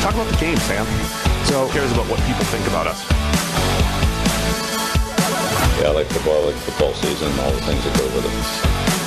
Talk about the game, Sam. So Who cares about what people think about us? Yeah, I like football, I like football season, all the things that go with it.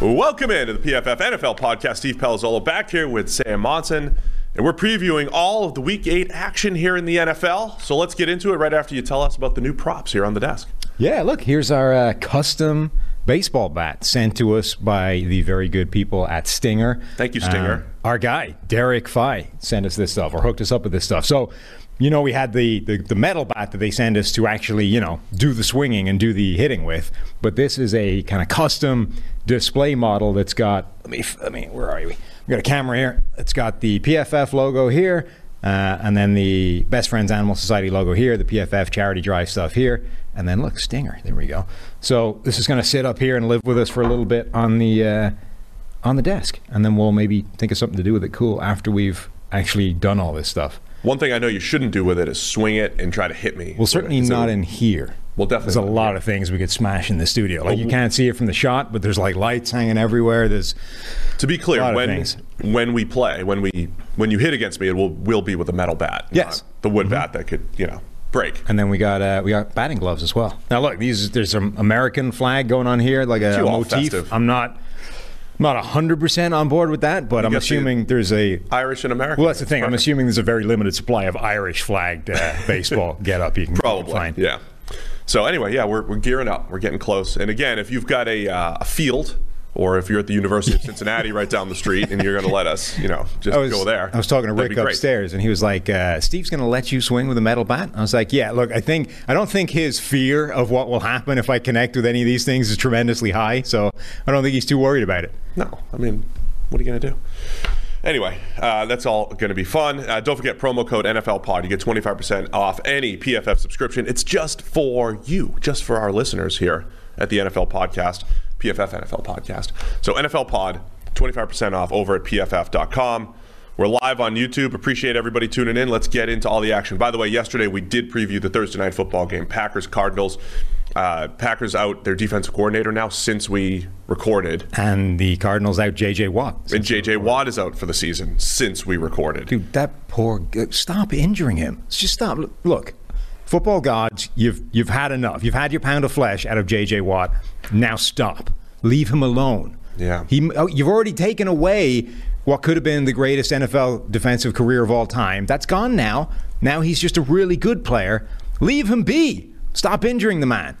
Welcome into the PFF NFL podcast. Steve Palazzolo back here with Sam Monson. And we're previewing all of the week eight action here in the NFL. So let's get into it right after you tell us about the new props here on the desk. Yeah, look, here's our uh, custom baseball bat sent to us by the very good people at Stinger. Thank you, Stinger. Uh, our guy, Derek Fye, sent us this stuff or hooked us up with this stuff. So, you know, we had the, the, the metal bat that they send us to actually, you know, do the swinging and do the hitting with. But this is a kind of custom display model that's got, let me, let me where are we? We've got a camera here. It's got the PFF logo here. Uh, and then the Best Friends Animal Society logo here, the PFF charity drive stuff here, and then look, Stinger. There we go. So this is going to sit up here and live with us for a little bit on the uh, on the desk, and then we'll maybe think of something to do with it cool after we've actually done all this stuff. One thing I know you shouldn't do with it is swing it and try to hit me. Well, certainly Is it- not in here. Well, definitely There's a lot of things we could smash in the studio. Like Oh, you can't see it from the shot, but there's like lights hanging everywhere. There's To be clear, A lot when when we play, when we when you hit against me, it will will be with a metal bat. Yes. not the wood bat that could you know break. And then we got uh, we got batting gloves as well. Now look, these there's some American flag going on here, like a, all motif. festive. I'm not not hundred percent on board with that, but I'm got the- assuming there's a. Irish and American. Well, that's the thing. I'm assuming there's a very limited supply of Irish flagged uh, baseball get up. You can Probably. find. Yeah. So anyway, yeah, we're, we're gearing up. We're getting close. And again, if you've got a, uh, a field, or if you're at the University of Cincinnati right down the street, and you're going to let us, you know, just was, go there. I was talking to Rick upstairs, and he was like, uh, "Steve's going to let you swing with a metal bat." I was like, "Yeah, look, I think I don't think his fear of what will happen if I connect with any of these things is tremendously high, so I don't think he's too worried about it." No, I mean, what are you going to do? Anyway, uh, that's all going to be fun. Uh, don't forget promo code NFL Pod. You get 25% off any PFF subscription. It's just for you, just for our listeners here at the NFL Podcast, PFF NFL Podcast. So NFL Pod, 25% off over at PFF.com. We're live on YouTube. Appreciate everybody tuning in. Let's get into all the action. By the way, yesterday we did preview the Thursday night football game, Packers Cardinals. Uh, Packers out their defensive coordinator now since we recorded. And the Cardinals out J.J. Watt. And JJ Watt is out for the season since we recorded. Dude, that poor. Stop injuring him. Just stop. Look- Look, football gods, you've you've had enough. You've had your pound of flesh out of J.J. Watt. Now stop. Leave him alone. Yeah. He. oh, You've already taken away what could have been the greatest NFL defensive career of all time. That's gone now. Now he's just a really good player. Leave him be. Stop injuring the man.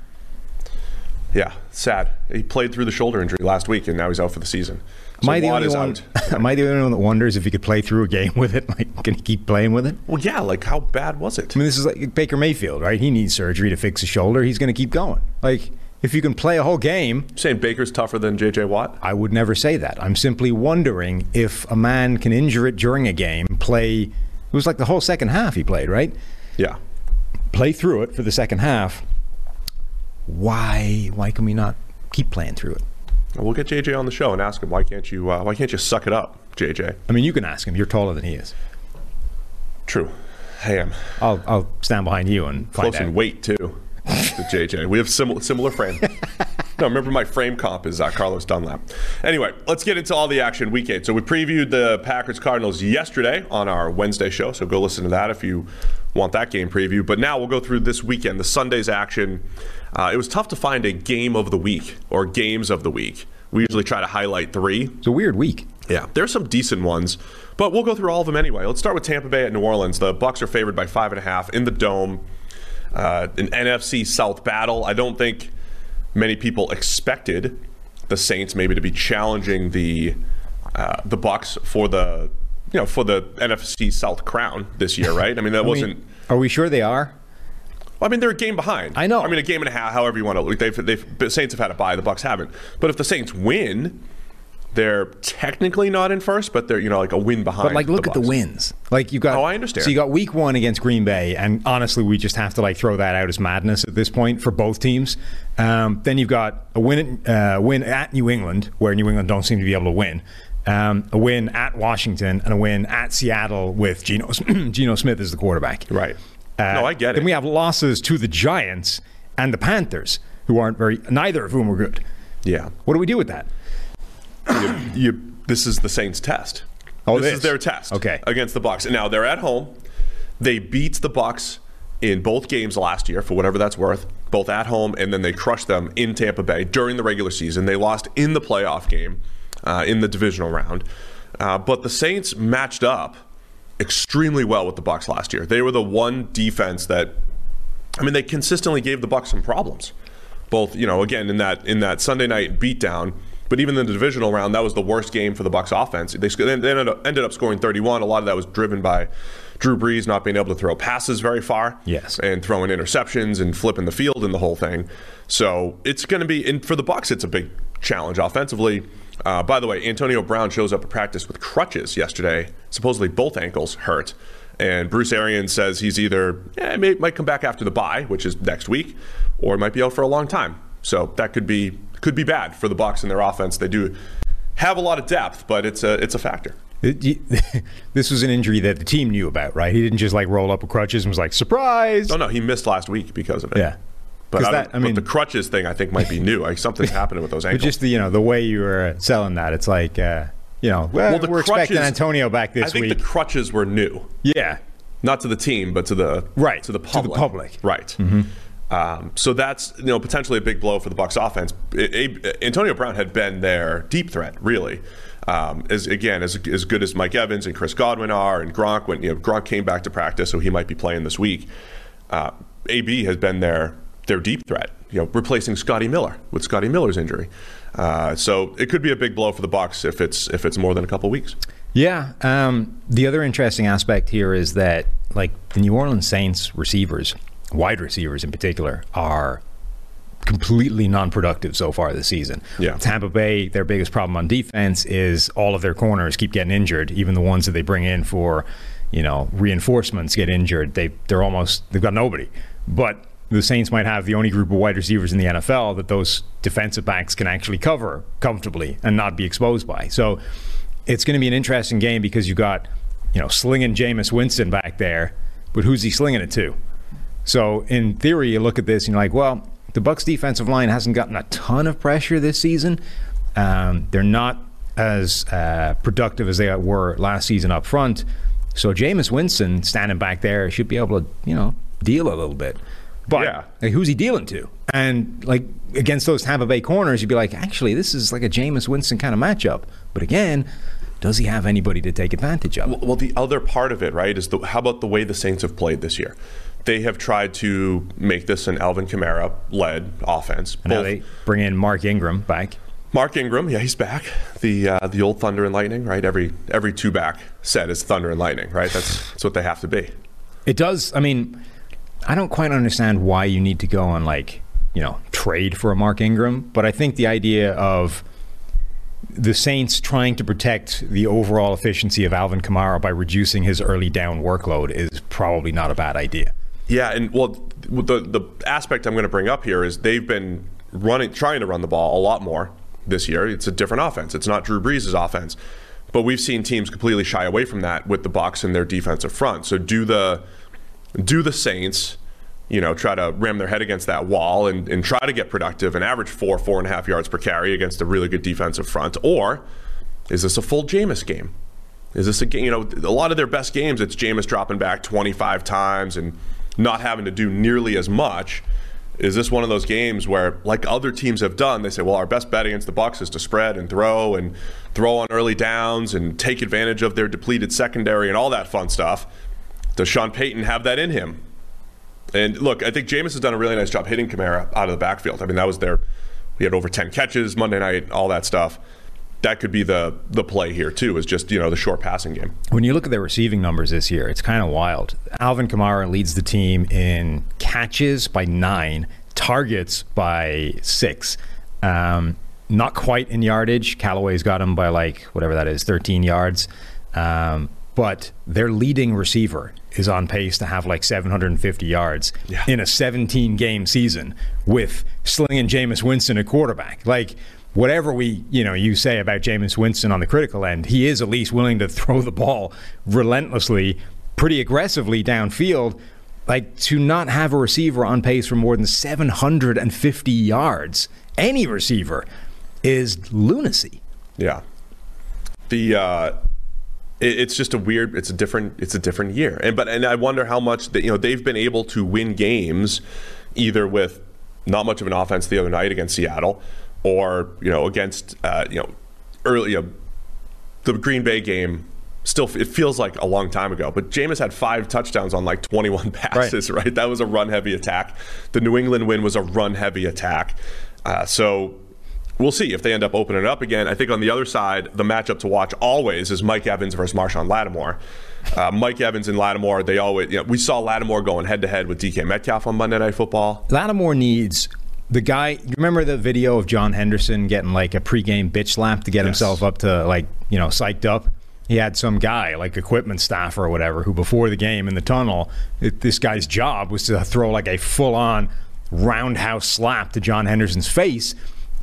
Yeah, sad. He played through the shoulder injury last week, and now he's out for the season. Am I the only one? am I the only one that wonders if he could play through a game with it? Like, can he keep playing with it? Well, yeah. Like, how bad was it? I mean, this is like Baker Mayfield, right? He needs surgery to fix his shoulder. He's going to keep going. Like, if you can play a whole game, saying Baker's tougher than JJ Watt? I would never say that. I'm simply wondering if a man can injure it during a game, play. It was like the whole second half he played, right? Yeah. Play through it for the second half. Why? Why can we not keep playing through it? Well, get JJ on the show and ask him why can't you uh, why can't you suck it up, JJ? I mean, you can ask him. You're taller than he is. True. I am I'll I'll stand behind you and find close out. in weight too to JJ. We have similar similar frame. no, remember my frame comp is uh, Carlos Dunlap. Anyway, let's get into all the action week eight. So we previewed the Packers Cardinals yesterday on our Wednesday show. So go listen to that if you want that game preview. But now we'll go through this weekend, the Sunday's action. Uh, it was tough to find a game of the week or games of the week. We usually try to highlight three. It's a weird week. Yeah, there's some decent ones, but we'll go through all of them anyway. Let's start with Tampa Bay at New Orleans. The Bucs are favored by five and a half in the dome. Uh, an NFC South battle. I don't think many people expected the Saints maybe to be challenging the uh, the Bucs for the you know for the NFC South crown this year, right? I mean that I wasn't Are we sure they are? Well, I mean, they're a game behind. I know. I mean, a game and a half, however you want to look. They've, they've the Saints have had a bye. The Bucs haven't. But if the Saints win, they're technically not in first, but they're you know like a win behind. But like, look at the wins. Like you got. Oh, I understand. So you got week one against Green Bay, and honestly, we just have to like throw that out as madness at this point for both teams. Um, then you've got a win, uh, win at New England, where New England don't seem to be able to win. Um, a win at Washington and a win at Seattle with Geno, Geno Smith as the quarterback. Right. Uh, no, I get it. Then we have losses to the Giants and the Panthers, who aren't very, neither of whom are good. yeah. What do we do with that? you, you, this is the Saints' test. Oh, this is is? their test. Okay. Against the Bucs. And now they're at home. They beat the Bucs in both games last year, for whatever that's worth, both at home, and then they crushed them in Tampa Bay during the regular season. They lost in the playoff game, uh, in the divisional round. Uh, but the Saints matched up extremely well with the Bucs last year. They were the one defense that I mean, they consistently gave the Bucs some problems. Both, you know, again in that in that Sunday night beatdown, but even in the divisional round, that was the worst game for the Bucs offense. They, they ended, up, ended up scoring 31. A lot of that was driven by Drew Brees not being able to throw passes very far, Yes. and throwing interceptions and flipping the field and the whole thing. So it's going to be, and for the Bucs, it's a big challenge offensively. Uh, by the way, Antonio Brown shows up at practice with crutches yesterday. Supposedly both ankles hurt. And Bruce Arians says he's either yeah, may, might come back after the bye, which is next week, or might be out for a long time. So that could be could be bad for the Bucs and their offense. They do have a lot of depth, but it's a it's a factor. This was an injury that the team knew about, right? He didn't just like roll up with crutches and was like, surprise. Oh no, he missed last week because of it. Yeah. But I, that- I mean- but the crutches thing I think might be new. Like something's happening with those But ankles. just the, you know, the way you were selling that, it's like, uh, you know, well, well, the we're expecting Antonio back this week. I think week. the crutches were new. yeah. not to the team, but to the Right, to the public. to the public. public. Mm-hmm. Right. Um, so that's you know potentially a big blow for the Bucs offense. A- A- Antonio Brown had been their deep threat, really. Um, as again as as good as Mike Evans and Chris Godwin are, and Gronk when you know Gronk came back to practice, so he might be playing this week. Uh, AB has been their their deep threat, you know, replacing Scotty Miller with Scotty Miller's injury. Uh, so it could be a big blow for the Bucs if it's if it's more than a couple weeks. Yeah. Um, the other interesting aspect here is that, like, the New Orleans Saints receivers, wide receivers in particular, are completely non-productive so far this season. Yeah. Tampa Bay, their biggest problem on defense is all of their corners keep getting injured. Even the ones that they bring in for, you know, reinforcements get injured. They they're almost they've got nobody. But the Saints might have the only group of wide receivers in the NFL that those defensive backs can actually cover comfortably and not be exposed by. So it's going to be an interesting game because you got, you know, slinging Jameis Winston back there, but who's he slinging it to? So in theory, you look at this and you're like, well, the Bucs defensive line hasn't gotten a ton of pressure this season. Um, they're not as uh, productive as they were last season up front. So Jameis Winston standing back there should be able to, you know, deal a little bit. But Yeah. like, who's he dealing to? And like against those Tampa Bay corners, you'd be like, actually, this is like a Jameis Winston kind of matchup. But again, does he have anybody to take advantage of? Well, the other part of it, right, is the, how about the way the Saints have played this year? They have tried to make this an Alvin Kamara led offense. And now they bring in Mark Ingram back. Mark Ingram, yeah, he's back. The uh, the old Thunder and Lightning, right? Every every two back set is Thunder and Lightning, right? That's that's what they have to be. It does. I mean, I don't quite understand why you need to go on like you know trade for a Mark Ingram, but I think the idea of the Saints trying to protect the overall efficiency of Alvin Kamara by reducing his early down workload is probably not a bad idea. Yeah, and well, the the aspect I'm going to bring up here is they've been running, trying to run the ball a lot more this year. It's a different offense. It's not Drew Brees' offense, but we've seen teams completely shy away from that with the Bucs and their defensive front. So do the do the Saints, you know, try to ram their head against that wall and, and try to get productive and average four, four and a half yards per carry against a really good defensive front? Or is this a full Jameis game? Is this a game? You know, a lot of their best games, it's Jameis dropping back 25 times and not having to do nearly as much. Is this one of those games where, like other teams have done, they say, "Well, our best bet against the Bucs is to spread and throw and throw on early downs and take advantage of their depleted secondary and all that fun stuff." Does Sean Payton have that in him? And look, I think Jameis has done a really nice job hitting Kamara out of the backfield. I mean, that was their, he had over 10 catches Monday night, all that stuff. that could be the the play here too. Is just you know the short passing game. When you look at their receiving numbers this year, it's kind of wild. Alvin Kamara leads the team in catches by nine, targets by six. Um, not quite in yardage. Callaway's got him by like whatever that is, 13 yards. Um, but their leading receiver is on pace to have like 750 yards Yeah. in a 17 game season with slinging Jameis Winston a quarterback. Like whatever we you know you say about Jameis Winston on the critical end, he is at least willing to throw the ball relentlessly, pretty aggressively downfield. Like to not have a receiver on pace for more than 750 yards, any receiver, is lunacy. Yeah. The uh, it's just a weird. It's a different. It's a different year. And but and I wonder how much that you know they've been able to win games, either with not much of an offense the other night against Seattle, or you know against uh, you know early uh, the Green Bay game. Still, it feels like a long time ago. But Jameis had five touchdowns on like 21 passes. Right, that was a run-heavy attack. The New England win was a run-heavy attack. Uh, so we'll see if they end up opening it up again. I think on the other side, the matchup to watch always is Mike Evans versus Marshawn Lattimore. Uh, Mike Evans and Lattimore, they always, you know, we saw Lattimore going head to head with DK Metcalf on Monday Night Football. Lattimore needs the guy. You remember the video of John Henderson getting like a pregame bitch slap to get himself up to like you know psyched up. He had some guy like equipment staff or whatever who before the game in the tunnel, it, this guy's job was to throw like a full on roundhouse slap to John Henderson's face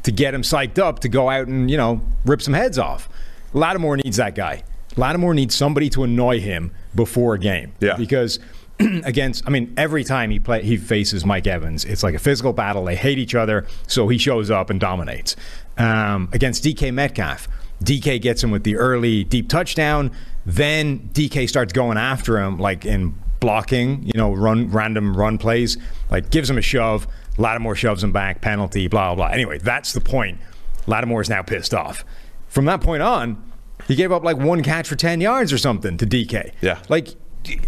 to get him psyched up to go out and you know rip some heads off. Lattimore needs that guy. Lattimore needs somebody to annoy him before a game. Yeah. Because against, I mean, every time he play, he faces Mike Evans, it's like a physical battle. They hate each other, so he shows up and dominates. Um, against DK Metcalf, DK gets him with the early deep touchdown. Then DK starts going after him, like in blocking, you know, run random run plays, like gives him a shove. Lattimore shoves him back, penalty, blah blah. blah. Anyway, that's the point. Lattimore is now pissed off. From that point on, he gave up like one catch for ten yards or something to DK. Yeah. like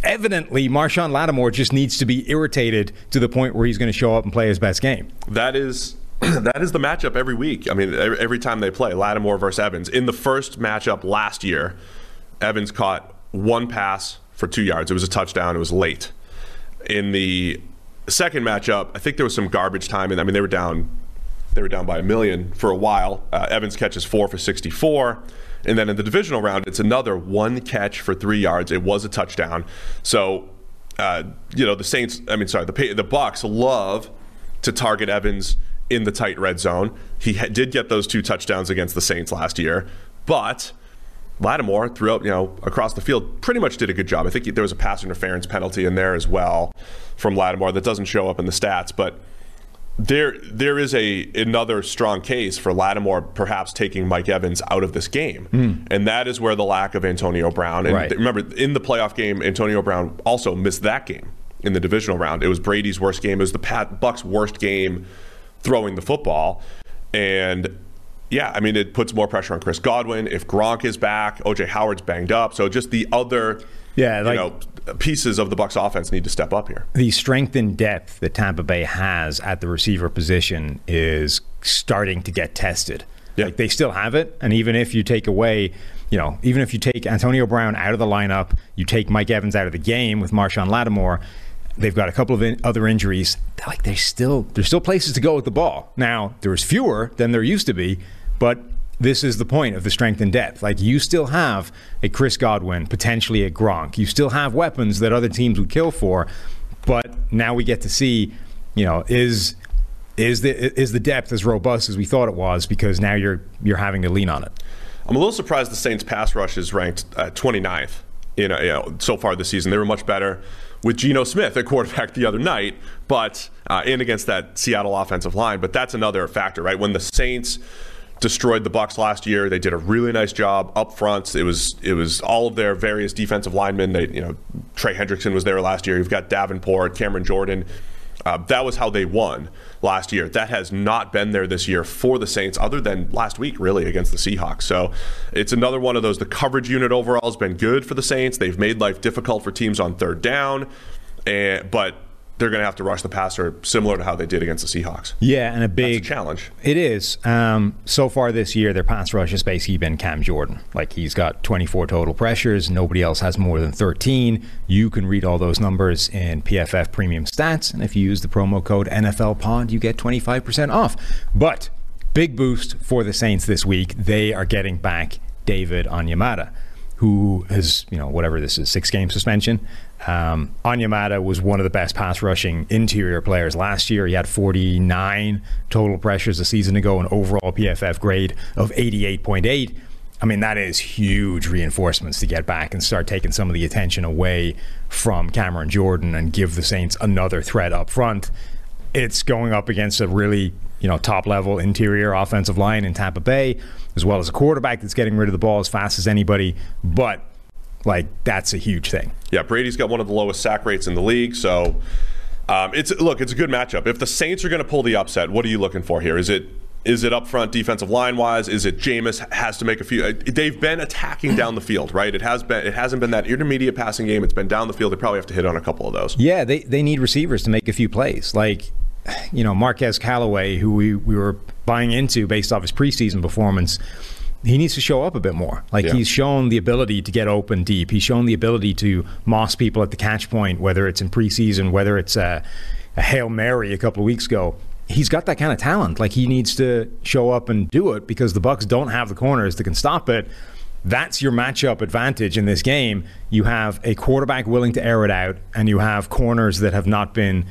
evidently Marshawn Lattimore just needs to be irritated to the point where he's going to show up and play his best game. That is. That is the matchup every week. I mean, every, every time they play, Lattimore versus Evans. In the first matchup last year, Evans caught one pass for two yards. It was a touchdown. It was late. In the second matchup, I think there was some garbage time, and I mean they were down, they were down by a million for a while. Uh, Evans catches four for 64, and then in the divisional round, it's another one catch for three yards. It was a touchdown. So, uh, you know, the Saints. I mean, sorry, the the Bucs love to target Evans in the tight red zone. He ha- did get those two touchdowns against the Saints last year, but Lattimore throughout, you know, across the field, pretty much did a good job. I think there was a pass interference penalty in there as well from Lattimore that doesn't show up in the stats, but there there is a another strong case for Lattimore perhaps taking Mike Evans out of this game, hmm. and that is where the lack of Antonio Brown. And Right. remember, in the playoff game, Antonio Brown also missed that game in the divisional round. It was Brady's worst game. It was the Pat Bucs' worst game throwing the football, and yeah, I mean it puts more pressure on Chris Godwin. If Gronk is back, OJ Howard's banged up, so just the other Yeah, like- you know pieces of the Bucs offense need to step up here. the strength and depth that Tampa Bay has at the receiver position is starting to get tested. Yeah. Like they still have it, and even if you take away, you know, even if you take Antonio Brown out of the lineup, you take Mike Evans out of the game with Marshawn Lattimore, they've got a couple of in- other injuries. Like there's still there's still places to go with the ball. Now there's fewer than there used to be, but this is the point of the strength and depth. Like you still have a Chris Godwin, potentially a Gronk. You still have weapons that other teams would kill for, but now we get to see, you know, is is the is the depth as robust as we thought it was because now you're you're having to lean on it. I'm a little surprised the Saints pass rush is ranked uh, 29th in a, you know, so far this season. They were much better with Geno Smith at quarterback the other night, but uh, in against that Seattle offensive line. But that's another factor, right? When the Saints destroyed the Bucs last year, they did a really nice job up front. It was it was all of their various defensive linemen. They you know Trey Hendrickson was there last year. You've got Davenport, Cameron Jordan. Uh, that was how they won last year. That has not been there this year for the Saints, other than last week, really, against the Seahawks. So it's another one of those. The coverage unit overall has been good for the Saints. They've made life difficult for teams on third down, and, but they're going to have to rush the passer similar to how they did against the Seahawks. Yeah, and a That's a big challenge. It is. Um, so far this year, their pass rush has basically been Cam Jordan. Like he's got 24 total pressures. Nobody else has more than 13. You can read all those numbers in PFF Premium Stats, and if you use the promo code NFL Pod, you get 25% off. But big boost for the Saints this week. They are getting back David Onyemata, who has you know whatever this is six game suspension. Um, Onyemata was one of the best pass rushing interior players last year. He had 49 total pressures a season ago, an overall PFF grade of 88.8. I mean, that is huge reinforcements to get back and start taking some of the attention away from Cameron Jordan and give the Saints another threat up front. It's going up against a really, you know, top level interior offensive line in Tampa Bay, as well as a quarterback that's getting rid of the ball as fast as anybody. But like that's a huge thing. Yeah, Brady's got one of the lowest sack rates in the league, so um, it's look, it's a good matchup. If the Saints are going to pull the upset, what are you looking for here? Is it is it up front defensive line wise? Is it Jameis has to make a few? uh, They've been attacking down the field, right? It has been. It hasn't been that intermediate passing game. It's been down the field. They probably have to hit on a couple of those. Yeah, they, they need receivers to make a few plays. Like, you know, Marquez Callaway, who we, we were buying into based off his preseason performance, he needs to show up a bit more. Like, Yeah. he's shown the ability to get open deep. He's shown the ability to moss people at the catch point, whether it's in preseason, whether it's a, a Hail Mary a couple of weeks ago. He's got that kind of talent. Like, he needs to show up and do it because the Bucs don't have the corners that can stop it. That's your matchup advantage in this game. You have a quarterback willing to air it out, and you have corners that have not been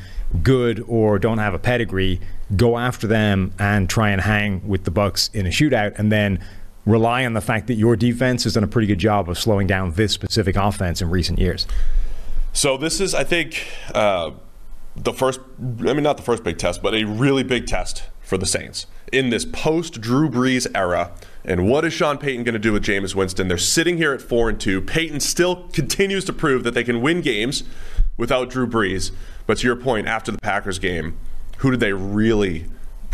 good or don't have a pedigree. Go after them and try and hang with the Bucs in a shootout, and then rely on the fact that your defense has done a pretty good job of slowing down this specific offense in recent years. So this is, I think, uh, the first. I mean, not the first big test, but a really big test for the Saints in this post Drew Brees era. And what is Sean Payton going to do with Jameis Winston? They're sitting here at four and two. Payton still continues to prove that they can win games without Drew Brees. But to your point, after the Packers game, who did they really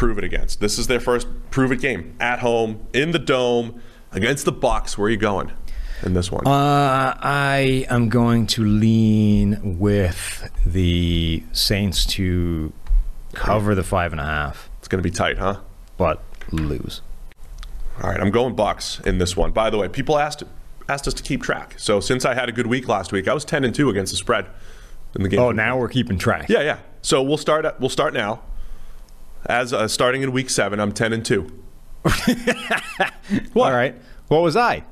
prove it against? This is their first prove it game at home in the dome against the Bucs. Where are you going in this one? Uh, I am going to lean with the Saints to cover the five and a half, it's going to be tight, huh? but lose. All right, I'm going Bucs in this one. By the way, people asked asked us to keep track. So since I had a good week last week, I was 10 and 2 against the spread in the game. Oh, now we're keeping track. Yeah, yeah. So we'll start we'll start now. As uh, starting in week 7, I'm 10 and 2. All right. What was I?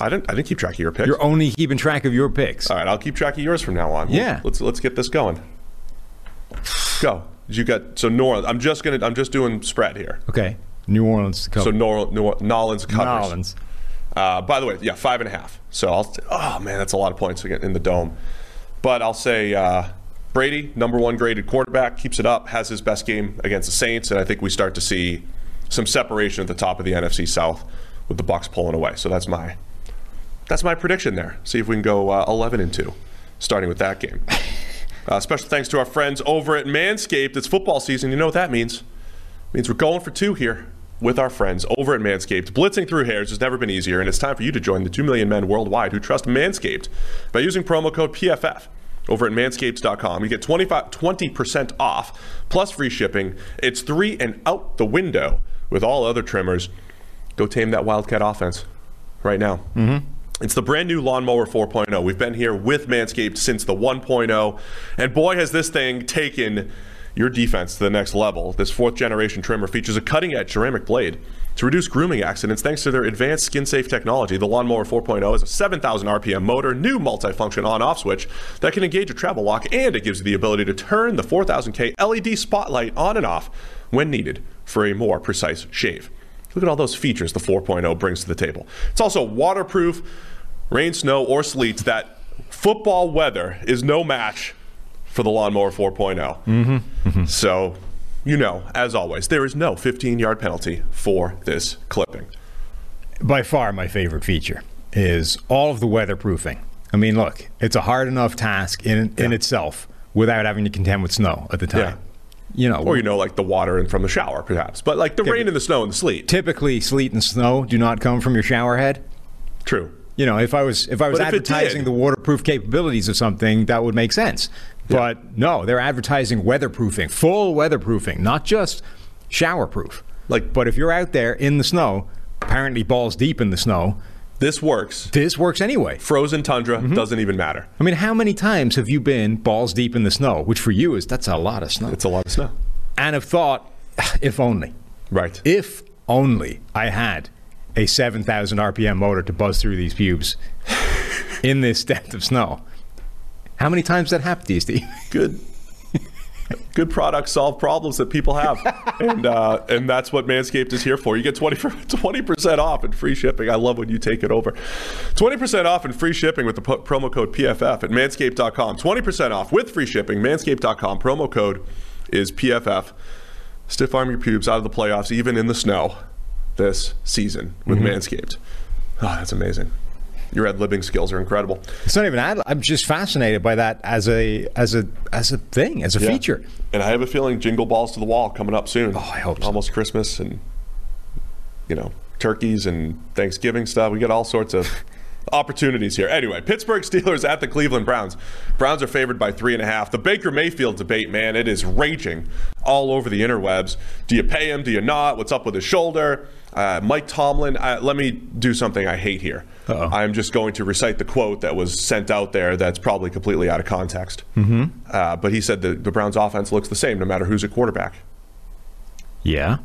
I didn't I didn't keep track of your picks. You're only keeping track of your picks. All right, I'll keep track of yours from now on. Yeah. Let's let's get this going. Go. You got so New Orleans. I'm just going to I'm just doing spread here. Okay. New Orleans to cover. So Nor, Nor, Nolans covers. Nolans. Uh, by the way, yeah, five and a half. So I'll. Oh man, that's a lot of points again in the dome. But I'll say uh, Brady, number one graded quarterback, keeps it up, has his best game against the Saints, and I think we start to see some separation at the top of the NFC South with the Bucs pulling away. So that's my that's my prediction there. See if we can go uh, 11 and two, starting with that game. Uh, special thanks to our friends over at Manscaped. It's football season. You know what that means? means we're going for two here with our friends over at Manscaped. Blitzing through hairs has never been easier, and it's time for you to join the 2 million men worldwide who trust Manscaped by using promo code PFF over at manscapes.com. You get 25, 20% off plus free shipping. It's three and out the window with all other trimmers. Go tame that Wildcat offense right now. Mm-hmm. It's the brand new Lawnmower 4.0. We've been here with Manscaped since the 1.0, and boy, has this thing taken your defense to the next level. This fourth generation trimmer features a cutting edge ceramic blade to reduce grooming accidents thanks to their advanced skin safe technology. The Lawnmower 4.0 is a 7,000 RPM motor, new multifunction on off switch that can engage a travel lock, and it gives you the ability to turn the 4000K LED spotlight on and off when needed for a more precise shave. Look at all those features the 4.0 brings to the table. It's also waterproof, rain, snow, or sleet. That football weather is no match for the Lawnmower 4.0. Mm-hmm. So, you know, as always, there is no 15 yard penalty for this clipping. By far, my favorite feature is all of the weatherproofing. I mean, look, it's a hard enough task in in itself without having to contend with snow at the time. Yeah. You know, Or, you know, like the water and from the shower, perhaps. But like the rain and the snow and the sleet. typically sleet and snow do not come from your shower head. True. You know, if I was if I was But if advertising did- the waterproof capabilities of something, that would make sense. But no, they're advertising weatherproofing, full weatherproofing, not just showerproof. Like- but if you're out there in the snow, apparently balls deep in the snow, This works. this works anyway. Frozen tundra Mm-hmm. doesn't even matter. I mean, how many times have you been balls deep in the snow, which for you is that's a lot of snow, It's a lot of snow. and have thought, if only, Right. if only I had a 7,000 RPM motor to buzz through these pubes in this depth of snow. How many times that happened to you, Steve? good. Good products solve problems that people have. And uh, and that's what manscaped is here for. You get 20 percent off and free shipping. I love when you take it over. 20% off and free shipping with the po- promo code pff at manscaped.com 20% off with free shipping. manscaped.com promo code is pff stiff arm your pubes out of the playoffs even in the snow this season with manscaped. Oh, that's amazing your ad libbing skills are incredible It's not even ad. I'm just fascinated by that as a as a as a thing, as a Yeah. feature. And I have a feeling Jingle Balls to the Wall coming up soon. Oh, I hope so. Almost Christmas and, you know, turkeys and Thanksgiving stuff. We get all sorts of opportunities here. Anyway, Pittsburgh Steelers at the Cleveland Browns. Browns are favored by three and a half. The Baker Mayfield debate, man, it is raging all over the interwebs. Do you pay him? Do you not? What's up with his shoulder? Uh, Mike Tomlin, uh, let me do something I hate here. Uh-oh. I'm just going to recite the quote that was sent out there that's probably completely out of context. Mm-hmm. Uh, but he said the, the Browns' offense looks the same no matter who's at quarterback, Yeah,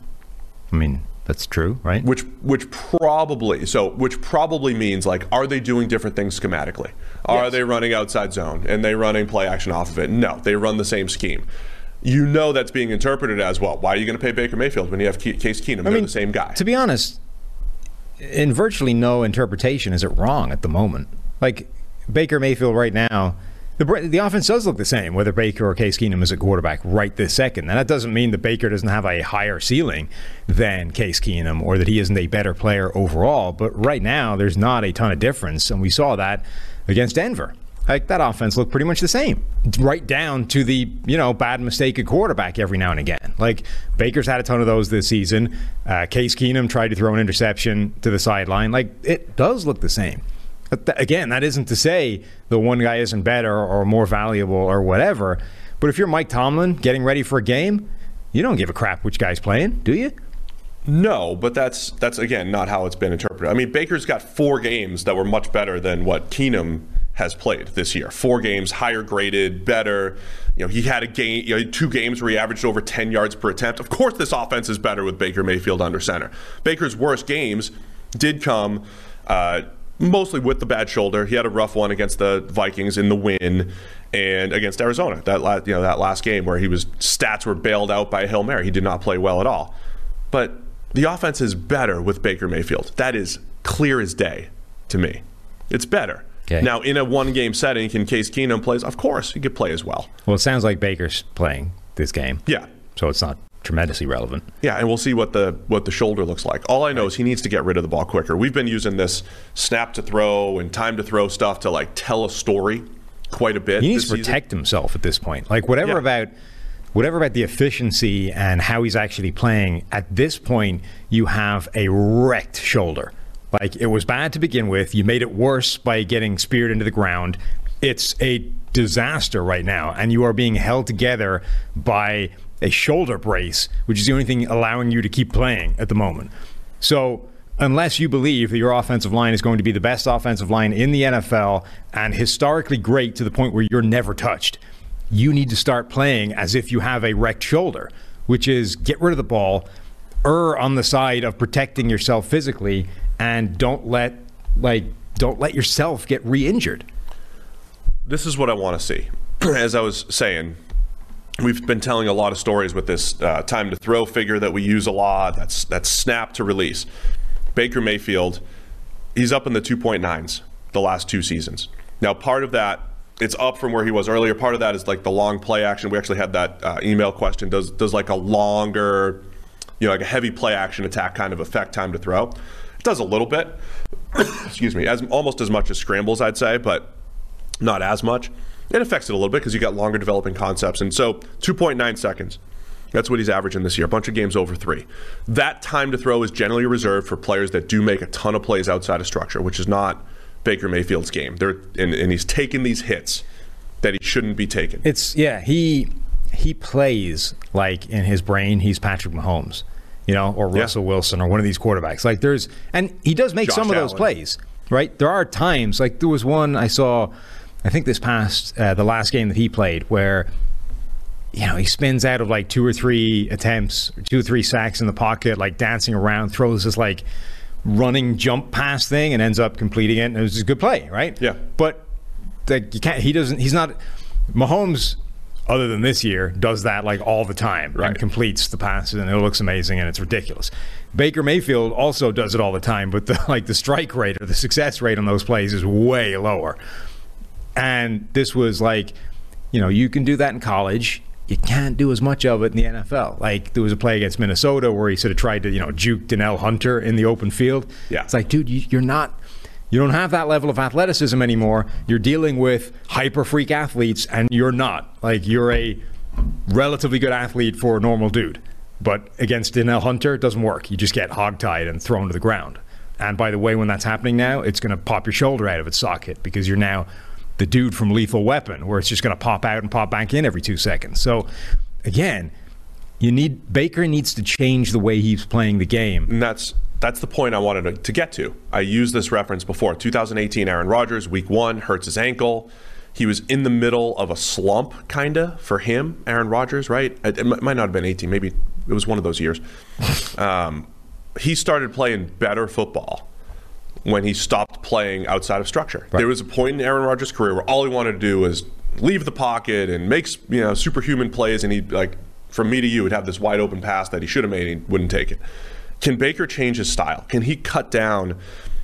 I mean that's true, right? which which probably so which probably means like are they doing different things schematically? Are Yes. they running outside zone and they running play action off of it? No, they run the same scheme. You know that's being interpreted as well. Why are you going to pay Baker Mayfield when you have Case Keenum? They're the same guy. To be honest, in virtually no interpretation is it wrong at the moment. Like Baker Mayfield right now, the the offense does look the same whether Baker or Case Keenum is a quarterback right this second. And that doesn't mean that Baker doesn't have a higher ceiling than Case Keenum or that he isn't a better player overall. But right now, there's not a ton of difference, and we saw that against Denver. Like that offense looked pretty much the same, right down to the you know bad mistake at quarterback every now and again. Like Baker's had a ton of those this season. Uh, Case Keenum tried to throw an interception to the sideline. Like it does look the same. Th- again, that isn't to say the one guy isn't better or more valuable or whatever. But if you're Mike Tomlin getting ready for a game, you don't give a crap which guy's playing, do you? No, but that's that's again not how it's been interpreted. I mean, Baker's got four games that were much better than what Keenum has played this year. Four games, higher graded, better. You know, he had a game, you know, two games where he averaged over 10 yards per attempt. Of course, this offense is better with Baker Mayfield under center. Baker's worst games did come uh, mostly with the bad shoulder. He had a rough one against the Vikings in the win and against Arizona. That last, you know, that last game where he was stats were bailed out by a Hail Mary. He did not play well at all. But the offense is better with Baker Mayfield. That is clear as day to me. It's better. Okay. Now, in a one game setting, can Case Keenum plays? Of course, he could play as well. Well, it sounds like Baker's playing this game. Yeah. So it's not tremendously relevant. Yeah, and we'll see what the what the shoulder looks like. All I know is he needs to get rid of the ball quicker. We've been using this snap to throw and time to throw stuff to like tell a story quite a bit. He needs to season. protect himself at this point. Like whatever Yeah. about whatever about the efficiency and how he's actually playing. At this point, you have a wrecked shoulder. Like it was bad to begin with. You made it worse by getting speared into the ground. It's a disaster right now, and you are being held together by a shoulder brace, which is the only thing allowing you to keep playing at the moment. So unless you believe that your offensive line is going to be the best offensive line in the NFL and historically great to the point where you're never touched, you need to start playing as if you have a wrecked shoulder, which is get rid of the ball, err on the side of protecting yourself physically, and don't let like don't let yourself get re-injured. this is what I want to see. As I was saying, we've been telling a lot of stories with this uh, time to throw figure that we use a lot. That's that's snap to release. Baker Mayfield, he's up in the 2.9s the last two seasons. Now, part of that it's up from where he was earlier. Part of that is like the long play action. We actually had that uh, email question. Does does like a longer, you know, like a heavy play action attack kind of affect time to throw? It does a little bit. Excuse me, as almost as much as scrambles, I'd say, but not as much. It affects it a little bit because you got longer developing concepts. And so 2.9 seconds. That's what he's averaging this year. A bunch of games over three. That time to throw is generally reserved for players that do make a ton of plays outside of structure, which is not Baker Mayfield's game. They're, and, and he's taking these hits that he shouldn't be taking. It's yeah, he he plays like in his brain he's Patrick Mahomes, you know, or Yeah. Russell Wilson or one of these quarterbacks. Like there's and he does make Josh some of those plays, right? There are times like there was one I saw I think this past uh, the last game that he played where you know, he spins out of like two or three attempts, two or three sacks in the pocket, like dancing around, throws this like running jump pass thing and ends up completing it. And it was a good play, right? Yeah. But like you can't he doesn't he's not Mahomes other than this year does that like all the time Right. and completes the passes and it looks amazing and it's ridiculous. Baker Mayfield also does it all the time, but the like the strike rate or the success rate on those plays is way lower. And this was like, you know, you can do that in college. You can't do as much of it in the NFL. Like there was a play against Minnesota where he sort of tried to, you know, juke Danielle Hunter in the open field. Yeah. It's like, dude, you, you're not, you don't have that level of athleticism anymore. You're dealing with hyper freak athletes, and you're not. Like you're a relatively good athlete for a normal dude. But against Danielle Hunter, it doesn't work. You just get hogtied and thrown to the ground. And by the way, when that's happening now, it's going to pop your shoulder out of its socket because you're now the dude from Lethal Weapon, where it's just going to pop out and pop back in every two seconds. So, again, you need Baker needs to change the way he's playing the game. And that's that's the point I wanted to, to get to. I used this reference before. 2018 Aaron Rodgers, week one, hurts his ankle. He was in the middle of a slump, kinda, for him, Aaron Rodgers, right? It, it might not have been 18, maybe it was one of those years. Um, he started playing better football when he stopped playing outside of structure. There was a point in Aaron Rodgers' career where all he wanted to do was leave the pocket and make you know superhuman plays, and he like from me to you would have this wide open pass that he should have made and he wouldn't take it. Can Baker change his style? Can he cut down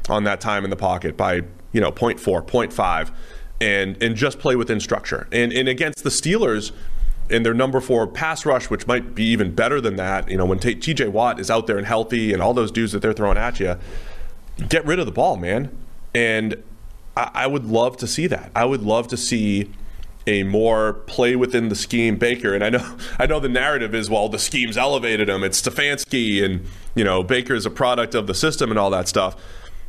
on that time in the pocket by you know 0.4, 0.5, and and just play within structure? And and against the Steelers. In their number four pass rush, which might be even better than that, you know, when TJ Watt is out there and healthy and all those dudes that they're throwing at you, get rid of the ball, man. And I, I would love to see that. I would love to see a more play within the scheme Baker. And I know I know the narrative is well the scheme's elevated him. It's Stefanski and you know Baker is a product of the system and all that stuff.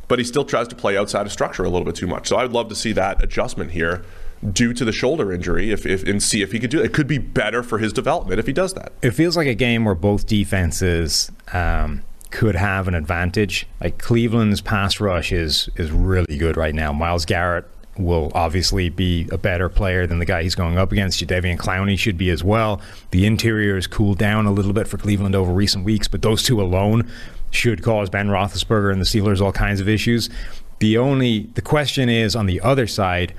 But he still tries to play outside of structure a little bit too much. So I'd love to see that adjustment here due to the shoulder injury if, if and see if he could do it. It could be better for his development if he does that. It feels like a game where both defenses um, could have an advantage. Like Cleveland's pass rush is is really good right now. Myles Garrett will obviously be a better player than the guy he's going up against. Jadeveon Clowney should be as well. The interior has cooled down a little bit for Cleveland over recent weeks, but those two alone should cause Ben Roethlisberger and the Steelers all kinds of issues. The only the question is on the other side,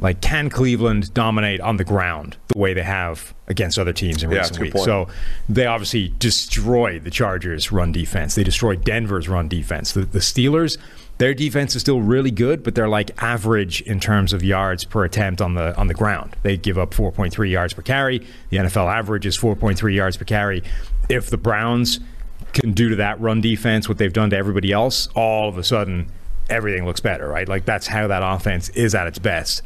like can Cleveland dominate on the ground the way they have against other teams in Yeah, recent that's a good weeks? point. So they obviously destroyed the Chargers' run defense. They destroyed Denver's run defense. The, the Steelers, their defense is still really good, but they're like average in terms of yards per attempt on the on the ground. They give up 4.3 yards per carry. The NFL average is 4.3 yards per carry. If the Browns can do to that run defense what they've done to everybody else, all of a sudden everything looks better, right? Like that's how that offense is at its best,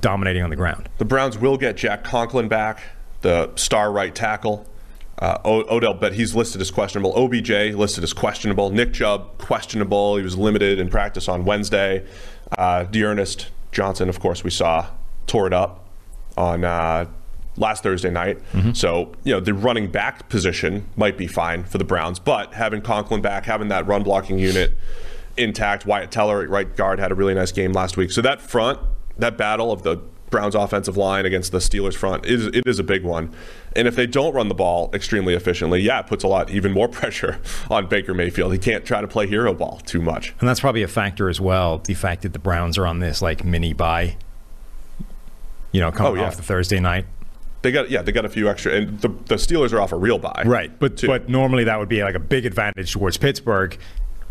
dominating on the ground. The Browns will get Jack Conklin back, the star right tackle. Uh, Odell, but he's listed as questionable. OBJ listed as questionable. Nick Chubb questionable. He was limited in practice on Wednesday. Uh, D'Ernest Johnson, of course, we saw tore it up on uh, last Thursday night. So you know the running back position might be fine for the Browns, but having Conklin back, having that run blocking unit intact. Wyatt Teller at right guard had a really nice game last week. So that front, that battle of the Browns offensive line against the Steelers front is it is a big one. And if they don't run the ball extremely efficiently, yeah, it puts a lot even more pressure on Baker Mayfield. He can't try to play hero ball too much. And that's probably a factor as well. The fact that the Browns are on this like mini bye. you know, coming Oh, yeah. off the Thursday night. They got yeah, they got a few extra and the, the Steelers are off a real bye, Right. But too. but normally that would be like a big advantage towards Pittsburgh.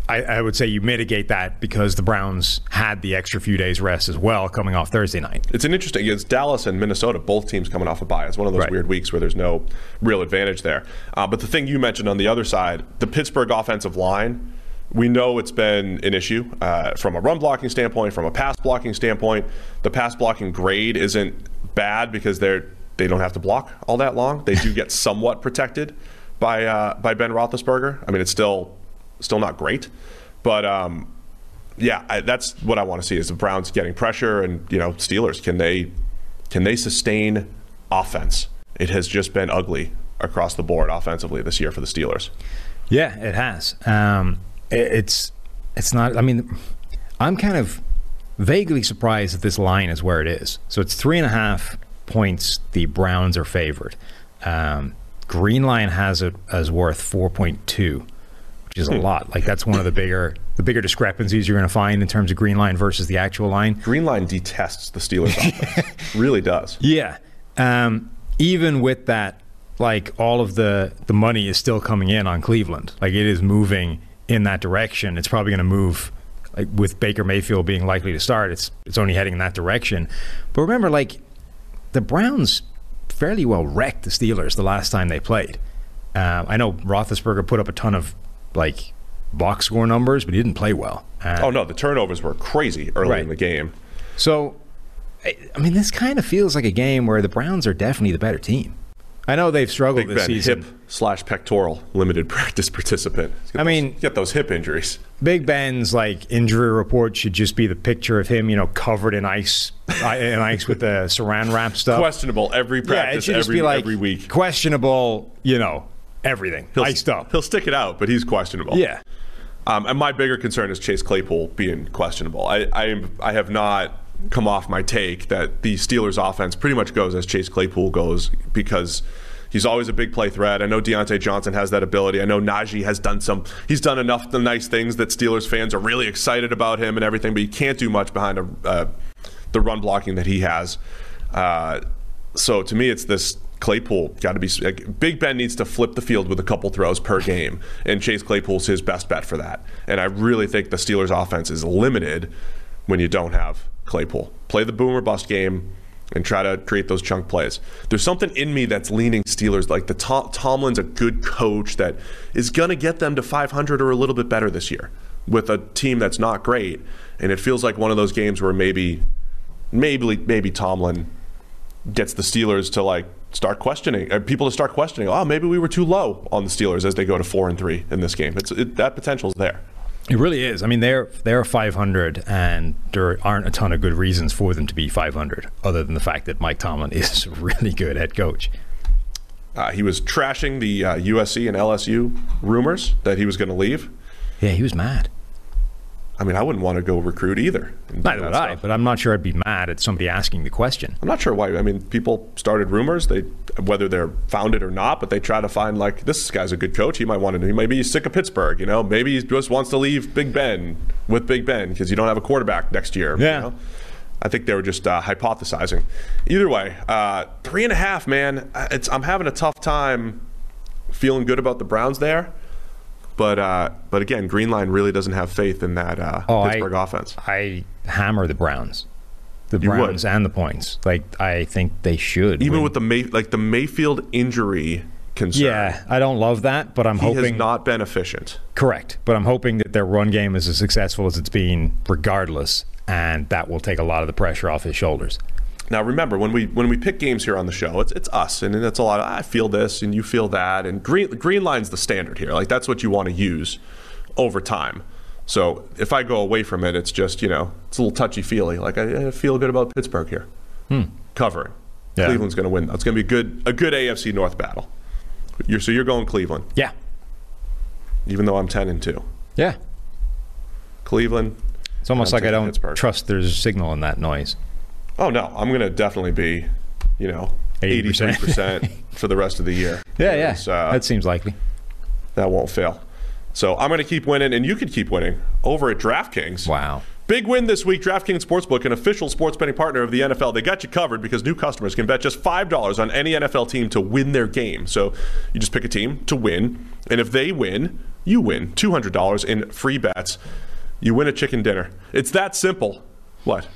I, I would say you mitigate that because the Browns had the extra few days rest as well coming off Thursday night. It's an interesting. It's Dallas and Minnesota, both teams coming off a bye. It's one of those Right. weird weeks where there's no real advantage there. Uh, but the thing you mentioned on the other side, the Pittsburgh offensive line, we know it's been an issue uh, from a run blocking standpoint, from a pass blocking standpoint. The pass blocking grade isn't bad because they're they don't have to block all that long. They do get somewhat protected by uh, by Ben Roethlisberger. I mean, it's still still not great, but um, yeah, I, that's what I want to see is the Browns getting pressure and you know Steelers can they Can they sustain offense? It has just been ugly across the board offensively this year for the Steelers. Yeah, it has. Um, it, it's it's not. I mean, I'm kind of vaguely surprised that this line is where it is. So it's three and a half points. The Browns are favored. Um, Green Line has it as worth four point two, which is a lot. Like that's one of the bigger the bigger discrepancies you're going to find in terms of Green Line versus the actual line. Green Line detests the Steelers offense. really does. Yeah. Um, even with that, like all of the the money is still coming in on Cleveland. Like it is moving in that direction. It's probably going to move. Like with Baker Mayfield being likely to start, it's it's only heading in that direction. But remember, like the Browns fairly well wrecked the Steelers the last time they played. Uh, I know Roethlisberger put up a ton of like box score numbers, but he didn't play well. Uh, Oh no, the turnovers were crazy early Right. in the game. So, I I mean, this kind of feels like a game where the Browns are definitely the better team. I know they've struggled Big this Ben, season. hip slash pectoral limited practice participant. I those- mean- get those hip injuries. Big Ben's like injury report should just be the picture of him, you know, covered in ice, in ice with the saran wrap stuff. Questionable every practice. yeah, it should just every be like every week. questionable, you know, everything He'll, iced up. He'll stick it out, but he's questionable. Yeah, Um, and my bigger concern is Chase Claypool being questionable. I, I, I have not come off my take that the Steelers' offense pretty much goes as Chase Claypool goes because he's always a big play threat. I know Diontae Johnson has that ability. I know Najee has done some. He's done enough the nice things that Steelers fans are really excited about him and everything, but he can't do much behind a, uh, the run blocking that he has. Uh, so to me, it's this Claypool got to be Big Ben needs to flip the field with a couple throws per game, and Chase Claypool's his best bet for that. And I really think the Steelers' offense is limited when you don't have Claypool. Play the boomer bust game and try to create those chunk plays. There's something in me that's leaning Steelers. Like the Tom, Tomlin's a good coach that is going to get them to 500 or a little bit better this year with a team that's not great. And it feels like one of those games where maybe, maybe, maybe Tomlin gets the Steelers to like start questioning uh, people to start questioning. Oh, maybe we were too low on the Steelers as they go to four and three in this game. It's it, that potential's there. it really is. I mean, they're they're 500, and there aren't a ton of good reasons for them to be 500, other than the fact that Mike Tomlin is a really good head coach. Uh, he was trashing the uh, USC and LSU rumors that he was going to leave. Yeah, he was mad. I mean, I wouldn't want to go recruit either. Neither would I, stuff. but I'm not sure I'd be mad at somebody asking the question. I'm not sure why. I mean, people started rumors. They whether they're founded or not, but they try to find like this guy's a good coach. He might want to. He might be sick of Pittsburgh. You know, maybe he just wants to leave Big Ben with Big Ben because you don't have a quarterback next year. you Yeah. know? I think they were just uh, hypothesizing. Either way, uh, three and a half, man. Uh, It's I'm having a tough time feeling good about the Browns there. But uh, but again, Green Line really doesn't have faith in that uh, Oh, I- Pittsburgh offense. I hammer the Browns, the You would. Browns and the points. Like I think they should. Even win. with the May, like the Mayfield injury concern. yeah, I don't love that, but I'm he hoping has not been efficient. correct. But I'm hoping that their run game is as successful as it's been, regardless, and that will take a lot of the pressure off his shoulders. Now remember when we when we pick games here on the show, it's it's us and it's a lot of I feel this and you feel that and green green line's the standard here. Like that's what you want to use over time. So if I go away from it, it's just you know it's a little touchy feely. Like I, I feel good about Pittsburgh here hmm. covering. Yeah. Cleveland's going to win. That's going to be a good a good AFC North battle. You're, so you're going Cleveland, Yeah, even though I'm ten and two. yeah. Cleveland. It's almost like I don't Pittsburgh. trust there's a signal in that noise. Oh no, I'm going to definitely be, you know, 80%. 83% for the rest of the year. Yeah, yeah. Uh, that seems likely. that won't fail. So I'm going to keep winning, and you can keep winning over at DraftKings. Wow. Big win this week. DraftKings Sportsbook, an official sports betting partner of the NFL. They got you covered because new customers can bet just $5 on any NFL team to win their game. So you just pick a team to win, and if they win, you win $200 in free bets. You win a chicken dinner. It's that simple. What?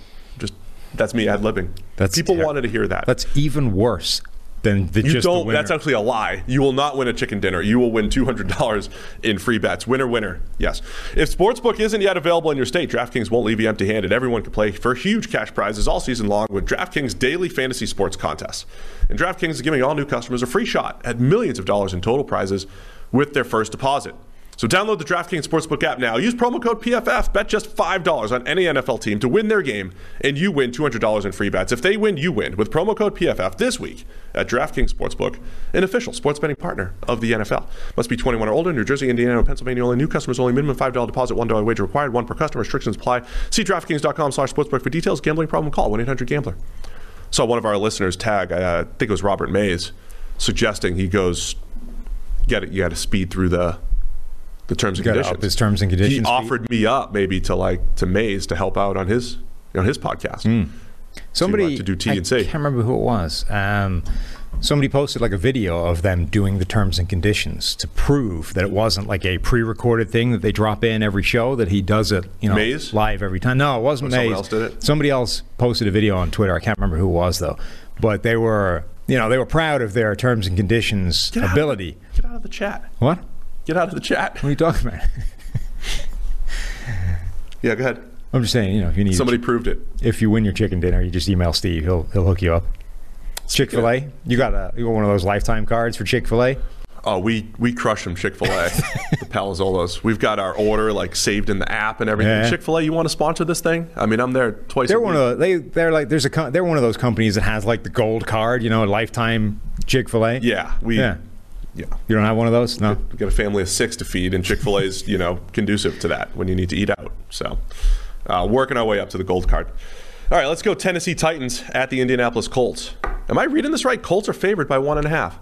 That's me ad libbing. That's people ter- wanted to hear that. That's even worse than the You just don't. That's actually a lie. You will not win a chicken dinner. You will win two hundred dollars in free bets. Winner, winner. Yes. If sportsbook isn't yet available in your state, DraftKings won't leave you empty-handed. Everyone can play for huge cash prizes all season long with DraftKings daily fantasy sports contests. And DraftKings is giving all new customers a free shot at millions of dollars in total prizes with their first deposit. So download the DraftKings Sportsbook app now. Use promo code PFF. Bet just $5 on any NFL team to win their game, and you win $200 in free bets. If they win, you win with promo code PFF this week at DraftKings Sportsbook, an official sports betting partner of the NFL. Must be 21 or older. New Jersey, Indiana, Pennsylvania only. New customers only. Minimum $5 deposit, $1 wager required. One per customer. Restrictions apply. See DraftKings.com slash sportsbook for details. Gambling problem? Call 1-800-GAMBLER. Saw one of our listeners tag, uh, I think it was Robert Mays, suggesting he goes, get it, you got to speed through the the terms and conditions. his terms and conditions He offered me up maybe to like to Mays to help out on his on his podcast. Somebody to do T I and C. can't remember who it was. Um, somebody posted like a video of them doing the terms and conditions to prove that it wasn't like a pre-recorded thing that they drop in every show. That he does it, you know, Mays? live every time. No, it wasn't Mays. else did it? Somebody else posted a video on Twitter. I can't remember who it was though, but they were, you know, they were proud of their terms and conditions Get out ability. Get out of the chat. What? Get out of the chat. What are you talking about? Yeah, go ahead. I'm just saying, you know, if you need Somebody proved it. if you win your chicken dinner, you just email Steve. He'll he'll hook you up. Chick Fil A, you got a you got one of those lifetime cards for Chick Fil A. Oh, we we crush them Chick Fil A, the Palazzolos. We've got our order like saved in the app and everything. Yeah. Chick Fil A, you want to sponsor this thing? I mean, I'm there twice. They're a one week. of the, they they're like there's a they're one of those companies that has like the gold card, you know, a lifetime Chick Fil A. Yeah, we. Yeah. Yeah. You don't have one of those? No. We got a family of six to feed, and Chick Fil A is you know conducive to that when you need to eat out. So, uh, working our way up to the gold card. All right, let's go. Tennessee Titans at the Indianapolis Colts. Am I reading this right? Colts are favored by one and a half.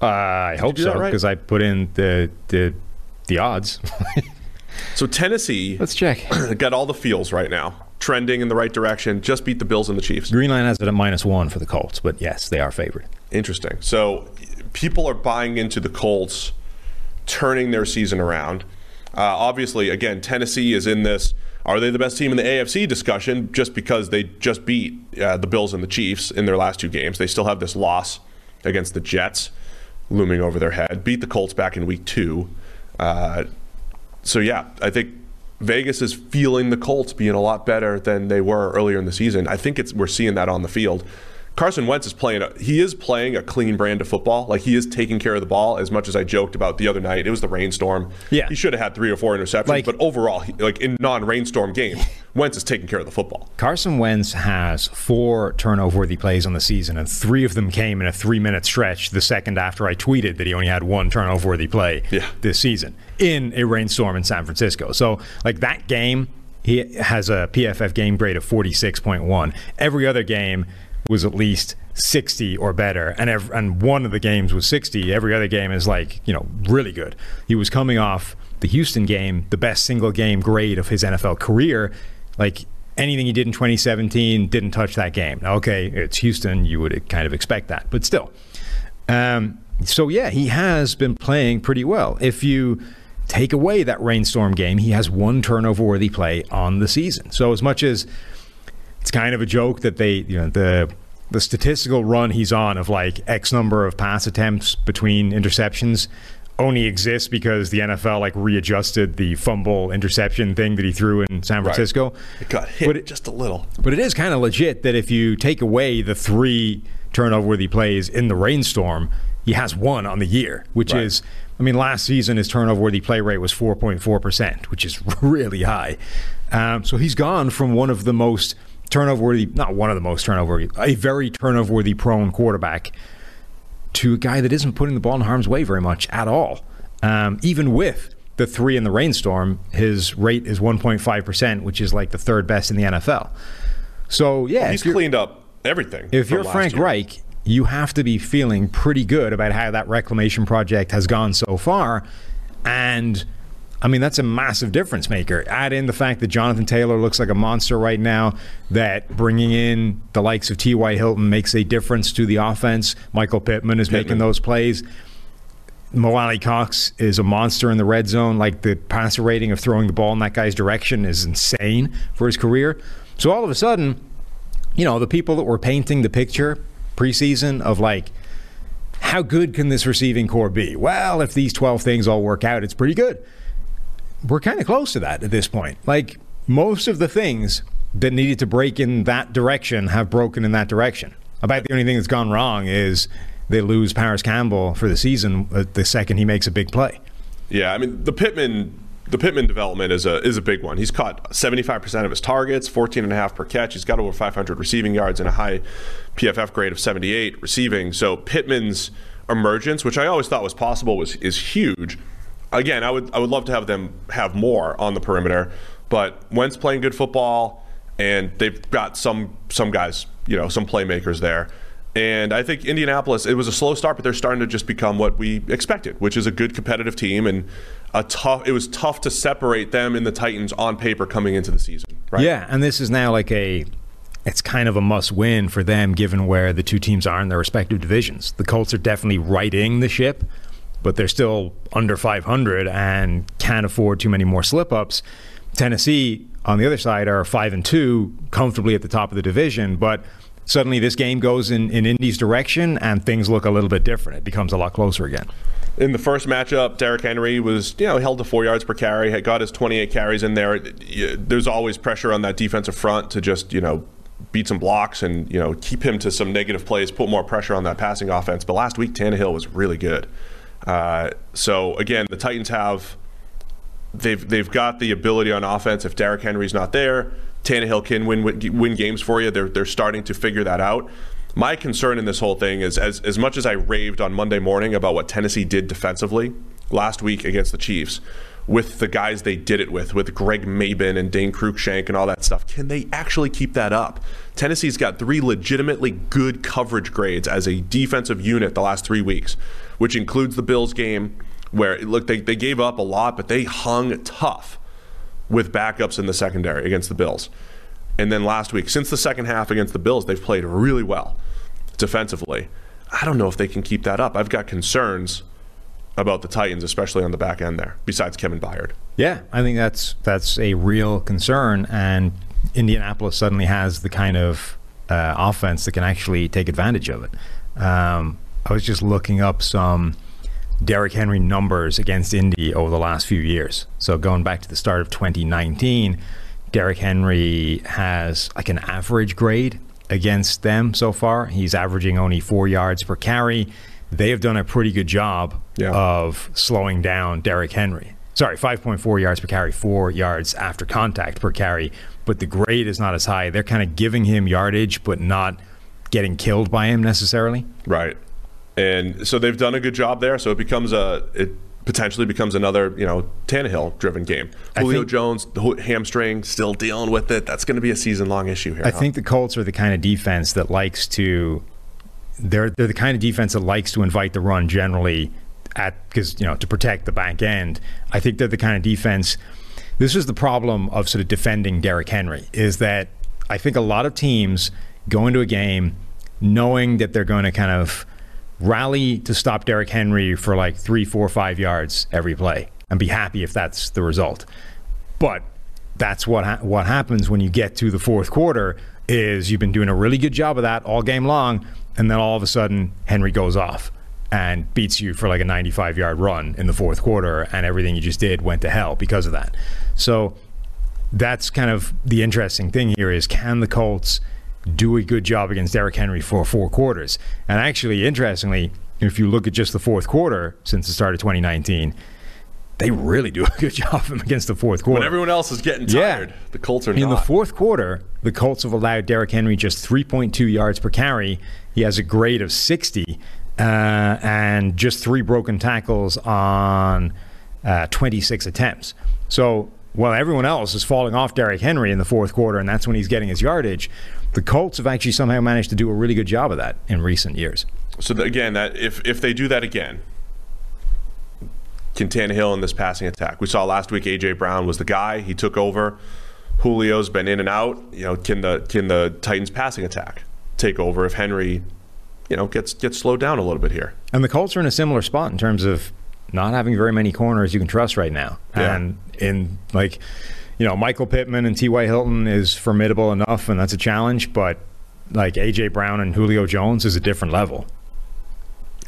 Uh, I hope so right? because I put in the the the odds. So Tennessee Let's check. got all the feels right now, trending in the right direction. Just beat the Bills and the Chiefs. Green line has it at minus one for the Colts, but yes, they are favored. Interesting. So people are buying into the Colts turning their season around. Uh, obviously, again, Tennessee is in this. Are they the best team in the AFC discussion just because they just beat uh, the Bills and the Chiefs in their last two games? They still have this loss against the Jets looming over their head. Beat the Colts back in week two. Uh, so, yeah, I think Vegas is feeling the Colts being a lot better than they were earlier in the season. I think it's we're seeing that on the field. Carson Wentz is playing. A, he is playing a clean brand of football. Like he is taking care of the ball. As much as I joked about the other night, it was the rainstorm. Yeah. he should have had three or four interceptions. Like- but overall, he, like in non-rainstorm games, Wentz is taking care of the football. Carson Wentz has four turnover-worthy plays on the season, and three of them came in a three-minute stretch. The second after I tweeted that he only had one turnover-worthy play Yeah. this season in a rainstorm in San Francisco. So, like that game, he has a PFF game grade of 46.1. Every other game was at least 60 or better, and ev- and one of the games was 60. Every other game is like you know really good. He was coming off the Houston game, the best single game grade of his NFL career. Like anything he did in 2017 didn't touch that game. Okay, it's Houston, you would kind of expect that, but still. Um, so yeah, he has been playing pretty well. If you take away that rainstorm game, he has one turnover-worthy play on the season. So as much as it's kind of a joke that they, you know, the the statistical run he's on of like X number of pass attempts between interceptions only exists because the NFL like readjusted the fumble interception thing that he threw in San Francisco. It got hit But it- just a little. But it is kind of legit that if you take away the three turnover-worthy plays in the rainstorm, he has one on the year, which Right. is, I mean, last season his turnover-worthy play rate was 4.4%, which is really high. Um, so he's gone from one of the most turnover-worthy, not one of the most turnover-worthy, a very turnover-worthy prone quarterback to a guy that isn't putting the ball in harm's way very much at all. Um, even with the three in the rainstorm, his rate is 1.5%, which is like the third best in the NFL. So, yeah, He's cleaned up everything. if you're Frank year. Reich, you have to be feeling pretty good about how that reclamation project has gone so far. And I mean, that's a massive difference maker. Add in the fact that Jonathan Taylor looks like a monster right now, that bringing in the likes of T.Y. Hilton makes a difference to the offense. Michael Pittman is making those plays. Mo Alie-Cox is a monster in the red zone. Like the passer rating of throwing the ball in that guy's direction is insane for his career. So all of a sudden, you know, the people that were painting the picture preseason of like, how good can this receiving corps be? Well, if these 12 things all work out, it's pretty good. We're kind of close to that at this point. Like, most of the things that needed to break in that direction have broken in that direction. About the only thing that's gone wrong is they lose Parris Campbell for the season uh, the second he makes a big play. Yeah, I mean the Pittman the Pittman development is a is a big one. He's caught 75% of his targets, 14 and a half per catch. He's got over 500 receiving yards and a high PFF grade of 78 receiving. So Pittman's emergence, which I always thought was possible, was is huge. Again, I would I would love to have them have more on the perimeter, but Wentz playing good football, and they've got some some guys, you know, some playmakers there. And I think Indianapolis, it was a slow start, but they're starting to just become what we expected, which is a good competitive team and a tough. It was tough to separate them and the Titans on paper coming into the season, right? Yeah, and this is now like a it's kind of a must win for them given where the two teams are in their respective divisions. The Colts are definitely righting the ship, but they're still under 500 and can't afford too many more slip ups. Tennessee, on the other side, are 5 and 2, comfortably at the top of the division, but suddenly this game goes in, in Indy's direction and things look a little bit different. It becomes a lot closer again. In the first matchup, Derrick Henry was you know held to four yards per carry, had got his 28 carries in there. There's always pressure on that defensive front to just you know beat some blocks and you know keep him to some negative plays, put more pressure on that passing offense. But last week, Tannehill was really good. Uh, so again, the Titans have they've they've got the ability on offense. If Derrick Henry's not there, Tannehill can win win games for you. They're they're starting to figure that out. My concern in this whole thing is as as much as I raved on Monday morning about what Tennessee did defensively last week against the Chiefs with the guys they did it with, with Greg Mabin and Dane Cruikshank and all that stuff. Can they actually keep that up? Tennessee's got three legitimately good coverage grades as a defensive unit the last three weeks, which includes the Bills game, where look they, they gave up a lot, but they hung tough with backups in the secondary against the Bills. And then last week, since the second half against the Bills, they've played really well defensively. I don't know if they can keep that up. I've got concerns about the Titans, especially on the back end there, besides Kevin Byard. Yeah, I think that's that's a real concern, and Indianapolis suddenly has the kind of uh, offense that can actually take advantage of it. Um, I was just looking up some Derrick Henry numbers against Indy over the last few years. So going back to the start of 2019, Derrick Henry has like an average grade against them so far. He's averaging only four yards per carry they have done a pretty good job yeah. of slowing down Derrick Henry. Sorry, 5.4 yards per carry, four yards after contact per carry, but the grade is not as high. They're kind of giving him yardage, but not getting killed by him necessarily. Right. And so they've done a good job there. So it becomes a, it potentially becomes another, you know, Tannehill driven game. Julio think, Jones, hamstring, still dealing with it. That's going to be a season long issue here. I huh? think the Colts are the kind of defense that likes to they're they're the kind of defense that likes to invite the run generally at because you know to protect the back end. I think they're the kind of defense. This is the problem of sort of defending Derrick Henry is that I think a lot of teams go into a game knowing that they're going to kind of rally to stop Derrick Henry for like three, four, five yards every play and be happy if that's the result. But that's what ha- what happens when you get to the fourth quarter is you've been doing a really good job of that all game long and then all of a sudden Henry goes off and beats you for like a 95 yard run in the fourth quarter, and everything you just did went to hell because of that. So that's kind of the interesting thing here is can the Colts do a good job against Derrick Henry for four quarters? And actually, interestingly, if you look at just the fourth quarter since the start of 2019, they really do a good job against the fourth quarter. When everyone else is getting tired, yeah. the Colts are In not. the fourth quarter, the Colts have allowed Derrick Henry just 3.2 yards per carry. He has a grade of 60 uh, and just three broken tackles on uh, 26 attempts. So while everyone else is falling off Derrick Henry in the fourth quarter, and that's when he's getting his yardage, the Colts have actually somehow managed to do a really good job of that in recent years. So the, again, that if if they do that again, can Tannehill in this passing attack. We saw last week AJ Brown was the guy. He took over. Julio's been in and out. You know, can the can the Titans passing attack take over if Henry, you know, gets gets slowed down a little bit here? And the Colts are in a similar spot in terms of not having very many corners you can trust right now. Yeah. And in like, you know, Michael Pittman and T.Y. Hilton is formidable enough, and that's a challenge. But like AJ Brown and Julio Jones is a different level.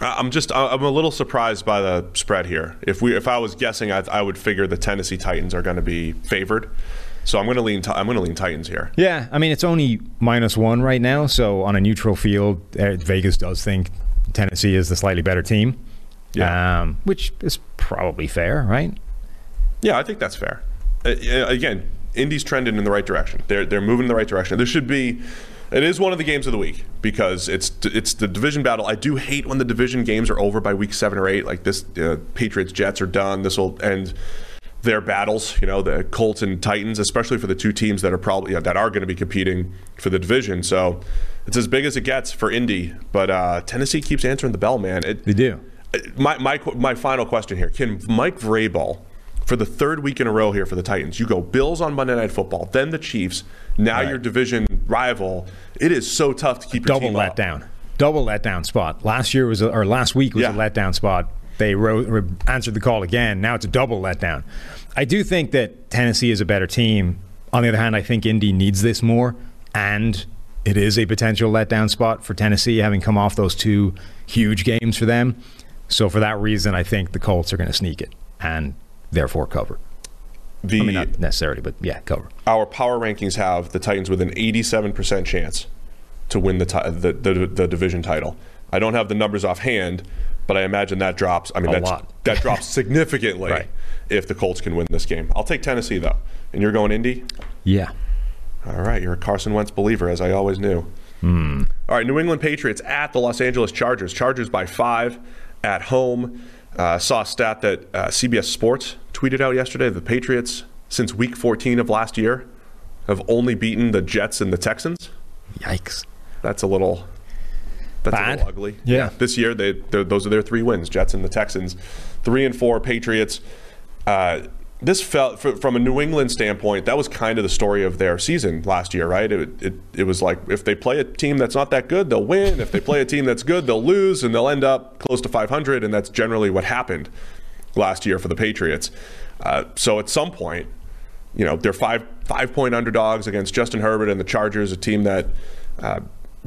I'm just I'm a little surprised by the spread here. If we if I was guessing, I, I would figure the Tennessee Titans are going to be favored. So I'm going to lean. I'm going to lean Titans here. Yeah, I mean it's only minus one right now. So on a neutral field, uh, Vegas does think Tennessee is the slightly better team. Yeah. um, which is probably fair, right? Yeah, I think that's fair. Uh, uh, again, Indy's trending in the right direction. They're they're moving in the right direction. There should be. It is one of the games of the week because it's it's the division battle. I do hate when the division games are over by week seven or eight. Like this, uh, Patriots Jets are done. This will end their battles. You know, the Colts and Titans, especially for the two teams that are probably yeah, that are going to be competing for the division. So it's as big as it gets for Indy. But uh, Tennessee keeps answering the bell, man. It, They do. my, my my final question here: Can Mike Vrabel, for the third week in a row here for the Titans, you go Bills on Monday Night Football, then the Chiefs, now Right. your division rival. It is so tough to keep your double letdown. Double letdown spot. Last year was a, or last week was Yeah. a letdown spot. They wrote, re- answered the call again. Now it's a double letdown. I do think that Tennessee is a better team. On the other hand, I think Indy needs this more, and it is a potential letdown spot for Tennessee, having come off those two huge games for them. So for that reason, I think the Colts are going to sneak it and therefore cover. The I mean, not necessarily, but yeah, cover. our power rankings have the Titans with an 87% chance to win the, ti- the, the the division title. I don't have the numbers offhand, but I imagine that drops. I mean, A that's, lot. that drops significantly Right. if the Colts can win this game. I'll take Tennessee though, and you're going Indy. Yeah. All right, you're a Carson Wentz believer, as I always knew. All right, New England Patriots at the Los Angeles Chargers. Chargers by five at home. Uh, saw a stat that uh, CBS Sports tweeted out yesterday. The Patriots, since Week 14 of last year, have only beaten the Jets and the Texans. Yikes. That's a little. That's Bad? a little ugly. Yeah. This year, they those are their three wins: Jets and the Texans. Three and four Patriots. Uh, this felt fr- from a New England standpoint. That was kind of the story of their season last year, right? It, it it was like if they play a team that's not that good, they'll win. If they play a team that's good, they'll lose, and they'll end up close to 500. And that's generally what happened last year for the Patriots. Uh, so at some point, you know they're five five point underdogs against Justin Herbert and the Chargers, a team that uh,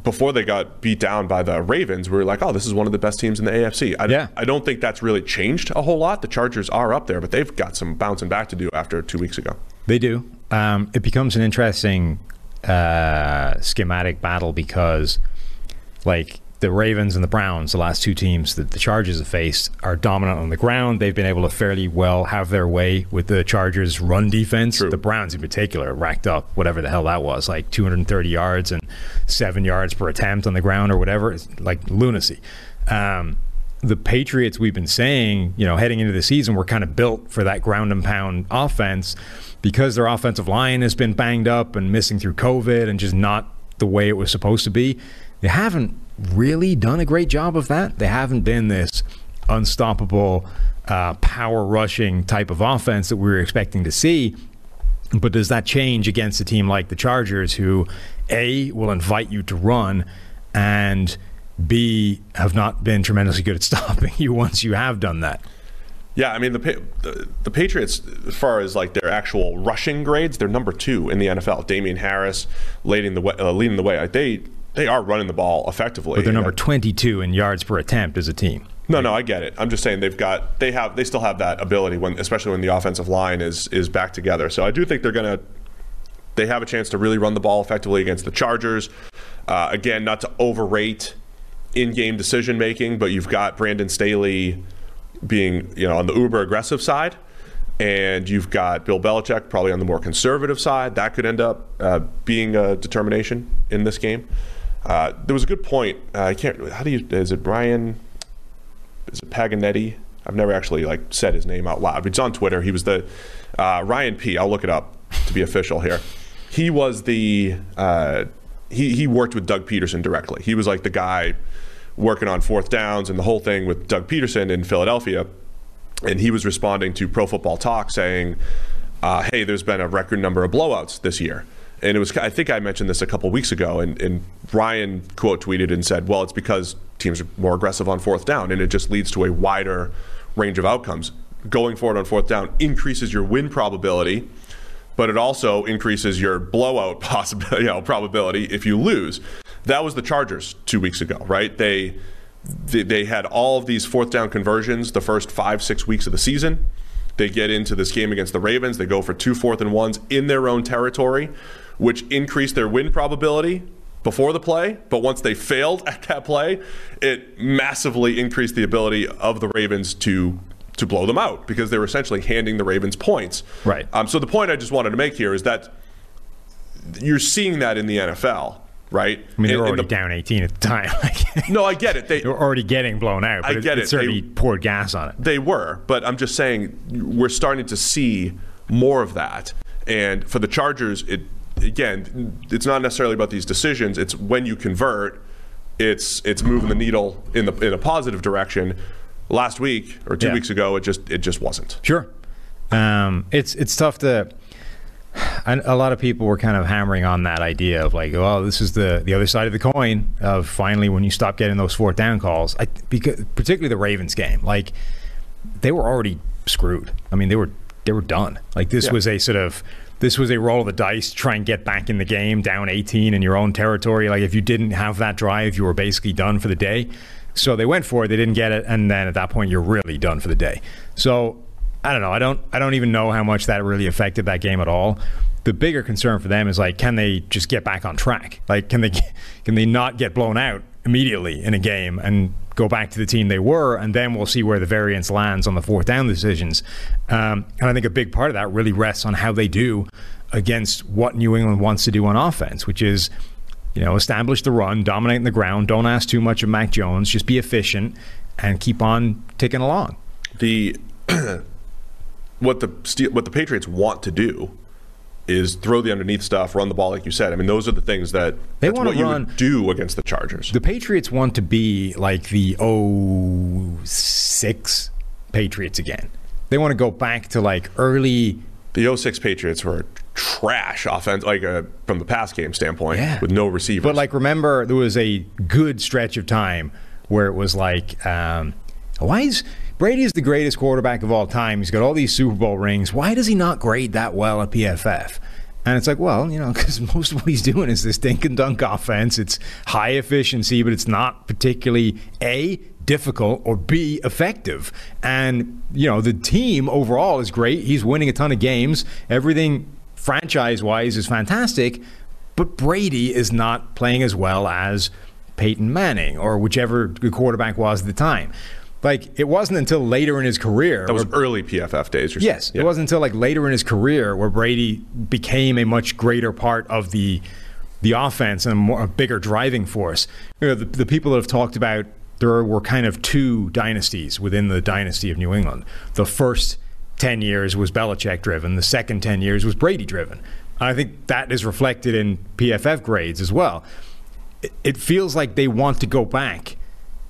before they got beat down by the Ravens, we were like, oh, this is one of the best teams in the AFC. I, Yeah. I don't think that's really changed a whole lot. The Chargers are up there, but they've got some bouncing back to do after two weeks ago. They do. Um, it becomes an interesting uh, schematic battle because, like, the Ravens and the Browns, the last two teams that the Chargers have faced, are dominant on the ground. They've been able to fairly well have their way with the Chargers' run defense. True. The Browns, in particular, racked up whatever the hell that was, like 230 yards and seven yards per attempt on the ground or whatever. It's like lunacy. Um, the Patriots, we've been saying, you know, heading into the season, were kind of built for that ground and pound offense because their offensive line has been banged up and missing through COVID and just not the way it was supposed to be. They haven't really done a great job of that. They haven't been this unstoppable, uh, power rushing type of offense that we were expecting to see. But does that change against a team like the Chargers, who A, will invite you to run, and B, have not been tremendously good at stopping you once you have done that? Yeah, I mean the, the the Patriots, as far as like their actual rushing grades, they're number two in the NFL. Damien Harris leading the way. Uh, leading the way. They they are running the ball effectively. But they're number that- 22 in yards per attempt as a team. No, no, I get it. I'm just saying they've got they have they still have that ability when especially when the offensive line is is back together. So I do think they're gonna they have a chance to really run the ball effectively against the Chargers. Uh, again, not to overrate in-game decision making, but you've got Brandon Staley being you know on the uber aggressive side, and you've got Bill Belichick probably on the more conservative side. That could end up uh, being a determination in this game. Uh, there was a good point. Uh, I can't. How do you? Is it Brian? Is it Paganetti? I've never actually like said his name out loud. It's on Twitter. He was the uh, Ryan P. I'll look it up to be official here. He was the uh, he he worked with Doug Pederson directly. He was like the guy working on fourth downs and the whole thing with Doug Pederson in Philadelphia. And he was responding to Pro Football Talk saying, uh, "Hey, there's been a record number of blowouts this year." And it was I think I mentioned this a couple weeks ago, and, and Ryan quote tweeted and said, "Well, it's because teams are more aggressive on fourth down, and it just leads to a wider range of outcomes. Going forward on fourth down increases your win probability." but it also increases your blowout possibility, you know, probability if you lose. That was the Chargers two weeks ago, right? They, they they had all of these fourth down conversions the first five six weeks of the season. They get into this game against the Ravens. They go for two fourth and ones in their own territory, which increased their win probability, before the play, but once they failed at that play, it massively increased the ability of the Ravens to to blow them out because they were essentially handing the Ravens points. Right. Um, so the point I just wanted to make here is that you're seeing that in the NFL, right? I mean, they were already the- down 18 at the time. No, I get it. They they were already getting blown out. But I get it, it. certainly They- poured gas on it. They were, but I'm just saying we're starting to see more of that. And for the Chargers, it again, it's not necessarily about these decisions. It's when you convert, it's it's moving the needle in the in a positive direction. Last week or two Yeah. weeks ago, it just it just wasn't. Sure. Um, it's it's tough to. And a lot of people were kind of hammering on that idea of like, oh, this is the the other side of the coin of finally when you stop getting those fourth down calls. I, because particularly the Ravens game, like they were already screwed. I mean, they were they were done. Like this Yeah. was a sort of this was a roll of the dice, try and get back in the game, down 18 in your own territory. Like if you didn't have that drive, you were basically done for the day. So they went for it, they didn't get it, and then at that point you're really done for the day. So I don't know. I don't I don't even know how much that really affected that game at all. The bigger concern for them is like, can they just get back on track? Like, can they can they not get blown out immediately in a game and go back to the team they were, and then we'll see where the variance lands on the fourth down decisions. Um, and I think a big part of that really rests on how they do against what New England wants to do on offense, which is you know, establish the run, dominate the ground, don't ask too much of Mac Jones, just be efficient and keep on ticking along. The what the what the Patriots want to do is throw the underneath stuff, run the ball like you said. I mean, those are the things that They what you run- do against the Chargers. The Patriots want to be like the 06 Patriots again. They want to go back to like early The 06 Patriots were trash offense, like uh, from the pass game standpoint, Yeah. with no receivers. But like, remember there was a good stretch of time where it was like, um, why is Brady is the greatest quarterback of all time? He's got all these Super Bowl rings. Why does he not grade that well at PFF? And it's like, well, you know, because most of what he's doing is this dink and dunk offense. It's high efficiency, but it's not particularly a difficult or b effective. And you know, the team overall is great. He's winning a ton of games. Everything franchise wise is fantastic, but Brady is not playing as well as Peyton Manning or whichever quarterback was at the time. Like it wasn't until later in his career that was where- early PFF days. Or something. Yes, something. it wasn't until like later in his career where Brady became a much greater part of the the offense and a, more, a bigger driving force. You know, the, the people that have talked about there were kind of two dynasties within the dynasty of New England. The first ten years was Belichick driven. The second ten years was Brady driven. I think that is reflected in PFF grades as well. It, it feels like they want to go back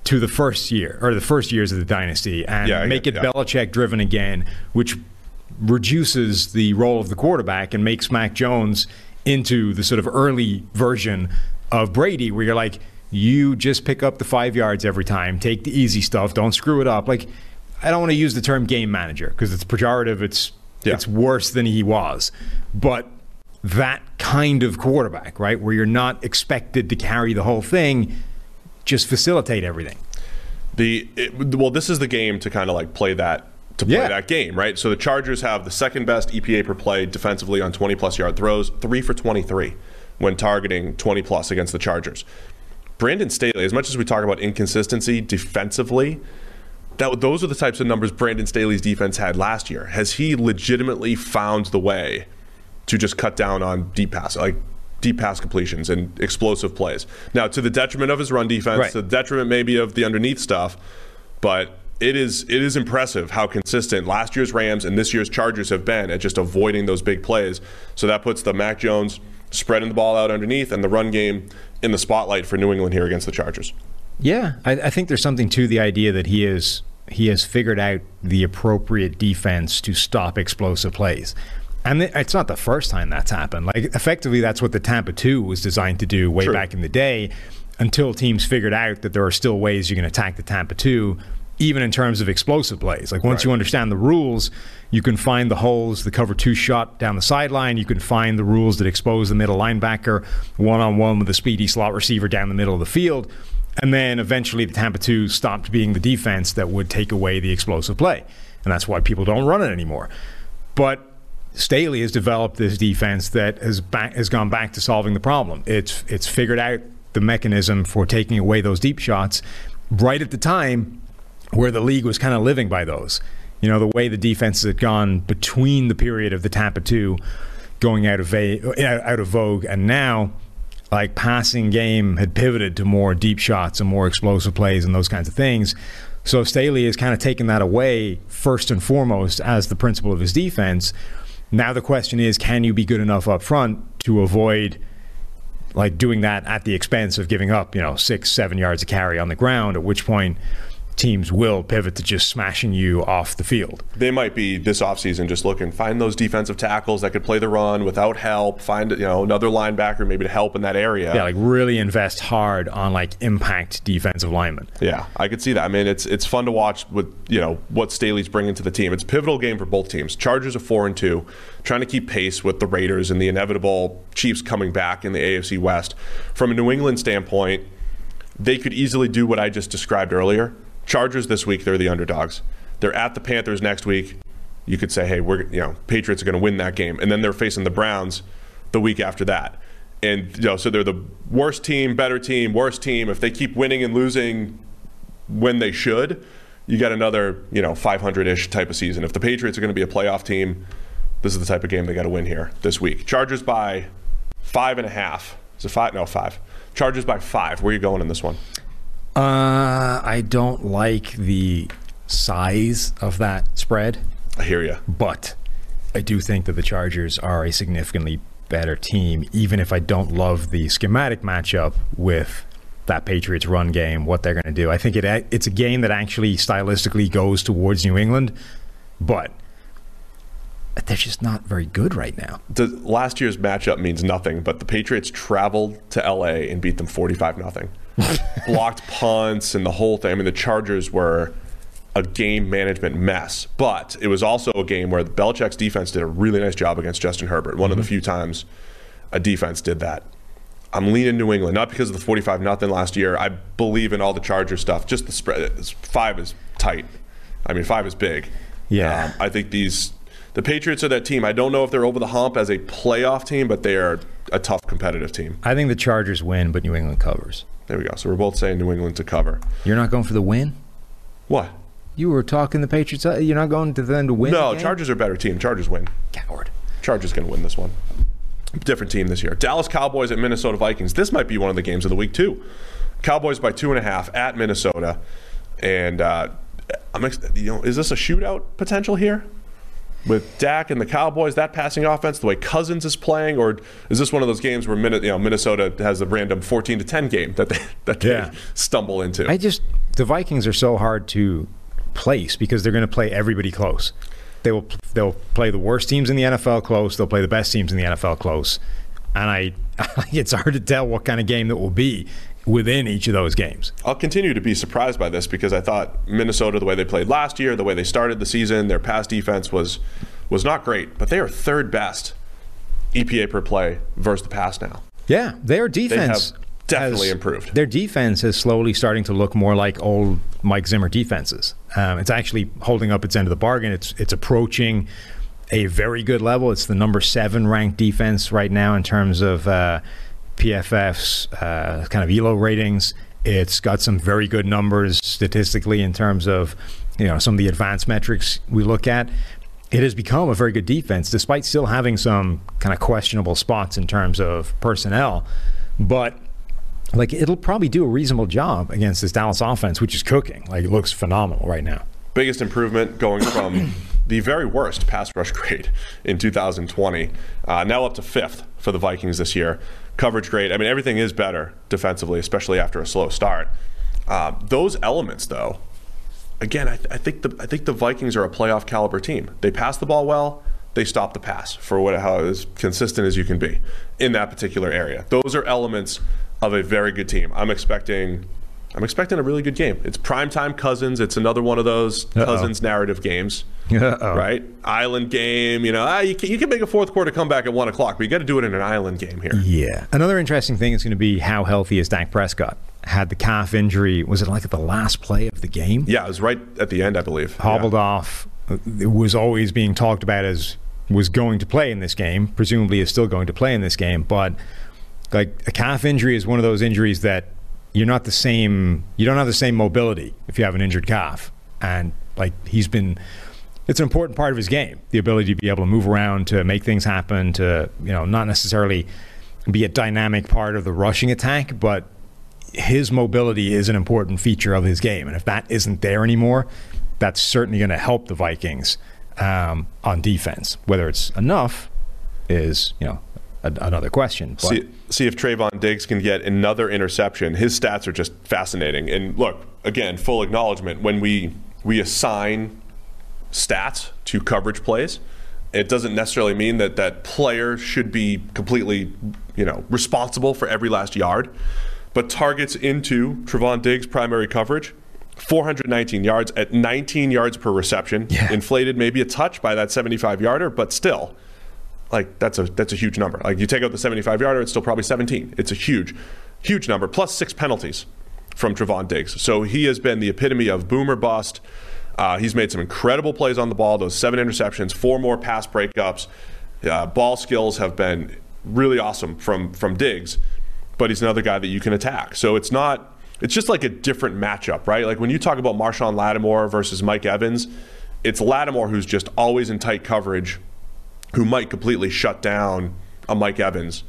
to the first year or the first years of the dynasty and Yeah, make it yeah. Belichick driven again, which reduces the role of the quarterback and makes Mac Jones into the sort of early version of Brady, where you're like, you just pick up the five yards every time, take the easy stuff, don't screw it up. Like, I don't want to use the term game manager because it's pejorative. It's Yeah. it's worse than he was, but that kind of quarterback, right, where you're not expected to carry the whole thing, just facilitate everything. The it, well, this is the game to kind of like play that to play Yeah. that game, right? So the Chargers have the second best EPA per play defensively on 20 plus yard throws, three for 23 when targeting 20 plus against the Chargers. Brandon Staley, as much as we talk about inconsistency defensively, that those are the types of numbers Brandon Staley's defense had last year. Has he legitimately found the way to just cut down on deep pass, like deep pass completions and explosive plays? Now, to the detriment of his run defense, Right. the detriment maybe of the underneath stuff, but it is it is impressive how consistent last year's Rams and this year's Chargers have been at just avoiding those big plays. So that puts the Mac Jones spreading the ball out underneath and the run game in the spotlight for New England here against the Chargers. Yeah, I, I think there's something to the idea that he is he has figured out the appropriate defense to stop explosive plays. And it's not the first time that's happened. Like effectively, that's what the Tampa two was designed to do way True. back in the day. Until teams figured out that there are still ways you can attack the Tampa two, even in terms of explosive plays. Like once you understand the rules, you can find the holes, the cover two shot down the sideline. You can find the rules that expose the middle linebacker one on one with a speedy slot receiver down the middle of the field. And then eventually the Tampa 2 stopped being the defense that would take away the explosive play. And that's why people don't run it anymore. But Staley has developed this defense that has back, has gone back to solving the problem. It's it's figured out the mechanism for taking away those deep shots right at the time where the league was kind of living by those. You know, the way the defenses had gone between the period of the Tampa 2 going out of va- uh, out of vogue and now like passing game had pivoted to more deep shots and more explosive plays and those kinds of things. So Staley has kind of taken that away first and foremost as the principle of his defense. Now the question is, can you be good enough up front to avoid like doing that at the expense of giving up, you know, six, seven yards of carry on the ground, at which point teams will pivot to just smashing you off the field. They might be this offseason just looking, find those defensive tackles that could play the run without help, find you know another linebacker maybe to help in that area. Yeah, like really invest hard on like impact defensive linemen. Yeah, I could see that. I mean, it's it's fun to watch with you know what Staley's bringing to the team. It's a pivotal game for both teams. Chargers are four and two, trying to keep pace with the Raiders and the inevitable Chiefs coming back in the AFC West. From a New England standpoint, they could easily do what I just described earlier. Chargers this week, they're the underdogs. They're at the Panthers next week. You could say, hey, we're you know Patriots are going to win that game, and then they're facing the Browns the week after that. And you know, so they're the worst team, better team, worst team. If they keep winning and losing when they should, you got another you know 500-ish type of season. If the Patriots are going to be a playoff team, this is the type of game they got to win here this week. Chargers by five and a half. Is it five? No, five. Chargers by five. Where are you going in this one? Uh, I don't like the size of that spread, I hear you. but I do think that the Chargers are a significantly better team, even if I don't love the schematic matchup with that Patriots run game, what they're going to do. I think it it's a game that actually stylistically goes towards New England, but they're just not very good right now. The last year's matchup means nothing, but the Patriots traveled to LA and beat them 45 nothing. Blocked punts and the whole thing. I mean, the Chargers were a game management mess, but it was also a game where Belichick's defense did a really nice job against Justin Herbert. One of the few times a defense did that. I'm leaning New England, not because of the 45 nothing last year. I believe in all the Charger stuff. Just the spread. Five is tight. I mean, five is big. Yeah. Um, I think these the Patriots are that team. I don't know if they're over the hump as a playoff team, but they are a tough competitive team. I think the Chargers win, but New England covers. There we go. So we're both saying New England to cover. You're not going for the win? What? You were talking the Patriots. You're not going to them to win? No? Chargers are a better team. Chargers win. Coward. Chargers going to win this one. Different team this year. Dallas Cowboys at Minnesota Vikings. This might be one of the games of the week too. Cowboys by two and a half at Minnesota, and uh, I'm ex- you know is this a shootout potential here with Dak and the Cowboys? That passing offense, the way Cousins is playing, or is this one of those games where you know Minnesota has a random 14 to 10 game that they that they Yeah. stumble into? I just the Vikings are so hard to place because they're going to play everybody close. They will they'll play the worst teams in the NFL close. They'll play the best teams in the NFL close, and I it's hard to tell what kind of game that will be within each of those games. I'll continue to be surprised by this because I thought Minnesota, the way they played last year, the way they started the season, their pass defense was was not great, but they are third best EPA per play versus the pass now. Yeah, their defense have definitely has- improved. Their defense is slowly starting to look more like old Mike Zimmer defenses. Um, it's actually holding up its end of the bargain. It's it's approaching a very good level. It's the number seven ranked defense right now in terms of uh, PFF's uh, kind of ELO ratings. It's got some very good numbers statistically in terms of you know some of the advanced metrics we look at. It has become a very good defense, despite still having some kind of questionable spots in terms of personnel. But like it'll probably do a reasonable job against this Dallas offense, which is cooking. Like it looks phenomenal right now. Biggest improvement going from the very worst pass rush grade in 2020, uh, now up to fifth for the Vikings this year. Coverage great. I mean, everything is better defensively, especially after a slow start. Uh, those elements, though, again, I, I think the I think the Vikings are a playoff caliber team. They pass the ball well. They stop the pass for what how as consistent as you can be in that particular area. Those are elements of a very good team. I'm expecting. I'm expecting a really good game. It's primetime Cousins. It's another one of those Cousins narrative games, Uh-oh. right? Island game. You know, ah, you, can, you can make a fourth quarter comeback at one o'clock, but you got to do it in an island game here. Yeah. Another interesting thing is going to be how healthy is Dak Prescott. Had the calf injury. Was it like at the last play of the game? Yeah, it was right at the end, I believe. Hobbled off. It was always being talked about as was going to play in this game, presumably is still going to play in this game, but like a calf injury is one of those injuries that you're not the same you don't have the same mobility if you have an injured calf. And like he's been it's an important part of his game, the ability to be able to move around, to make things happen, to, you know, not necessarily be a dynamic part of the rushing attack, but his mobility is an important feature of his game. And if that isn't there anymore, that's certainly going to help the Vikings um, on defense. Whether it's enough is, you know, a, another question. But See, see if Trevon Diggs can get another interception. His stats are just fascinating. And look, again, full acknowledgement when we we assign stats to coverage plays, it doesn't necessarily mean that that player should be completely, you know, responsible for every last yard. But targets into Trevon Diggs' primary coverage, 419 yards at 19 yards per reception, Yeah. inflated maybe a touch by that 75 yarder, but still, like that's a that's a huge number. Like you take out the 75 yarder, it's still probably 17. It's a huge, huge number. Plus six penalties from Trevon Diggs. So he has been the epitome of boomer bust. Uh, he's made some incredible plays on the ball. Those seven interceptions, four more pass breakups. Uh, ball skills have been really awesome from from Diggs. But he's another guy that you can attack. So it's not. It's just like a different matchup, right? Like when you talk about Marshon Lattimore versus Mike Evans, it's Lattimore who's just always in tight coverage who might completely shut down a Mike Evans,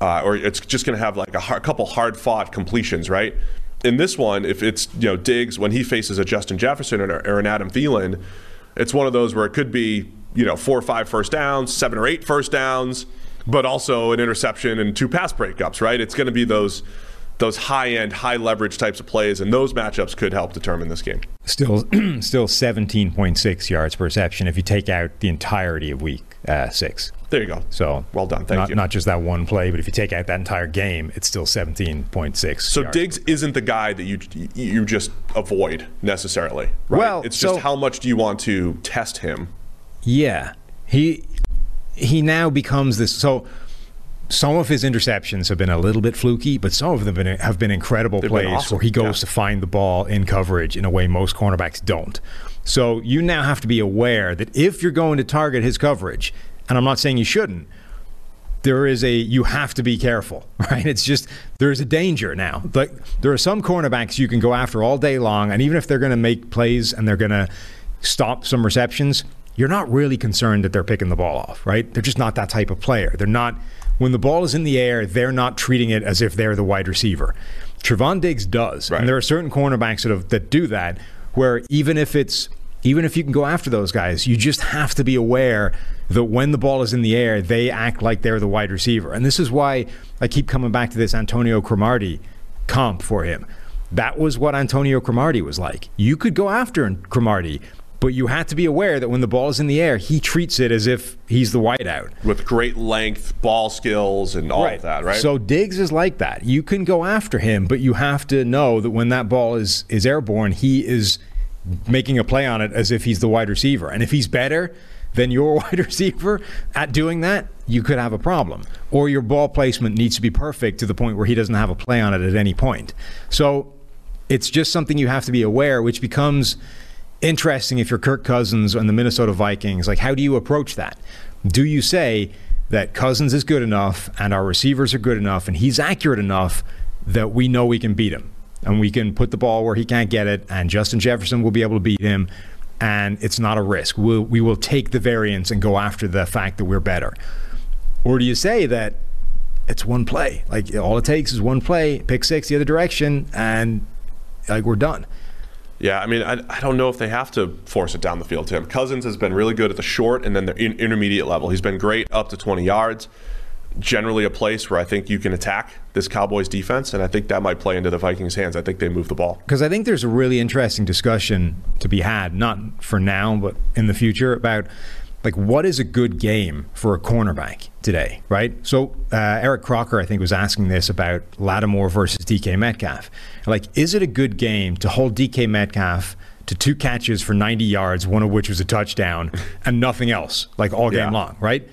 uh, or it's just going to have like a, hard, couple hard fought completions, right? In this one, if it's you know Diggs when he faces a Justin Jefferson or, or an Adam Thielen, it's one of those where it could be you know four or five first downs, seven or eight first downs, but also an interception and two pass breakups, right? It's going to be those those high end, high leverage types of plays, and those matchups could help determine this game. still, still 17.6 yards per reception if you take out the entirety of week uh, six. There you go. So well done, thank not, you. Not just that one play, but if you take out that entire game, it's still 17.6. So yards. Diggs isn't the guy that you you just avoid necessarily. Right? Well, it's so- just how much do you want to test him? Yeah, he he now becomes this. So some of his interceptions have been a little bit fluky, but some of them been, have been incredible They've been plays awesome, where he goes yeah. to find the ball in coverage in a way most cornerbacks don't. So you now have to be aware that if you're going to target his coverage, and I'm not saying you shouldn't, there is a you have to be careful, right? It's just there's a danger now. Like there are some cornerbacks you can go after all day long, and even if they're going to make plays and they're going to stop some receptions, you're not really concerned that they're picking the ball off, right? They're just not that type of player. They're not when the ball is in the air, they're not treating it as if they're the wide receiver. Trevon Diggs does, Right. and there are certain cornerbacks that have, that do that, where even if it's even if you can go after those guys, you just have to be aware that when the ball is in the air, they act like they're the wide receiver. And this is why I keep coming back to this Antonio Cromartie comp for him. That was what Antonio Cromartie was like. You could go after Cromartie, but you have to be aware that when the ball is in the air, he treats it as if he's the wideout. With great length, ball skills, and all of that, right? So Diggs is like that. You can go after him, but you have to know that when that ball is is airborne, he is making a play on it as if he's the wide receiver. And if he's better than your wide receiver at doing that, you could have a problem. Or your ball placement needs to be perfect to the point where he doesn't have a play on it at any point. So it's just something you have to be aware, which becomes interesting if you're Kirk Cousins and the Minnesota Vikings. Like, how do you approach that? Do you say that Cousins is good enough and our receivers are good enough and he's accurate enough that we know we can beat him and we can put the ball where he can't get it and Justin Jefferson will be able to beat him and it's not a risk. We'll, we will take the variance and go after the fact that we're better. Or do you say that it's one play? Like all it takes is one play, pick six the other direction, and like we're done. Yeah, I mean, I, I don't know if they have to force it down the field to him. Cousins has been really good at the short and then the in, intermediate level. He's been great up to 20 yards. Generally, a place where I think you can attack this Cowboys defense, and I think that might play into the Vikings' hands. I think they move the ball. Because I think there's a really interesting discussion to be had, not for now, but in the future, about like what is a good game for a cornerback today, right? So uh, Eric Crocker, I think, was asking this about Lattimore versus DK Metcalf. Like, is it a good game to hold DK Metcalf to two catches for 90 yards, one of which was a touchdown, and nothing else, like all game Yeah. long, right?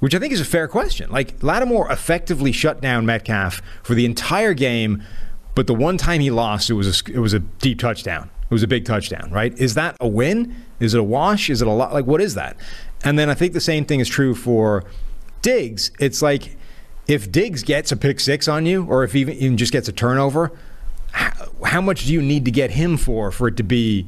Which I think is a fair question. Like Lattimore effectively shut down Metcalf for the entire game, but the one time he lost, it was a, it was a deep touchdown. It was a big touchdown, right? Is that a win? Is it a wash? Is it a lot? Like what is that? And then I think the same thing is true for Diggs. It's like if Diggs gets a pick six on you, or if even, even just gets a turnover, how, how much do you need to get him for for it to be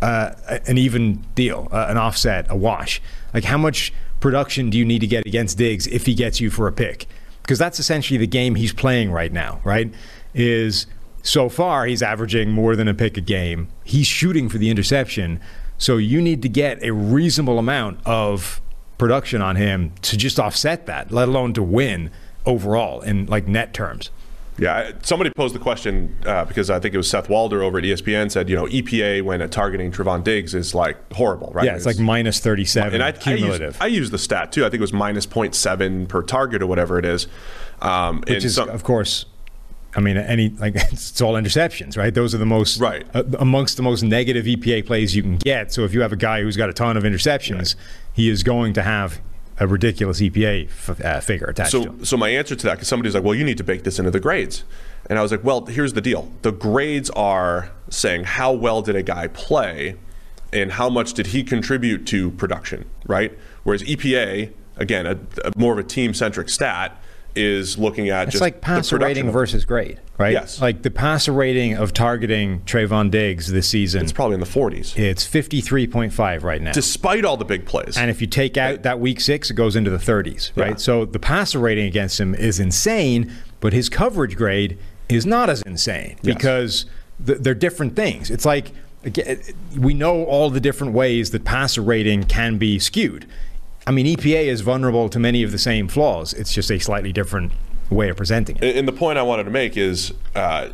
uh, an even deal, uh, an offset, a wash? Like how much production do you need to get against Diggs if he gets you for a pick? Because that's essentially the game he's playing right now, right? Is so far he's averaging more than a pick a game. He's shooting for the interception. So you need to get a reasonable amount of production on him to just offset that, let alone to win overall in like net terms. Yeah, somebody posed the question uh, because I think it was Seth Walder over at ESPN said, you know, EPA when at targeting Trevon Diggs is like horrible, right? Yeah, it's like minus 37 and I, cumulative. I, use, I used the stat too. I think it was minus 0.7 per target or whatever it is. Um, Which and is, some- of course, I mean, any like it's all interceptions, right? Those are the most Right. uh, amongst the most negative EPA plays you can get. So if you have a guy who's got a ton of interceptions, he is going to have a ridiculous EPA f- uh, figure attached to So, him. so my answer to that, because somebody's like, well, you need to bake this into the grades. And I was like, well, here's the deal. The grades are saying how well did a guy play and how much did he contribute to production, right? Whereas EPA, again, a, a more of a team centric stat, is looking at It's just like passer rating versus grade, right? Yes. Like the passer rating of targeting Trevon Diggs this season, It's probably in the 40s, it's 53.5 right now. despite all the big plays. And if you take out that week six, it goes into the 30s, right? Yeah. So the passer rating against him is insane, but his coverage grade is not as insane Yes. because th- they're different things. It's like we know all the different ways that passer rating can be skewed. I mean, EPA is vulnerable to many of the same flaws. It's just a slightly different way of presenting it. And the point I wanted to make is uh,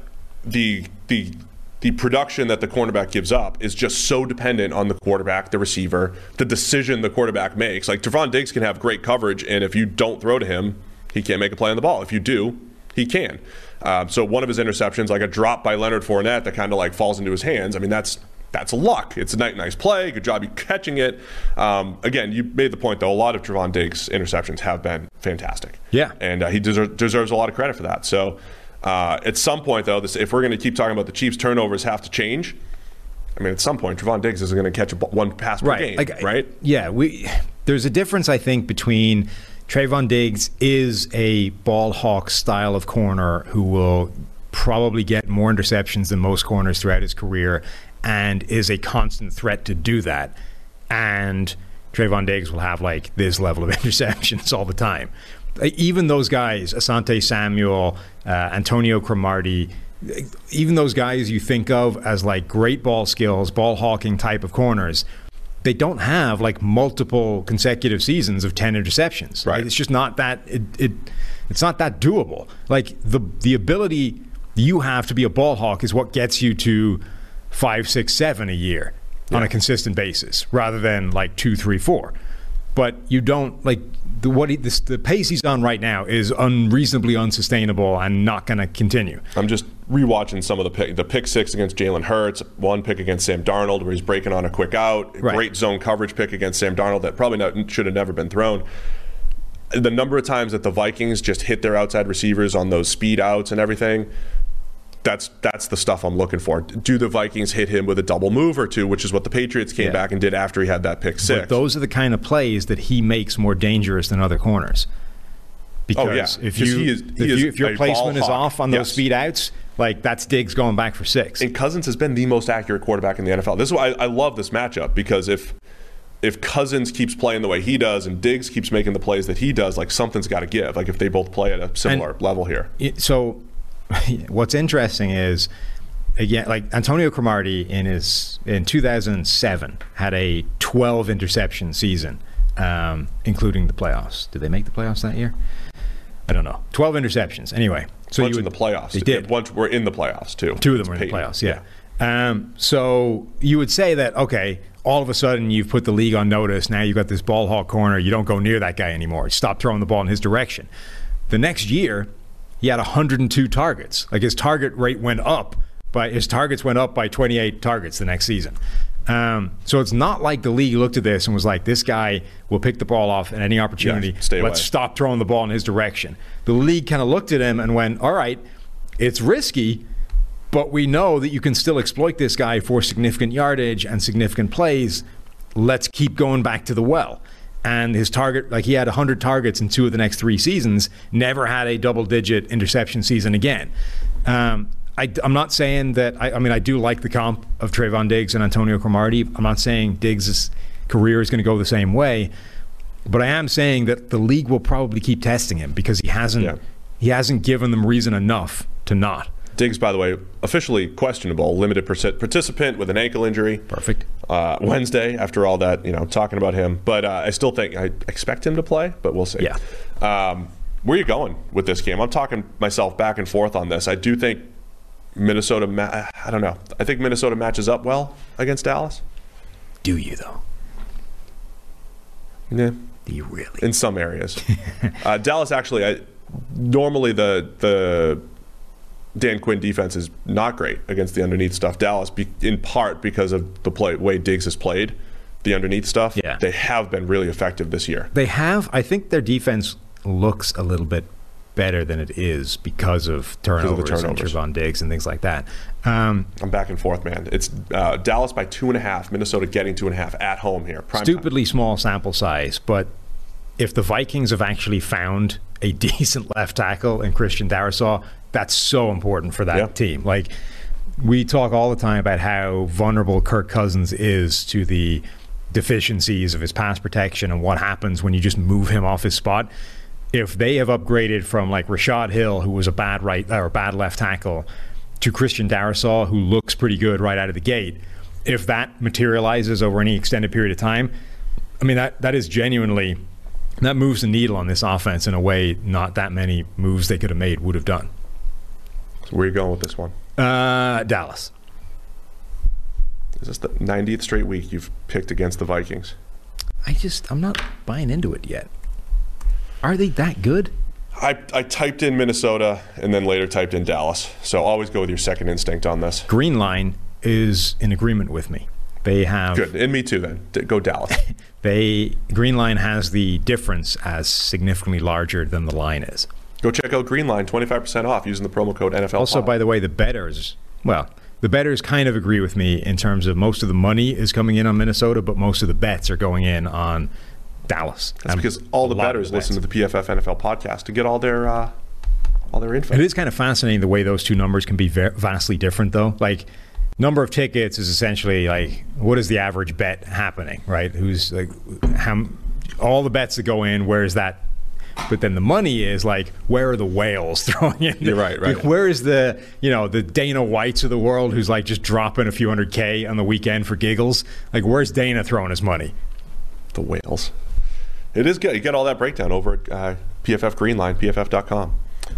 the the the production that the cornerback gives up is just so dependent on the quarterback, the receiver, the decision the quarterback makes. Like Trevon Diggs can have great coverage, and if you don't throw to him, he can't make a play on the ball. If you do, he can. Um, so one of his interceptions, like a drop by Leonard Fournette, that kind of like falls into his hands. I mean, that's that's luck. It's a nice, nice play. Good job you catching it. Um, again, you made the point though. A lot of Trevon Diggs interceptions have been fantastic. Yeah. and uh, he deser- deserves a lot of credit for that. So uh, at some point, though, this, if we're going to keep talking about the Chiefs' turnovers have to change, I mean, at some point, Trevon Diggs is going to catch a, b- one pass per game, Like, right? Yeah, we there's a difference I think between Trevon Diggs is a ball hawk style of corner who will probably get more interceptions than most corners throughout his career and is a constant threat to do that. And Trevon Diggs will have like this level of interceptions all the time. Even those guys, Asante Samuel, uh, Antonio Cromartie, even those guys you think of as like great ball skills, ball hawking type of corners, they don't have like multiple consecutive seasons of 10 interceptions. Right. It's just not that it, it it's not that doable. Like the the ability you have to be a ball hawk is what gets you to five, six, seven a year on a consistent basis, rather than like two, three, four. But you don't like the what he, this, the pace he's on right now is unreasonably unsustainable and not going to continue. I'm just rewatching some of the pick, the pick six against Jalen Hurts, one pick against Sam Darnold where he's breaking on a quick out, Right. great zone coverage pick against Sam Darnold that probably not, should have never been thrown. The number of times that the Vikings just hit their outside receivers on those speed outs and everything, that's that's the stuff I'm looking for. Do the Vikings hit him with a double move or two, which is what the Patriots came Yeah. back and did after he had that pick six? But those are the kind of plays that he makes more dangerous than other corners. Because Oh, yeah. if you is- if, you, if your placement is off on those Yes. speed outs, like that's Diggs going back for six. And Cousins has been the most accurate quarterback in the NFL. This is why I, I love this matchup because if if Cousins keeps playing the way he does and Diggs keeps making the plays that he does, like something's got to give. Like if they both play at a similar level here. It- so what's interesting is again like Antonio Cromartie in his in 2007 had a 12 interception season um, including the playoffs did they make the playoffs that year I don't know 12 interceptions anyway so you in the playoffs. they did Bunch were in the playoffs too. Two of them were in the playoffs, yeah. Um, so you would say that, okay, all of a sudden you've put the league on notice. Now you've got this ball hawk corner. You don't go near that guy anymore. Stop throwing the ball in his direction. The next year, he had 102 targets. Like his target rate went up, but his targets went up by 28 targets the next season. Um, so it's not like the league looked at this and was like, this guy will pick the ball off at any opportunity. Yeah, Let's stop throwing the ball in his direction. The league kind of looked at him and went, all right, it's risky, but we know that you can still exploit this guy for significant yardage and significant plays. let's keep going back to the well. And his target, like he had 100 targets in two of the next three seasons, never had a double digit interception season again. Um, I, am not saying that, I, I, mean, I do like the comp of Trevon Diggs and Antonio Cromartie. I'm not saying Diggs' career is going to go the same way, but I am saying that the league will probably keep testing him because he hasn't, Yeah. he hasn't given them reason enough to not. Diggs, by the way, officially questionable, limited participant with an ankle injury. Perfect. Uh, Wednesday, after all that, you know, talking about him. But uh, I still think I expect him to play, but we'll see. Yeah. Um, where are you going with this game? I'm talking myself back and forth on this. I do think Minnesota. Ma- I don't know. I think Minnesota matches up well against Dallas. Do you, though? Yeah. Do you really? in some areas. uh, Dallas actually, I, normally the the Dan Quinn defense is not great against the underneath stuff. Dallas, be, in part because of the play, way Diggs has played, the underneath stuff. Yeah. they have been really effective this year. They have. I think their defense looks a little bit better than it is because of turnovers, and turnovers. Trevon Diggs and things like that. Um, I'm back and forth, man. It's uh, Dallas by two and a half, Minnesota getting two and a half at home here. Prime time. stupidly small sample size, but if the Vikings have actually found a decent left tackle in Christian Darrisaw, that's so important for that Yeah. team. Like we talk all the time about how vulnerable Kirk Cousins is to the deficiencies of his pass protection and what happens when you just move him off his spot. If they have upgraded from like Rashod Hill, who was a bad right or bad left tackle, to Christian Darrisaw, who looks pretty good right out of the gate, if that materializes over any extended period of time, I mean that that is genuinely that moves the needle on this offense in a way not that many moves they could have made would have done. So where are you going with this one? Uh, Dallas. Is this the 90th straight week you've picked against the Vikings? I just I'm not buying into it yet. Are they that good? I, I typed in Minnesota and then later typed in Dallas. So always go with your second instinct on this. Greenline is in agreement with me. They have Good. And me too, then. Go Dallas. they Greenline has the difference as significantly larger than the line is. Go check out Greenline, 25% off using the promo code NFL. Also, by the way, the bettors, well, the bettors kind of agree with me in terms of most of the money is coming in on Minnesota, but most of the bets are going in on Dallas. That's because all the bettors listen to the PFF NFL podcast to get all their uh, all their info. It is kind of fascinating the way those two numbers can be ver- vastly different, though. Like, number of tickets is essentially like what is the average bet happening, right? Who's like how all the bets that go in? Where is that? But then the money is like where are the whales throwing in? You're right, right. Like, where is the you know the Dana Whites of the world who's like just dropping a few hundred k on the weekend for giggles? Like, where's Dana throwing his money? The whales. It is good. You get all that breakdown over at uh, PFF Greenline, PFF.com.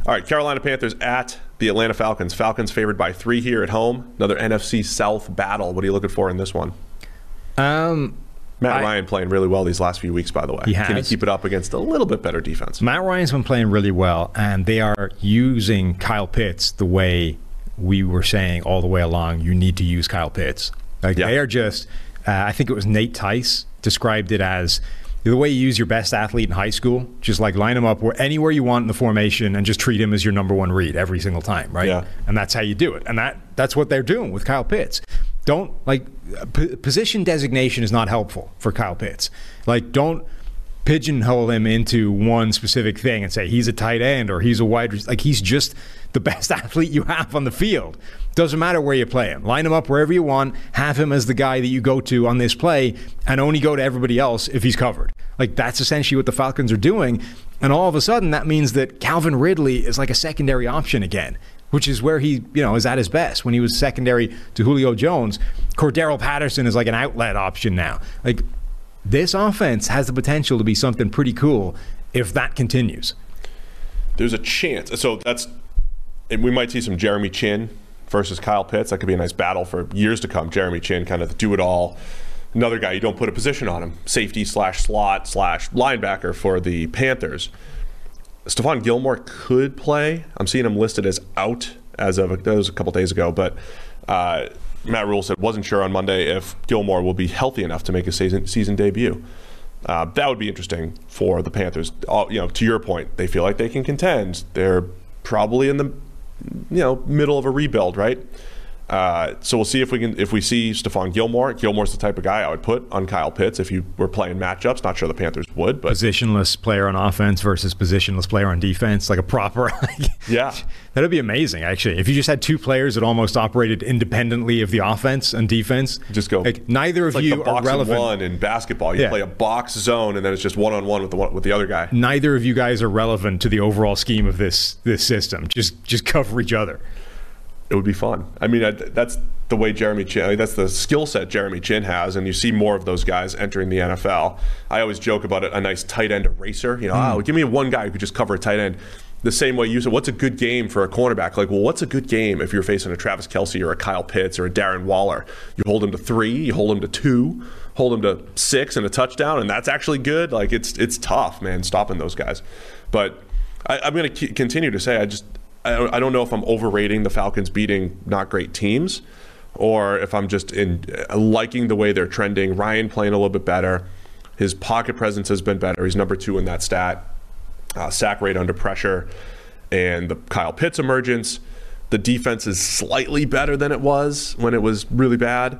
All right, Carolina Panthers at the Atlanta Falcons. Falcons favored by three here at home. Another NFC South battle. What are you looking for in this one? Um, Matt I- Ryan playing really well these last few weeks, by the way. He has. Can he keep it up against a little bit better defense? Matt Ryan's been playing really well, and they are using Kyle Pitts the way we were saying all the way along. You need to use Kyle Pitts. Like Yeah. they are just. Uh, I think it was Nate Tice described it as the way you use your best athlete in high school. Just like line him up where anywhere you want in the formation, and just treat him as your number one read every single time, right? Yeah. And that's how you do it. And that that's what they're doing with Kyle Pitts. Don't like p- position designation is not helpful for Kyle Pitts. Like don't pigeonhole him into one specific thing and say he's a tight end or he's a wide rec- like he's just the best athlete you have on the field. Doesn't matter where you play him. Line him up wherever you want. Have him as the guy that you go to on this play and only go to everybody else if he's covered. Like that's essentially what the Falcons are doing. And all of a sudden that means that Calvin Ridley is like a secondary option again. Which is where he, you know, is at his best when he was secondary to Julio Jones. Cordarrelle Patterson is like an outlet option now. Like this offense has the potential to be something pretty cool if that continues. There's a chance. So that's. And we might see some Jeremy Chinn versus Kyle Pitts. That could be a nice battle for years to come. Jeremy Chinn, kind of do it all. Another guy you don't put a position on him. Safety slash slot slash linebacker for the Panthers. Stephon Gilmore could play. I'm seeing him listed as out as of that was a couple days ago, but uh, Matt Rhule said wasn't sure on Monday if Gilmore will be healthy enough to make a season season debut. Uh, that would be interesting for the Panthers. Uh, you know, to your point, they feel like they can contend. They're probably in the you know middle of a rebuild, right? Uh, so we'll see if we can if we see Stephon Gilmore. Gilmore's the type of guy I would put on Kyle Pitts if you were playing matchups. Not sure the Panthers would, but Positionless player on offense versus positionless player on defense, like a proper. yeah, That'd be amazing, actually. If you just had two players that almost operated independently of the offense and defense, just go. Like neither of like you are relevant. one in basketball. You Yeah. play a box zone, and then it's just one on one with the one, with the other guy. Neither of you guys are relevant to the overall scheme of this this system. Just just cover each other. It would be fun. I mean, I, that's the way Jeremy Chinn, I mean, that's the skill set Jeremy Chinn has, and you see more of those guys entering the NFL. I always joke about it, a nice tight end eraser. You know, hmm. oh, give me one guy who could just cover a tight end. The same way you said, what's a good game for a cornerback? Like, well, what's a good game if you're facing a Travis Kelce or a Kyle Pitts or a Darren Waller? You hold him to three, you hold him to two, hold him to six and a touchdown, and that's actually good. Like, it's it's tough, man, stopping those guys. But I, I'm going to continue to say, I just I don't, know if I'm overrating the Falcons beating not great teams, or if I'm just in uh, liking the way they're trending. Ryan playing a little bit better. His pocket presence has been better. He's number two in that stat. Uh, sack rate under pressure, and the Kyle Pitts emergence. The defense is slightly better than it was when it was really bad.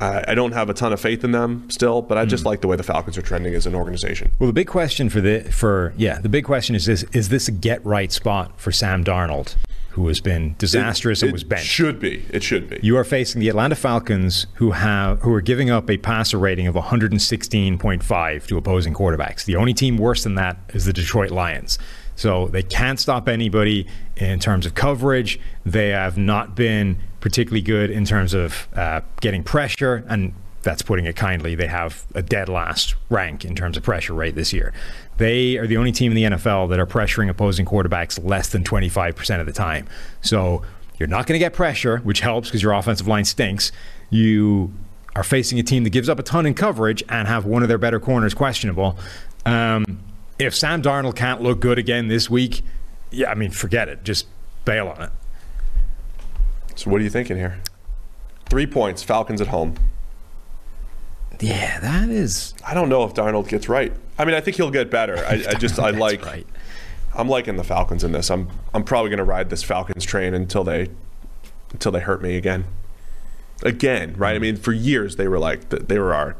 I I don't have a ton of faith in them still, but I just hmm. like the way the Falcons are trending as an organization. Well, the big question for the for yeah, the big question is this: is this a get right spot for Sam Darnold, who has been disastrous and It was benched? Should be. It should be. You are facing the Atlanta Falcons, who have who are giving up a passer rating of 116.5 to opposing quarterbacks. The only team worse than that is the Detroit Lions. So they can't stop anybody in terms of coverage. They have not been particularly good in terms of uh, getting pressure, and that's putting it kindly. They have a dead last rank in terms of pressure rate this year. They are the only team in the NFL that are pressuring opposing quarterbacks less than 25% of the time. So you're not going to get pressure, which helps because your offensive line stinks. You are facing a team that gives up a ton in coverage and have one of their better corners questionable. Um, if Sam Darnold can't look good again this week, yeah, I mean, forget it. Just bail on it. So what are you thinking here? Three points, Falcons at home. Yeah, that is. I don't know if Darnold gets right. I mean, I think he'll get better. I, I just I like. right. I'm liking the Falcons in this. I'm I'm probably going to ride this Falcons train until they until they hurt me again. Again, right? I mm. mean, for years they were like they were our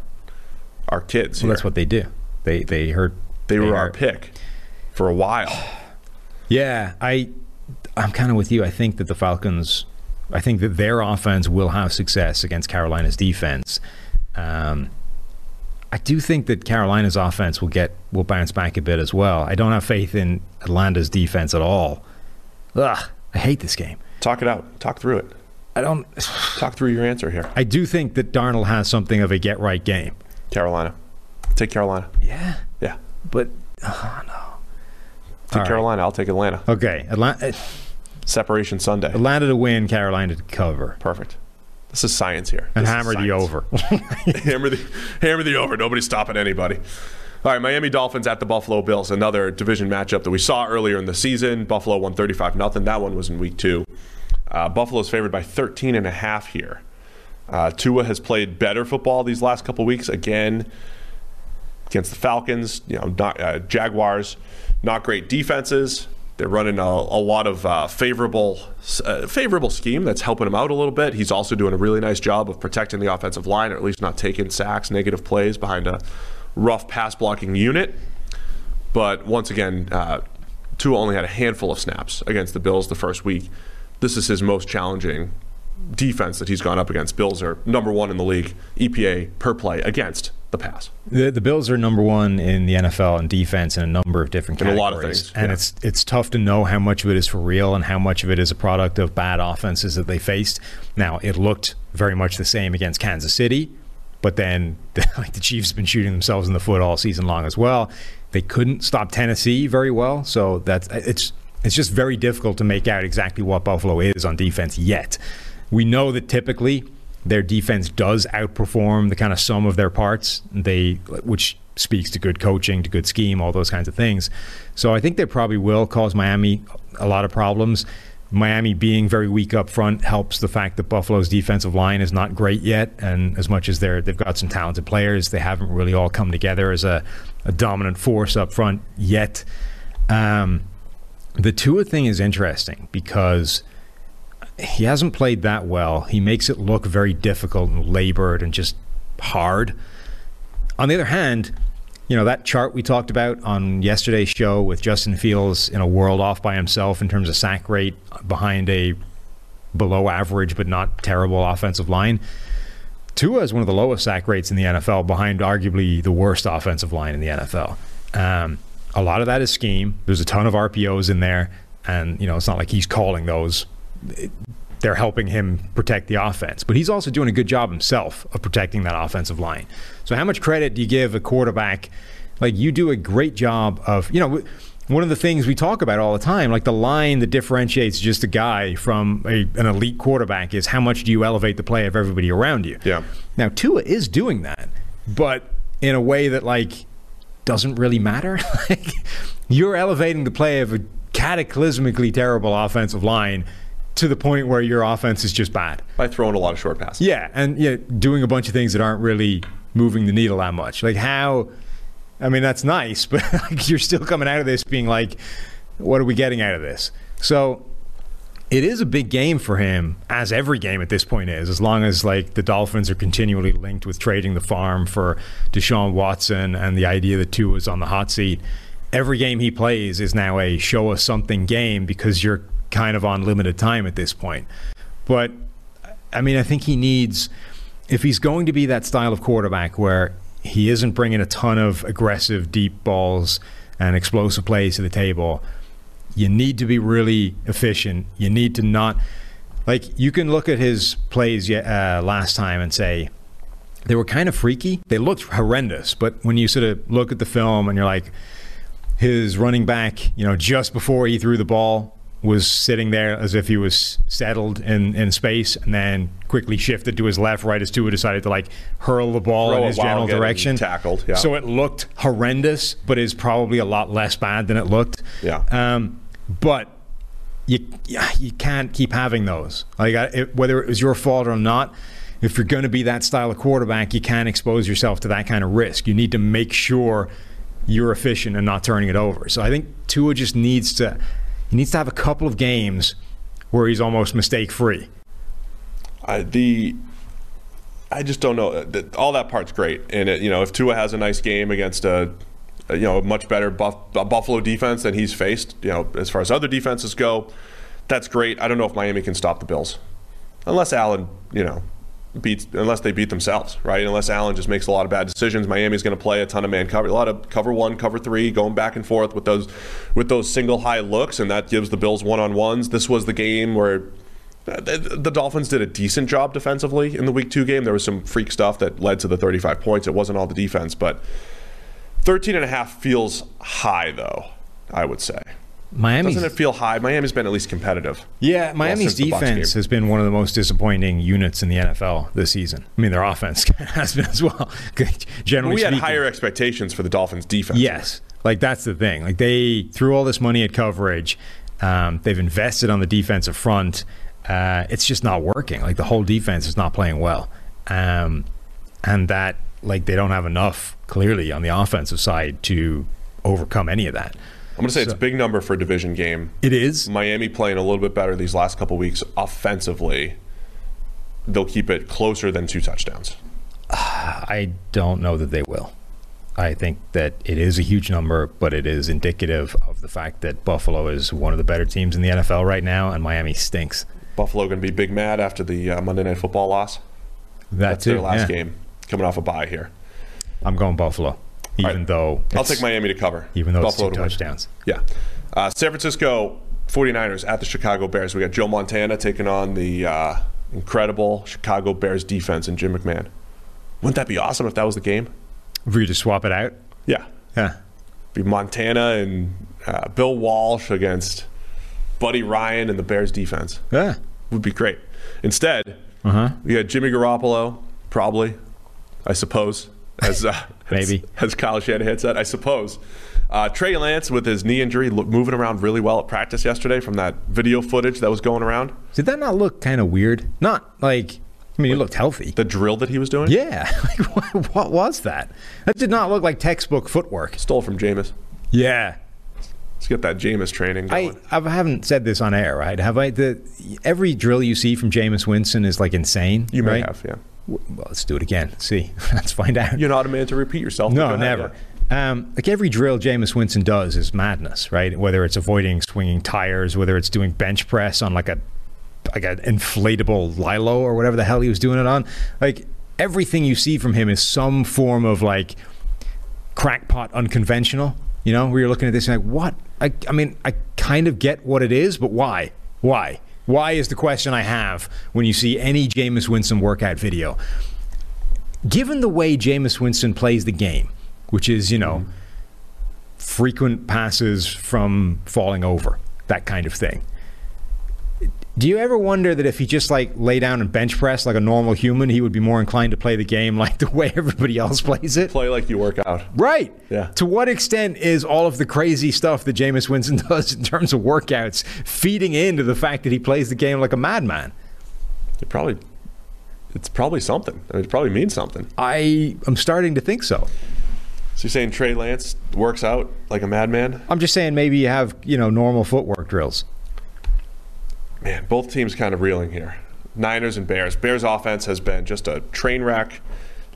our kids. Well, that's what they do. They they hurt. they were our pick for a while. Yeah, I I'm kind of with you. I think that the Falcons, I think that their offense will have success against Carolina's defense. Um, I do think that Carolina's offense will get will bounce back a bit as well. I don't have faith in Atlanta's defense at all. Ugh, I hate this game. Talk it out. Talk through it. I don't. Talk through your answer here. I do think that Darnold has something of a get right game. Carolina. Take Carolina. Yeah, Yeah. but oh no. Take All right. Carolina. I'll take Atlanta. okay. Atlanta, Separation Sunday. Atlanta to win, Carolina to cover, Perfect. This is science here. and This hammer the over. hammer the hammer the over. Nobody's stopping anybody. All right, Miami Dolphins at the Buffalo Bills, another division matchup that we saw earlier in the season. Buffalo won 35 nothing. That one was in week two. Uh, Buffalo's favored by 13 and a half here. Uh, Tua has played better football these last couple weeks again against the Falcons. You know, not, uh, Jaguars, not great defenses. They're running a, a lot of uh, favorable uh, favorable scheme that's helping him out a little bit. He's also doing a really nice job of protecting the offensive line, or at least not taking sacks, negative plays behind a rough pass blocking unit. But once again, uh, Tua only had a handful of snaps against the Bills the first week. This is his most challenging defense that he's gone up against. Bills are number one in the league, EPA per play against the pass. The, the Bills are number one in the NFL in defense in a number of different In a lot of things, and yeah. it's it's tough to know how much of it is for real and how much of it is a product of bad offenses that they faced. Now, it looked very much the same against Kansas City, but then like the Chiefs have been shooting themselves in the foot all season long as well. They couldn't stop Tennessee very well, so that's it's it's just very difficult to make out exactly what Buffalo is on defense yet. We know that typically their defense does outperform the kind of sum of their parts. They, which speaks to good coaching, to good scheme, all those kinds of things. So I think they probably will cause Miami a lot of problems. Miami being very weak up front helps the fact that Buffalo's defensive line is not great yet, and as much as they're they've got some talented players, they haven't really all come together as a, a dominant force up front yet. Um, the Tua thing is interesting because he hasn't played that well. He makes it look very difficult and labored and just hard. On the other hand, you know, that chart we talked about on yesterday's show with Justin Fields in a world off by himself in terms of sack rate behind a below average but not terrible offensive line. Tua is one of the lowest sack rates in the NFL behind arguably the worst offensive line in the NFL. Um, a lot of that is scheme. There's a ton of RPOs in there. And, you know, it's not like he's calling those. They're helping him protect the offense. But he's also doing a good job himself of protecting that offensive line. So, how much credit do you give a quarterback? Like, you do a great job of, you know, one of the things we talk about all the time, like the line that differentiates just a guy from a, an elite quarterback, is how much do you elevate the play of everybody around you? Yeah. Now, Tua is doing that, but in a way that, like, doesn't really matter. like, you're elevating the play of a cataclysmically terrible offensive line to the point where your offense is just bad. By throwing a lot of short passes. Yeah, and yeah, doing a bunch of things that aren't really moving the needle that much. Like how I mean that's nice, but like you're still coming out of this being like what are we getting out of this? So it is a big game for him, as every game at this point is, as long as like the Dolphins are continually linked with trading the farm for Deshaun Watson and the idea that Tua is on the hot seat. Every game he plays is now a show us something game because you're kind of on limited time at this point. But I mean, I think he needs, if he's going to be that style of quarterback where he isn't bringing a ton of aggressive deep balls and explosive plays to the table, you need to be really efficient. You need to not, like, you can look at his plays uh, last time and say, they were kind of freaky. They looked horrendous, but when you sort of look at the film and you're like, his running back, you know, just before he threw the ball, was sitting there as if he was settled in, in space and then quickly shifted to his left right as Tua decided to like hurl the ball Throw in his general direction. tackled, yeah. So it looked horrendous, but is probably a lot less bad than it looked. Yeah. Um, but you you can't keep having those. Like it, whether it was your fault or not, if you're going to be that style of quarterback, you can't expose yourself to that kind of risk. You need to make sure you're efficient and not turning it over. So I think Tua just needs to he needs to have a couple of games where he's almost mistake free. I, the I just don't know. All that part's great, and it, you know if Tua has a nice game against a, you know much better Buff, Buffalo defense than he's faced, you know as far as other defenses go, that's great. I don't know if Miami can stop the Bills, unless Allen you know beats unless they beat themselves, right? Unless Allen just makes a lot of bad decisions. Miami's going to play a ton of man cover, a lot of cover one, cover three, going back and forth with those with those single high looks, and that gives the Bills one on ones. This was the game where the Dolphins did a decent job defensively in the week two game. There was some freak stuff that led to the 35 points. It wasn't all the defense, but 13 and a half feels high, though, I would say. Miami's Doesn't it feel high? Miami's been at least competitive. Yeah, Miami's defense has been one of the most disappointing units in the NFL this season. I mean, their offense has been as well. Generally We had speaking. higher expectations for the Dolphins' defense. Yes, like that's the thing. Like they threw all this money at coverage. Um, they've invested on the defensive front. Uh, it's just not working. Like the whole defense is not playing well, um, and that like they don't have enough clearly on the offensive side to overcome any of that. I'm going to say it's a big number for a division game. It is. Miami playing a little bit better these last couple weeks offensively. They'll keep it closer than two touchdowns. I don't know that they will. I think that it is a huge number, but it is indicative of the fact that Buffalo is one of the better teams in the NFL right now, and Miami stinks. Buffalo going to be big mad after the uh, Monday Night Football loss. That That's too, their last yeah. game, coming off a bye here. I'm going Buffalo, even right. though I'll take Miami to cover. even though Buffalo it's to two win. touchdowns. Yeah. Uh, San Francisco 49ers at the Chicago Bears. We got Joe Montana taking on the uh, incredible Chicago Bears defense and Jim McMahon. Wouldn't that be awesome if that was the game? If we just swap it out, Yeah. yeah, Be Montana and uh, Bill Walsh against Buddy Ryan and the Bears defense. yeah, Would be great. Instead, uh huh. we got Jimmy Garoppolo, probably, I suppose, as uh, Maybe. as, as Kyle Shanahan said, I suppose. Uh, Trey Lance with his knee injury, look, moving around really well at practice yesterday from that video footage that was going around. Did that not look kind of weird? Not like, I mean, he looked healthy. The drill that he was doing, Yeah, like what, what was that? That did not look like textbook footwork. stole from Jameis. Yeah, Let's get that Jameis training I. I haven't said this on air, right? Have I? The every drill you see from Jameis Winston is like insane. you may right? have, yeah. Well, let's do it again. See, let's find out. You're not a man to repeat yourself. No, never. Um, like every drill Jameis Winston does is madness, right? Whether it's avoiding swinging tires, whether it's doing bench press on like a like an inflatable lilo or whatever the hell he was doing it on. Like everything you see from him is some form of like crackpot unconventional. You know, where you're looking at this and like, what? I, I mean, I kind of get what it is, but why? Why? Why is the question I have when you see any Jameis Winston workout video? Given the way Jameis Winston plays the game, which is, you know, mm-hmm. frequent passes from falling over, that kind of thing. Do you ever wonder that if he just like lay down and bench press like a normal human, he would be more inclined to play the game like the way everybody else plays it? Play like you work out. Right. Yeah. To what extent is all of the crazy stuff that Jameis Winston does in terms of workouts feeding into the fact that he plays the game like a madman? It probably, it's probably something. I mean, it probably means something. I am starting to think so. So you're saying Trey Lance works out like a madman? I'm just saying maybe you have, you know, normal footwork drills. Man, both teams kind of reeling here. Niners and Bears. Bears offense has been just a train wreck.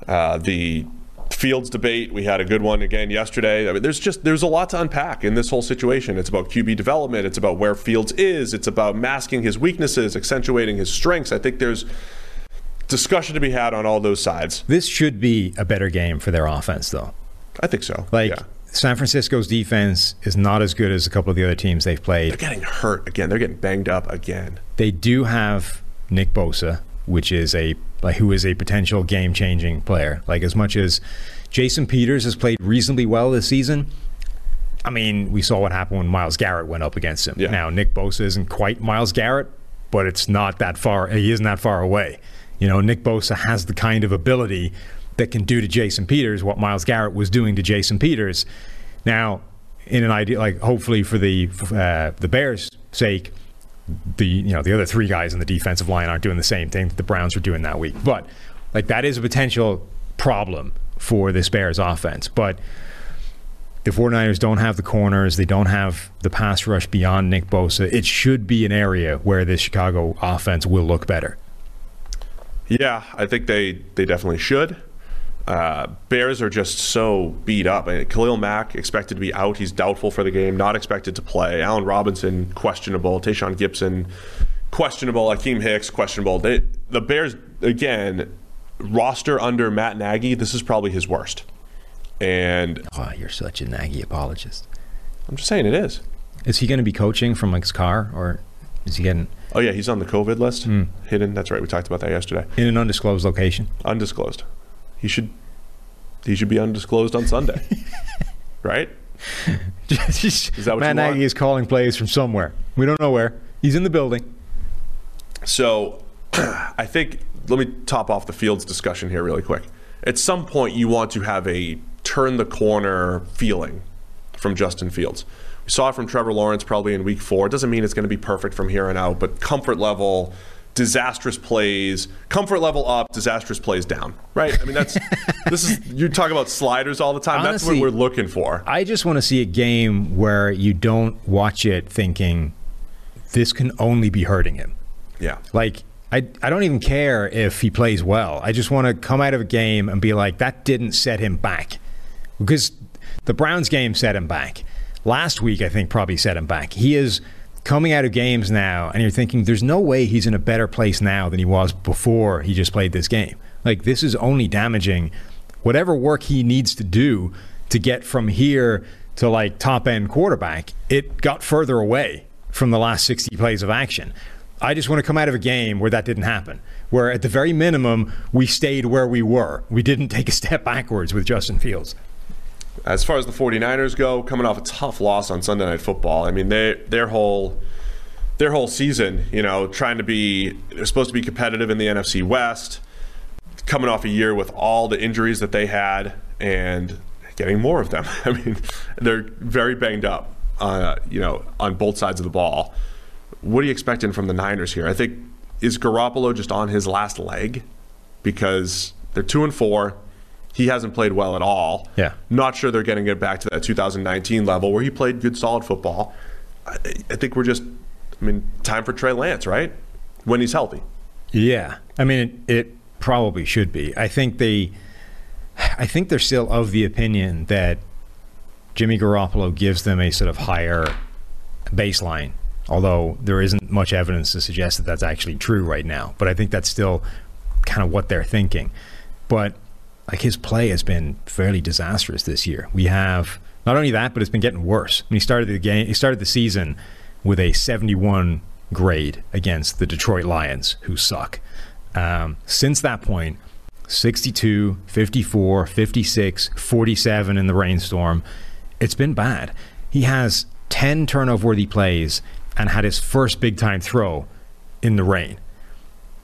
Uh, the Fields debate, we had a good one again yesterday. I mean, there's just there's a lot to unpack in this whole situation. It's about QB development. It's about where Fields is. It's about masking his weaknesses, accentuating his strengths. I think there's discussion to be had on all those sides. This should be a better game for their offense, though. I think so. Like yeah. San Francisco's defense is not as good as a couple of the other teams they've played. they're getting hurt again. They're getting banged up again. They do have Nick Bosa, which is a like who is a potential game-changing player. Like as much as Jason Peters has played reasonably well this season, I mean, we saw what happened when Myles Garrett went up against him. Yeah. Now Nick Bosa isn't quite Myles Garrett, but it's not that far. He isn't that far away. You know, Nick Bosa has the kind of ability that can do to Jason Peters what Myles Garrett was doing to Jason Peters. Now, in an idea, like hopefully for the uh, the Bears' sake, the you know the other three guys in the defensive line aren't doing the same thing that the Browns are doing that week. But like that is a potential problem for this Bears offense. But the 49ers don't have the corners, they don't have the pass rush beyond Nick Bosa. It should be an area where this Chicago offense will look better. Yeah, I think they they definitely should. Uh, Bears are just so beat up. I mean, Khalil Mack expected to be out. He's doubtful for the game. Not expected to play. Allen Robinson questionable. Tashaun Gipson questionable. Akiem Hicks questionable. They, the Bears again roster under Matt Nagy. This is probably his worst. And Oh, you're such a Nagy apologist. I'm just saying it is. Is he going to be coaching from like his car, or is he getting Oh yeah, he's on the COVID list. Hidden. That's right. We talked about that yesterday. in an undisclosed location? Undisclosed. He should he should be undisclosed on Sunday. right? is that what Matt Nagy want? is calling plays from somewhere. We don't know where. He's in the building. So I think let me top off the Fields discussion here really quick. At some point you want to have a turn the corner feeling from Justin Fields. We saw it from Trevor Lawrence probably in week 4. It doesn't mean it's going to be perfect from here on out, but comfort level disastrous plays, comfort level up, disastrous plays down. Right? I mean that's this is you talk about sliders all the time. That's what we're looking for. I just want to see a game where you don't watch it thinking this can only be hurting him. Yeah. Like I, I don't even care if he plays well. I just want to come out of a game and be like that didn't set him back. Because the Browns game set him back. Last week I think probably set him back. He is coming out of games now and you're thinking there's no way he's in a better place now than he was before he just played this game. Like this is only damaging whatever work he needs to do to get from here to like top end quarterback. It got further away from the last 60 plays of action. I just want to come out of a game where that didn't happen. Where at the very minimum, we stayed where we were. We didn't take a step backwards with Justin Fields. As far as the 49ers go, coming off a tough loss on Sunday Night Football, I mean, they, their whole their whole season, you know, trying to be they're supposed to be competitive in the NFC West, coming off a year with all the injuries that they had and getting more of them. I mean, they're very banged up, uh, you know, on both sides of the ball. What are you expecting from the Niners here? I think is Garoppolo just on his last leg because they're two and four. He hasn't played well at all. Yeah. Not sure they're getting it back to that 2019 level where he played good, solid football. I, I think we're just, I mean, time for Trey Lance, right? When he's healthy. Yeah, I mean, it, it probably should be. I think they, I think they're still of the opinion that Jimmy Garoppolo gives them a sort of higher baseline. Although there isn't much evidence to suggest that that's actually true right now, but I think that's still kind of what they're thinking. But like his play has been fairly disastrous this year. We have not only that, but it's been getting worse. When he started the game, he started the season with a 71 grade against the Detroit Lions, who suck. Um, since that point, 62, 54, 56, 47 in the rainstorm. It's been bad. He has 10 turnover worthy plays and had his first big time throw in the rain.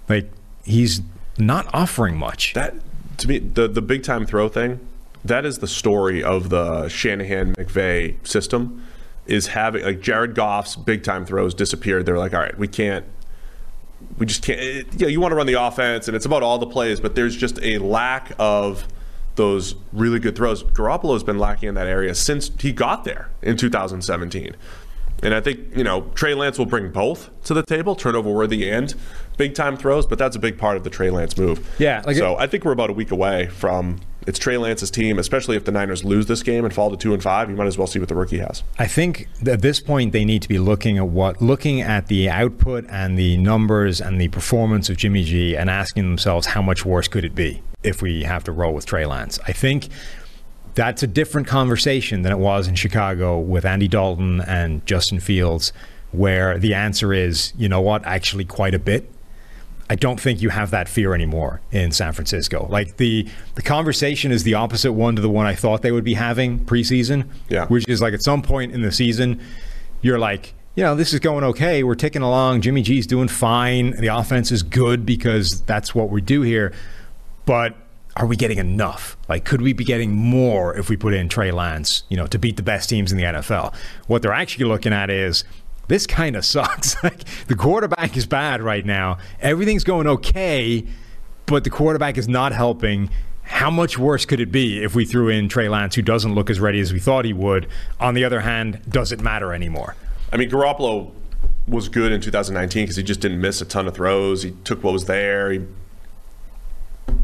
Like, he's not offering much. That to me, the the big time throw thing, that is the story of the Shanahan McVay system. Is having like Jared Goff's big time throws disappeared. They're like, all right, we can't, we just can't. It, yeah, you want to run the offense, and it's about all the plays, but there's just a lack of those really good throws. Garoppolo has been lacking in that area since he got there in 2017. And I think, you know, Trey Lance will bring both to the table, turnover worthy and big time throws, but that's a big part of the Trey Lance move. Yeah, like so I think we're about a week away from it's Trey Lance's team, especially if the Niners lose this game and fall to two and five. You might as well see what the rookie has. I think at this point they need to be looking at what looking at the output and the numbers and the performance of Jimmy G and asking themselves how much worse could it be if we have to roll with Trey Lance. I think that's a different conversation than it was in Chicago with Andy Dalton and Justin Fields, where the answer is, you know what, actually quite a bit. I don't think you have that fear anymore in San Francisco. Like the the conversation is the opposite one to the one I thought they would be having preseason. Yeah. Which is like at some point in the season, you're like, you know, this is going okay. We're ticking along. Jimmy G's doing fine. The offense is good because that's what we do here. But are we getting enough? Like, could we be getting more if we put in Trey Lance, you know, to beat the best teams in the NFL? What they're actually looking at is this kind of sucks. like, the quarterback is bad right now. Everything's going okay, but the quarterback is not helping. How much worse could it be if we threw in Trey Lance, who doesn't look as ready as we thought he would? On the other hand, does it matter anymore? I mean, Garoppolo was good in 2019 because he just didn't miss a ton of throws. He took what was there. He,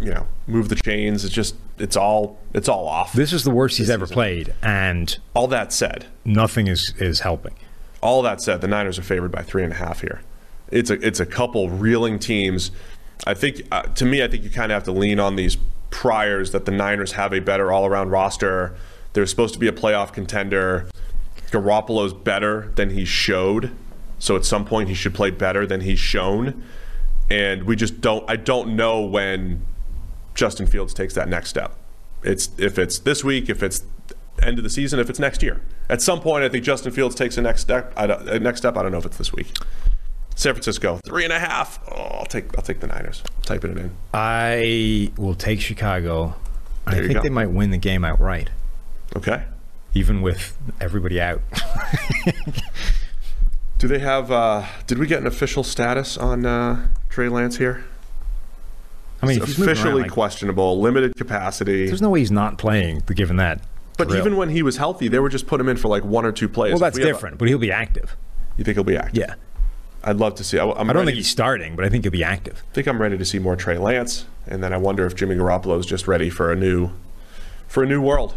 you know, move the chains. It's just, it's all, it's all off. This is the worst he's ever season. played, and all that said, nothing is, is helping. all that said, the Niners are favored by three and a half here. It's a it's a couple reeling teams. I think uh, to me, I think you kind of have to lean on these priors that the Niners have a better all around roster. They're supposed to be a playoff contender. Garoppolo's better than he showed, so at some point he should play better than he's shown. And we just don't. I don't know when Justin Fields takes that next step. It's if it's this week, if it's end of the season, if it's next year. At some point, I think Justin Fields takes a next step. I don't, a next step. I don't know if it's this week. San Francisco three and a half. Oh, I'll take I'll take the Niners. Typing it in. I will take Chicago. I think go. they might win the game outright, Okay. even with everybody out. Do they have? uh Did we get an official status on uh Trey Lance here? I mean, It's he's officially like, questionable, limited capacity. there's no way he's not playing, given that. But drill. even when he was healthy, they were just put him in for like one or two plays. well, that's we have a- different. but he'll be active. you think he'll be active? Yeah, I'd love to see. I, I'm I don't ready- think he's starting, but I think he'll be active. I think I'm ready to see more Trey Lance, and then I wonder if Jimmy Garoppolo is just ready for a new, for a new world,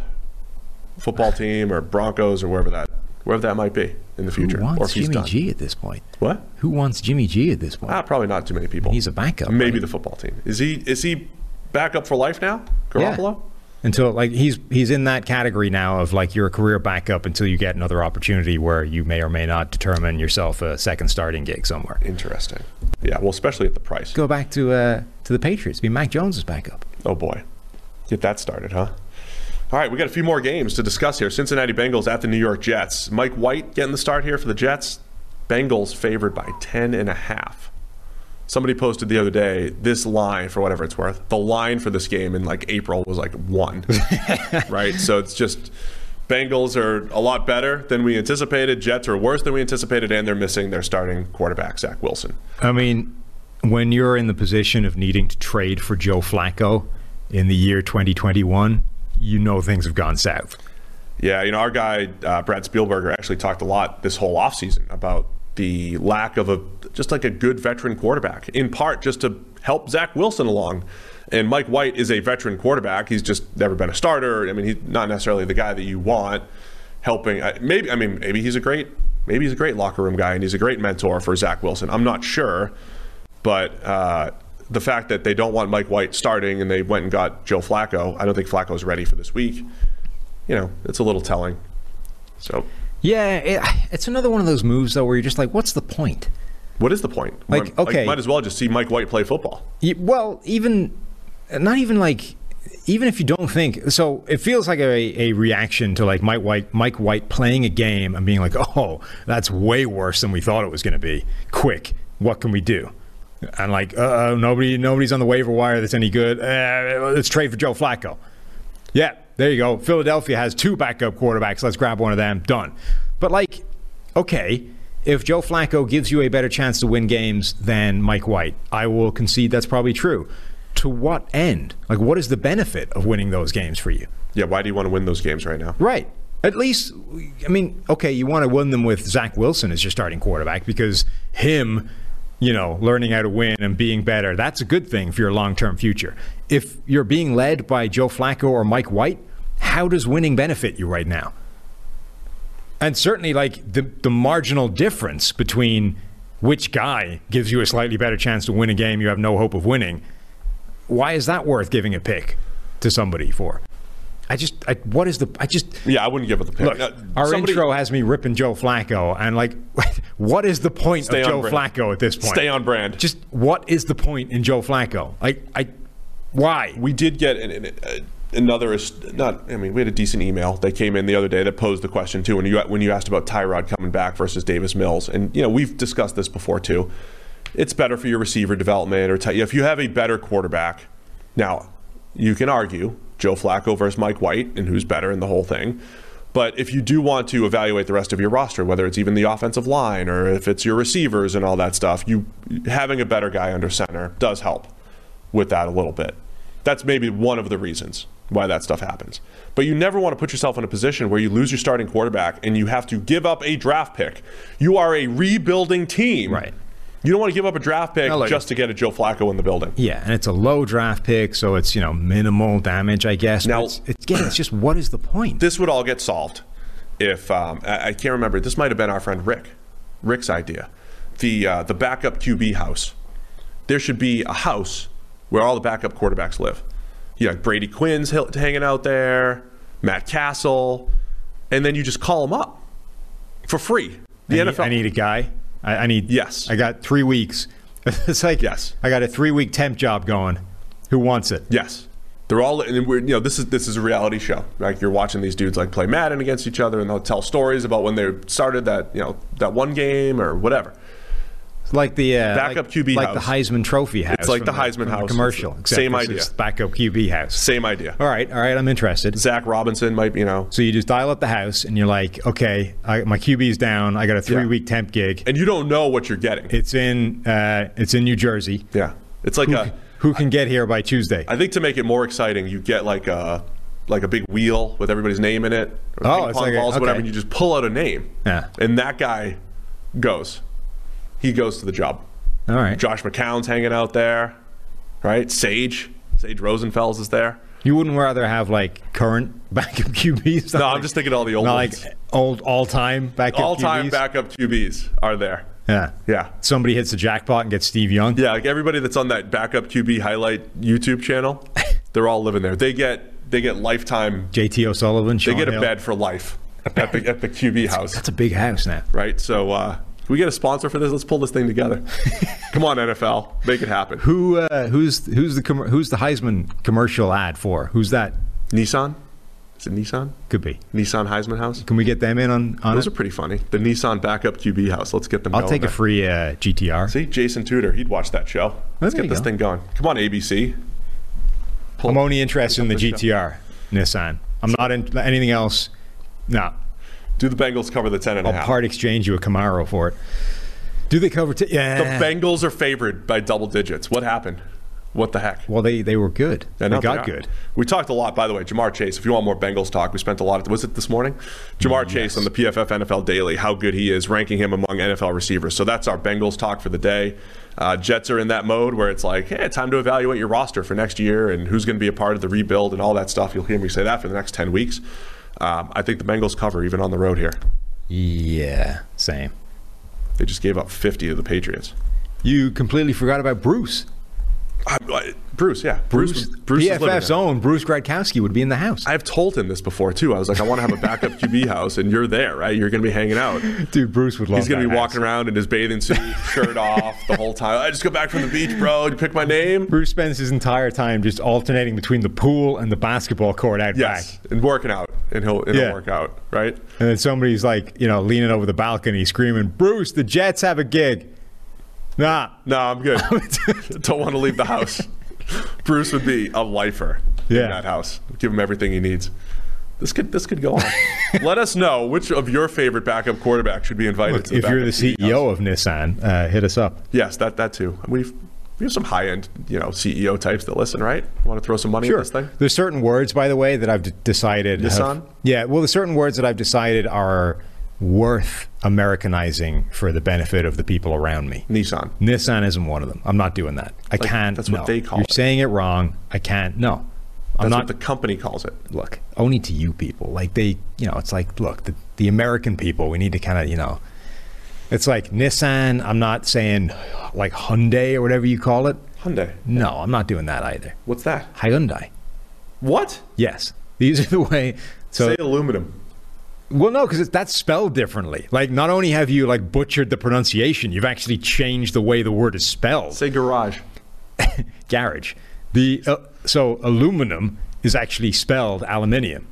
football team or Broncos or wherever that, wherever that might be in the future, Who or wants if he's Jimmy done. G at this point? What? Who wants Jimmy G at this point? Ah, probably not too many people. He's a backup. Maybe right? the football team. Is he? Is he backup for life now? Garoppolo? until like he's he's in that category now of like you're a career backup until you get another opportunity where you may or may not determine yourself a second starting gig somewhere. Interesting. Yeah. Well, especially at the price. Go back to uh, to the Patriots. Be Mac Jones's backup. Oh boy, get that started, huh? All right, we got a few more games to discuss here. Cincinnati Bengals at the New York Jets. Mike White getting the start here for the Jets. Bengals favored by 10 and a half. Somebody posted the other day this line for whatever it's worth. The line for this game in like April was like one, right? So it's just Bengals are a lot better than we anticipated. Jets are worse than we anticipated, and they're missing their starting quarterback Zach Wilson. I mean, when you're in the position of needing to trade for Joe Flacco, in the year 2021, you know things have gone south. Yeah, you know, our guy uh, Brad Spielberger actually talked a lot this whole offseason about the lack of a just like a good veteran quarterback, in part just to help Zach Wilson along. And Mike White is a veteran quarterback. He's just never been a starter. I mean, he's not necessarily the guy that you want helping. Maybe I mean, maybe he's a great maybe he's a great locker room guy and he's a great mentor for Zach Wilson. I'm not sure, but uh, the fact that they don't want Mike White starting and they went and got Joe Flacco, I don't think Flacco's ready for this week. You know, it's a little telling. So, Yeah, it, it's another one of those moves though where you're just like, what's the point? what is the point? Like, okay. might as well just see Mike White play football. Y- Well, even not even like even if you don't think so, it feels like a, a reaction to like Mike White, Mike White playing a game and being like, "Oh, that's way worse than we thought it was going to be." Quick, what can we do? And like, uh, nobody, nobody's on the waiver wire that's any good. Uh, let's trade for Joe Flacco. Yeah, there you go. Philadelphia has two backup quarterbacks. Let's grab one of them. Done. But like, okay, if Joe Flacco gives you a better chance to win games than Mike White, I will concede that's probably true. To what end? Like, what is the benefit of winning those games for you? Yeah, why do you want to win those games right now? Right. At least, I mean, okay, you want to win them with Zach Wilson as your starting quarterback because him, you know, learning how to win and being better, that's a good thing for your long term future. If you're being led by Joe Flacco or Mike White, how does winning benefit you right now? And certainly, like, the, the marginal difference between which guy gives you a slightly better chance to win a game you have no hope of winning, why is that worth giving a pick to somebody for? I just, I, what is the, I just, Yeah, I wouldn't give it the pick. Look, Uh, our somebody- intro has me ripping Joe Flacco, and like, what is the point of Joe brand. Flacco at this point? Stay on brand. Just what is the point in Joe Flacco? Like, I, why? we did get an, an, uh, another not i mean we had a decent email that came in the other day that posed the question too when you when you asked about tyrod coming back versus davis mills and you know we've discussed this before too it's better for your receiver development or ty- if you have a better quarterback now you can argue joe flacco versus mike white and who's better in the whole thing but if you do want to evaluate the rest of your roster whether it's even the offensive line or if it's your receivers and all that stuff you having a better guy under center does help with that a little bit. That's maybe one of the reasons why that stuff happens. But you never want to put yourself in a position where you lose your starting quarterback and you have to give up a draft pick. You are a rebuilding team. Right. You don't want to give up a draft pick No, look, just to get a Joe Flacco in the building. Yeah, and it's a low draft pick, so it's you know minimal damage, I guess. Now- it's, it's, again, it's just what is the point? This would all get solved if um, I, I can't remember. This might have been our friend Rick, Rick's idea. The uh, the backup QB house. There should be a house where all the backup quarterbacks live. You know, Brady Quinn's hil- hanging out there, Matt Cassel, and then you just call them up for free. The I need, NFL. I need a guy. I, I need. Yes. I got three weeks. it's like Yes. I got a three week temp job going. Who wants it? Yes. They're all, and we're, you know, this is this is a reality show. Like you're watching these dudes like play Madden against each other, and they'll tell stories about when they started that, you know, that one game or whatever. It's like the uh, Backup like, QB like house. the Heisman Trophy house. It's like from the Heisman house. commercial. Same idea. backup QB house. Same idea. All right, all right. I'm interested. Zac Robinson might, you know, So you just dial up the house, and you're like, okay, I, my QB's down. I got a three week temp gig. and you don't know what you're getting. It's in uh, it's in New Jersey. yeah, it's like a. Who can get here by Tuesday? I think to make it more exciting, you get like a like a big wheel with everybody's name in it. Or Oh, it's like a- balls, whatever. And you just pull out a name. Yeah. And that guy goes. He goes to the job. All right. Josh McCown's hanging out there, right? Sage, Sage Rosenfels is there. You wouldn't rather have like current backup QBs? No, Not I'm just thinking all the old not ones. like old all time backup All time backup QBs are there. Yeah. Yeah. Somebody hits the jackpot and gets Steve Young. Yeah, like everybody that's on that backup QB highlight YouTube channel, they're all living there. They get they get lifetime. JT O'Sullivan. They Sean get a Hill. bed for life at the, at the QB house, That's a big house now. right? So, uh, can we get a sponsor for this? Let's pull this thing together. Come on, NFL, make it happen. Who uh, who's who's the com- who's the Heisman commercial ad for? Who's that? Nissan? Is it Nissan? Could be. Nissan Heisman House? Can we get them in on on Those it? are pretty funny. The Nissan backup QB house. Let's get them. I'll take a free uh, GTR. See, Jason Tudor, he'd watch that show. Let's there get this go. thing going. Come on, ABC. Pull- I'm only interested in the the show. GTR Nissan. I'm not in anything else. No, Do the Bengals cover the ten and a I'll half? part exchange you a Camaro for it. Do they cover? T- yeah. The Bengals are favored by double digits. What happened? What the heck? Well, they they were good. Yeah, they got are. good. We talked a lot, by the way. Ja'Marr Chase. If you want more Bengals talk, we spent a lot. Of, was it this morning? Ja'Marr Chase on the PFF NFL Daily. How good he is, ranking him among NFL receivers. So that's our Bengals talk for the day. Uh, Jets are in that mode where it's like, hey, time to evaluate your roster for next year and who's going to be a part of the rebuild and all that stuff. You'll hear me say that for the next ten weeks. Um, I think the Bengals cover even on the road here. Yeah, same. They just gave up 50 to the Patriots. You completely forgot about Bruce. I, I, Bruce, yeah, Bruce. Bruce, PFF's own Bruce Gradkowski would be in the house. I've told him this before too. I was like, I want to have a backup QB house, and you're there, right? You're going to be hanging out. Dude, Bruce would love. He's going to be house. walking around in his bathing suit, shirt off, the whole time. I just got back from the beach, bro. You pick my name? Bruce spends his entire time just alternating between the pool and the basketball court out Yes, back. and working out, and he'll, and Yeah. he'll work out, right? And then somebody's like, you know, leaning over the balcony screaming, Bruce, the Jets have a gig. Nah. No, I'm good. Don't want to leave the house. Bruce would be a lifer yeah. in that house. Give him everything he needs. This could this could go on. Let us know which of your favorite backup quarterbacks should be invited Look, to the if you're the QB house. CEO of Nissan, uh, hit us up. Yes, that that too. We've we have some high end, you know, CEO types that listen, right? Want to throw some money at this thing? There's certain words, by the way, that I've decided. have- Nissan? yeah, well, there's certain words that I've decided are worth Americanizing for the benefit of the people around me. Nissan. Nissan isn't one of them. I'm not doing that. I Like, can't. that's what no. they call You're it. saying it wrong. I can't. No. I'm That's not. what the company calls it. look, only to you people. Like they, you know, it's like, look, the, the American people, we need to kind of, you know, it's like Nissan. I'm not saying like Hyundai or whatever you call it. Hyundai. No, I'm not doing that either. What's that? Hyundai. What? Yes. These are the way. So, Say aluminum. Well, no, because that's spelled differently. Like, not only have you like butchered the pronunciation, you've actually changed the way the word is spelled. Say garage. Garage. The uh, so aluminum is actually spelled aluminium.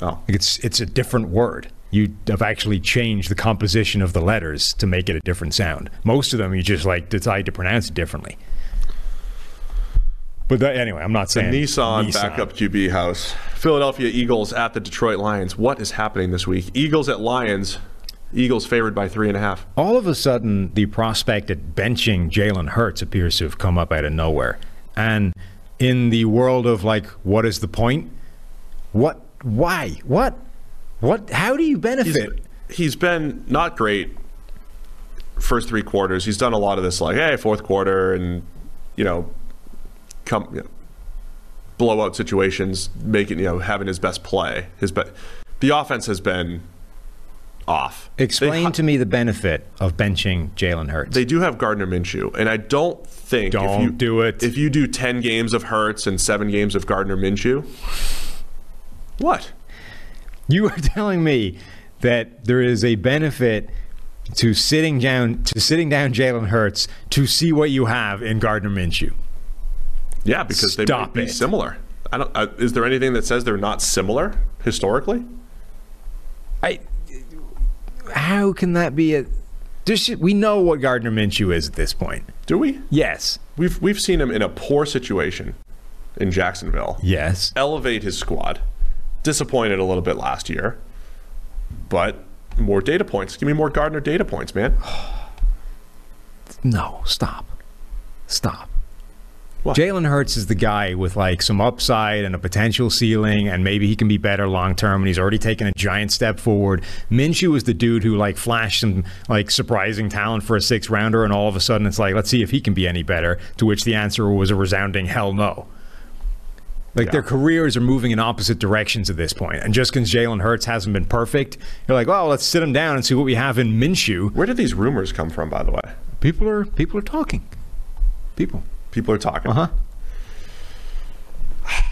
Oh. It's it's a different word. You have actually changed the composition of the letters to make it a different sound. Most of them you just like decide to pronounce it differently. But that, anyway, I'm not saying Nissan, backup QB house. Philadelphia Eagles at the Detroit Lions. What is happening this week? Eagles at Lions. Eagles favored by three and a half. All of a sudden, the prospect at benching Jalen Hurts appears to have come up out of nowhere. And in the world of like, what is the point? What? Why? What? What? How do you He's, benefit? he's been not great first three quarters. He's done a lot of this, like, hey, fourth quarter, and you know, come you know, blowout situations, making you know having his best play. His be- the offense has been off. Explain they, to me the benefit of benching Jalen Hurts. They do have Gardner Minshew, and I don't think if Don't you do it. If you do ten games of Hurts and seven games of Gardner Minshew, what? You are telling me that there is a benefit to sitting down to sitting down Jalen Hurts to see what you have in Gardner Minshew. Yeah, because they Stop might be it. similar. I don't. Uh, is there anything that says they're not similar historically? I. How can that be a? This, we know what Gardner Minshew is at this point. Do we? Yes. We've we've seen him in a poor situation in Jacksonville. Yes. Elevate his squad. Disappointed a little bit last year, but more data points. Give me more Gardner data points, man. No. Stop. Stop. What? Jalen Hurts is the guy with like some upside and a potential ceiling, and maybe he can be better long term. And he's already taken a giant step forward. Minshew is the dude who like flashed some like surprising talent for a six rounder, and all of a sudden it's like, let's see if he can be any better. To which the answer was a resounding hell no. Like Yeah. their careers are moving in opposite directions at this point. and just because Jalen Hurts hasn't been perfect, you're like, well, let's sit him down and see what we have in Minshew. Where did these rumors come from, by the way? People are people are talking. People. People are talking. Uh huh.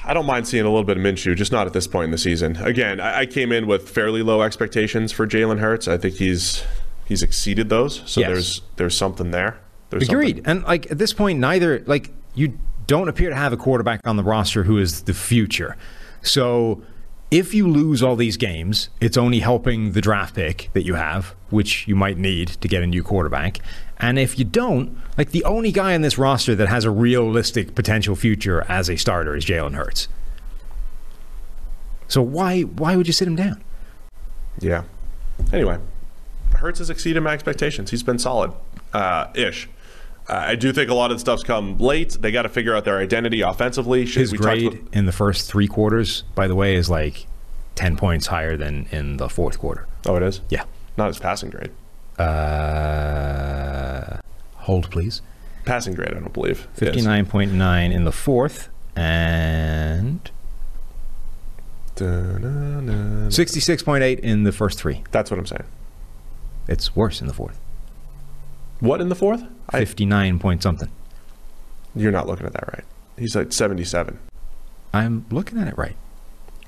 I don't mind seeing a little bit of Minshew, just not at this point in the season. Again, I, I came in with fairly low expectations for Jalen Hurts. I think he's he's exceeded those. So Yes. there's there's something there. There's Agreed. something- And like at this point, neither like you don't appear to have a quarterback on the roster who is the future. So if you lose all these games, it's only helping the draft pick that you have, which you might need to get a new quarterback. And if you don't, like the only guy on this roster that has a realistic potential future as a starter is Jalen Hurts. So why why would you sit him down? Yeah. Anyway, Hurts has exceeded my expectations. He's been solid, uh, ish. I do think a lot of the stuff's come late. They got to figure out their identity offensively. Should His we grade about- in the first three quarters, by the way, is like 10 points higher than in the fourth quarter. oh, it is. Yeah. Not his passing grade. Uh, hold, please. Passing grade, I don't believe. it is. 59.9 in the fourth and 66.8 in the first three. That's what I'm saying. It's worse in the fourth. What in the fourth? I, 59 point something. you're not looking at that right. He's like 77. I'm looking at it right.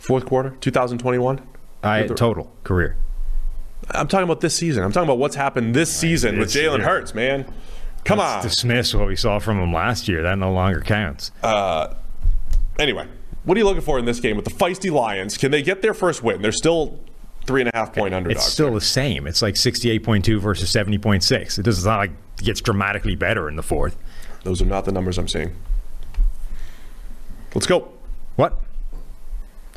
Fourth quarter, 2021. I With the- total career. I'm talking about this season. I'm talking about what's happened this season with Jalen. Hurts, man. Come Let's on. dismiss what we saw from him last year. That no longer counts. Uh, Anyway, what are you looking for in this game with the feisty Lions? Can they get their first win? They're still three and a half point underdogs. it's still the same. It's like 68.2 versus 70.6. It doesn't sound like it gets dramatically better in the fourth. Those are not the numbers I'm seeing. Let's go. What?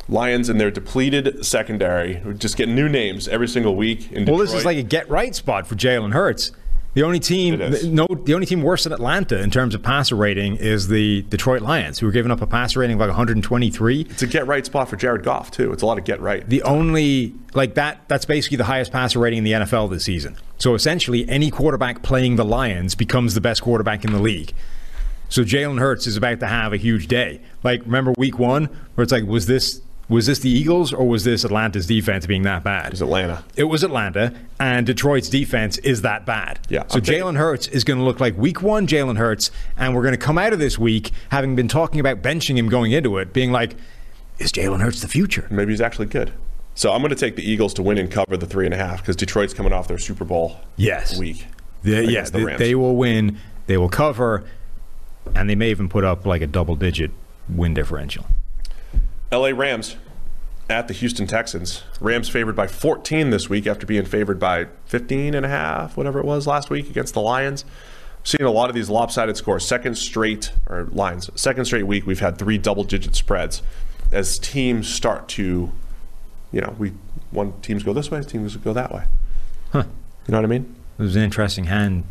Lions and their depleted secondary, who just get new names every single week. In Well, this is like a get right spot for Jalen Hurts. The only team, no, the only team worse than Atlanta in terms of passer rating is the Detroit Lions, who are giving up a passer rating of like 123. it's a get right spot for Jared Goff too. It's a lot of get right. The only like that that's basically the highest passer rating in the NFL this season. So essentially, any quarterback playing the Lions becomes the best quarterback in the league. So Jalen Hurts is about to have a huge day. Like remember Week One, where it's like, was this was this the Eagles or was this Atlanta's defense being that bad? It's Atlanta. It was Atlanta, and Detroit's defense is that bad. Yeah, So Jalen Hurts is going to look like Week One Jalen Hurts, and we're going to come out of this week having been talking about benching him going into it, being like, is Jalen Hurts the future? Maybe he's actually good. So I'm going to take the Eagles to win and cover the three and a half because Detroit's coming off their Super Bowl Yes. week. The, yeah, the they, Rams. they will win. They will cover, and they may even put up like a double-digit win differential. LA Rams at the Houston Texans. Rams favored by 14 this week after being favored by 15 and a half, whatever it was last week against the Lions. Seeing a lot of these lopsided scores. Second straight or lines. Second straight week we've had three double-digit spreads as teams start to, you know, we one teams go this way, teams go that way. Huh. You know what I mean? It was an interesting hand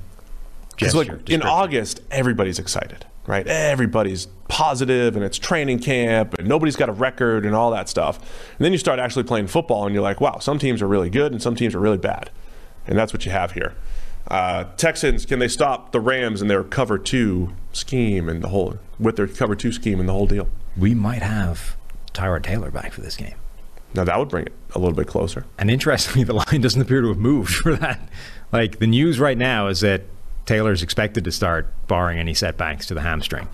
gesture. like in. August, everybody's excited, right? Everybody's positive, and it's training camp, and nobody's got a record, and all that stuff. And then you start actually playing football, and you're like, wow, some teams are really good, and some teams are really bad, and that's what you have here. Uh, Texans, can they stop the Rams and their cover two scheme and the whole with their cover two scheme and the whole deal? we might have Tyrod Taylor back for this game. Now that would bring it a little bit closer. And interestingly, the line doesn't appear to have moved for that. Like the news right now is that Taylor's expected to start, barring any setbacks to the hamstring,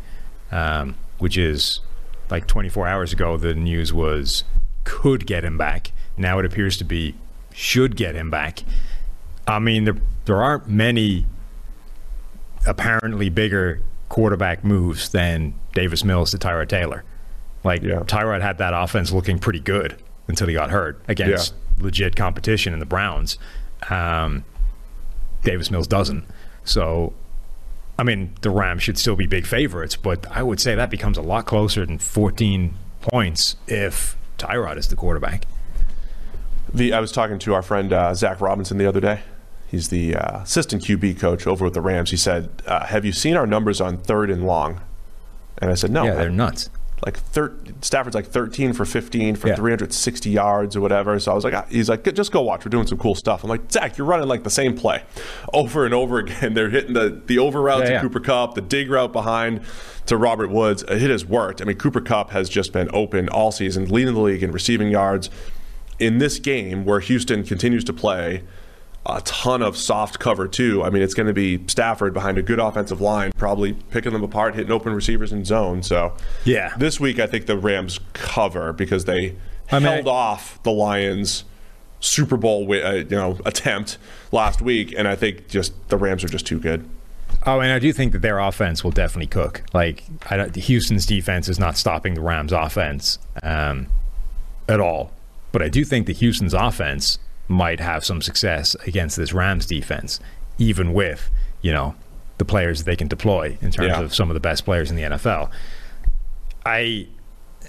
um, which is like 24 hours ago. The news was could get him back. Now it appears to be should get him back. I mean, there there aren't many apparently bigger quarterback moves than Davis Mills to Tyrod Taylor. Like Yeah. Tyrod had that offense looking pretty good until he got hurt against legit competition in the Browns. Um, Davis Mills doesn't. So, I mean, the Rams should still be big favorites, but I would say that becomes a lot closer than 14 points if Tyrod is the quarterback. The I was talking to our friend uh, Zac Robinson the other day. He's the uh, assistant QB coach over with the Rams. He said, uh, "Have you seen our numbers on third and long?" And I said, "No." yeah, they're nuts. Like thir- Stafford's like 13 for 15 for Yeah. 360 yards or whatever. So I was like, ah, he's like, just go watch. We're doing some cool stuff. I'm like, Zach, you're running like the same play over and over again. They're hitting the the over route Yeah, to yeah. Cooper Kupp, the dig route behind to Robert Woods. It has worked. I mean, Cooper Kupp has just been open all season, leading the league in receiving yards. In this game where Houston continues to play a ton of soft cover two. I mean, it's going to be Stafford behind a good offensive line, probably picking them apart, hitting open receivers in zone. So Yeah. this week I think the Rams cover because they I mean, held off the Lions. Super Bowl, uh, you know, attempt last week, and I think just the Rams are just too good. Oh, and I do think that their offense will definitely cook. Like I don't, Houston's defense is not stopping the Rams' offense um, at all, but I do think that Houston's offense might have some success against this Rams defense, even with you know the players that they can deploy in terms Yeah. of some of the best players in the NFL. I,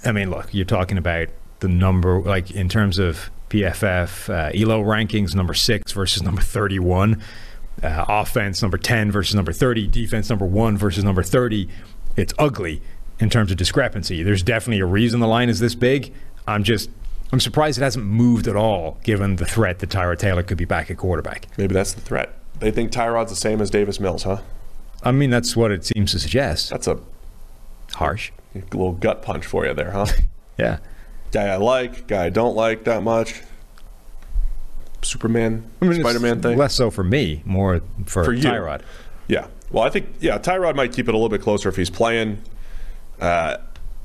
I mean, look, you're talking about the number, like in terms of PFF uh, ELO rankings, number six versus number 31. uh, offense number 10 versus number 30, defense number 1 versus number 30. It's ugly in terms of discrepancy. There's definitely a reason the line is this big. I'm just I'm surprised it hasn't moved at all given the threat that Tyrod Taylor could be back at quarterback. Maybe that's the threat. They think Tyrod's the same as Davis Mills, huh? I mean, that's what it seems to suggest. That's a Harsh. little gut punch for you there, huh? Yeah. guy I like, guy I don't like that much. Superman, I mean, Spider-Man thing. Less so for me, more for, For you. Tyrod. Yeah. Well, I think yeah, Tyrod might keep it a little bit closer if he's playing. Uh,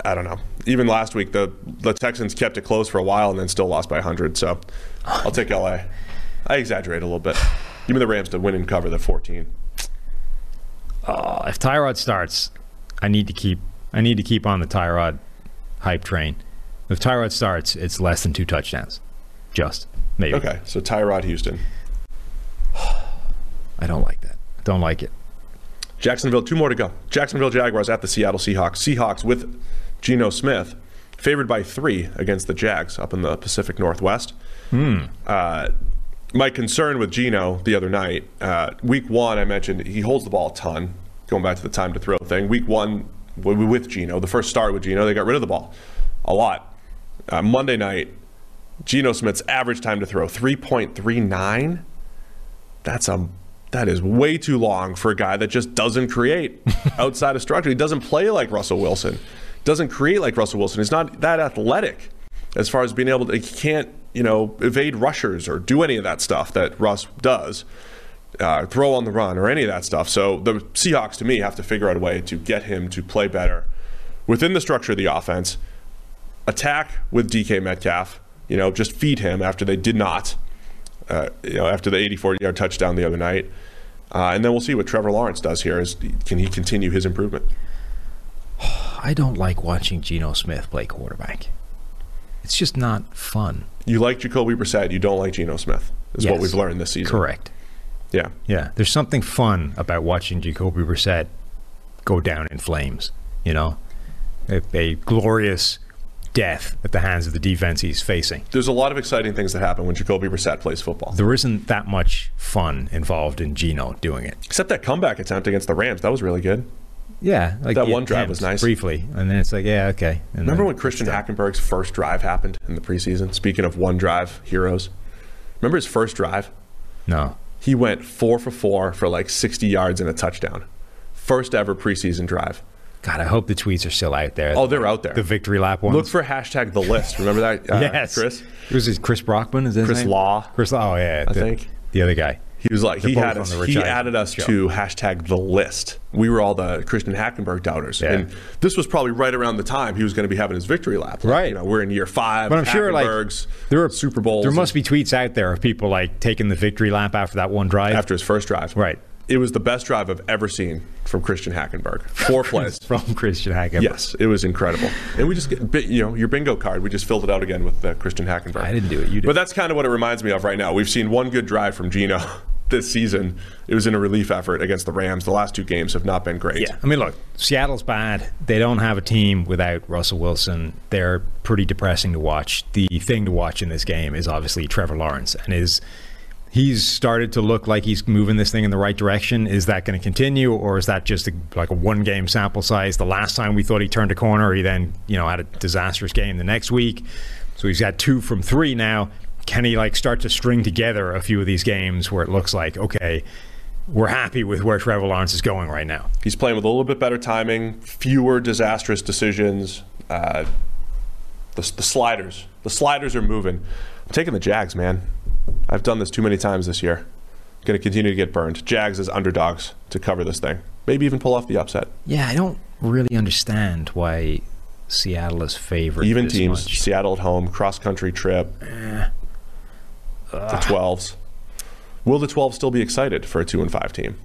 I don't know. Even last week, the the Texans kept it close for a while and then still lost by 100. So I'll take LA. I exaggerate a little bit. Give me the Rams to win and cover the 14. Uh, if Tyrod starts, I need to keep I need to keep on the Tyrod hype train. If Tyrod starts, it's less than two touchdowns. Just maybe. Okay, so Tyrod Houston. I don't like that. Don't like it. Jacksonville, two more to go. Jacksonville Jaguars at the Seattle Seahawks. Seahawks with Geno Smith, favored by three against the Jags up in the Pacific Northwest. Uh, my concern with Geno the other night, uh, week one, I mentioned he holds the ball a ton, going back to the time to throw thing. Week one, with Geno, the first start with Geno, they got rid of the ball a lot. Uh, Monday night, Geno Smith's average time to throw 3.39 that's a that is way too long for a guy that just doesn't create outside of structure. He doesn't play like Russell Wilson. Doesn't create like Russell Wilson. He's not that athletic as far as being able to. He can't you know evade rushers or do any of that stuff that Russ does. Uh, throw on the run or any of that stuff. So the Seahawks, to me, have to figure out a way to get him to play better within the structure of the offense. Attack with DK Metcalf. You know, just feed him after they did not uh, you know, after the 84 yard touchdown the other night. Uh, and then we'll see what Trevor Lawrence does here. Is can he continue his improvement? I don't like watching Geno Smith play quarterback. It's just not fun. You like Jacoby Brissett, you don't like Geno Smith. Is what we've learned this season. Correct. Yeah. Yeah, there's something fun about watching Jacoby Brissett go down in flames. You know, a, a glorious death at the hands of the defense he's facing. There's a lot of exciting things that happen when Jacoby Brissett plays football. There isn't that much fun involved in Geno doing it. Except that comeback attempt against the Rams, that was really good. Yeah, like That one drive was nice. briefly, and then it's like, yeah, okay. And Remember when Christian. Hackenberg's first drive happened in the preseason? Speaking of one drive heroes, remember his first drive? No, He went four for four for like 60 yards and a touchdown. First ever preseason drive. God, I hope the tweets are still out there. Oh, they're out there. The victory lap ones. Look for hashtag the list. Remember that, uh, yes, Chris? Was it Chris Brockman? Is that Chris? Law. Chris Law. Oh yeah, I the, think. the other guy. He was like They're he had us. He added us show. to hashtag the list. We were all the Christian Hackenberg doubters, Yeah. and this was probably right around the time he was going to be having his victory lap. Like, Right. You know, we're in year five. But I'm sure, like, there are Super Bowls. There must be tweets out there of people like taking the victory lap after that one drive. after his first drive. Right. It was the best drive I've ever seen from Christian Hackenberg. Four plays. from Christian Hackenberg. Yes, it was incredible. And we just get, you know, your bingo card, we just filled it out again with uh, Christian Hackenberg. I didn't do it, you did. But that's kind of what it reminds me of right now. We've seen one good drive from Geno this season. It was in a relief effort against the Rams. The last two games have not been great. Yeah, I mean, look, Seattle's bad. They don't have a team without Russell Wilson. They're pretty depressing to watch. The thing to watch in this game is obviously Trevor Lawrence, and his he's started to look like he's moving this thing in the right direction. Is that going to continue, or is that just a, like a one game sample size? The last time we thought he turned a corner, he then you know had a disastrous game the next week. So he's got two from three now. Can he like start to string together a few of these games where it looks like okay? We're happy with where Trevor Lawrence is going right now. He's playing with a little bit better timing, fewer disastrous decisions. Uh, the, the sliders. The sliders are moving. I'm taking the Jags, man. I've done this too many times this year. Going to continue to get burned. Jags as underdogs to cover this thing. Maybe even pull off the upset. Yeah, I don't really understand why Seattle is favored. Even this teams, much. Seattle at home, cross country trip. The 12s. Will the 12s still be excited for a 2 and 5 team?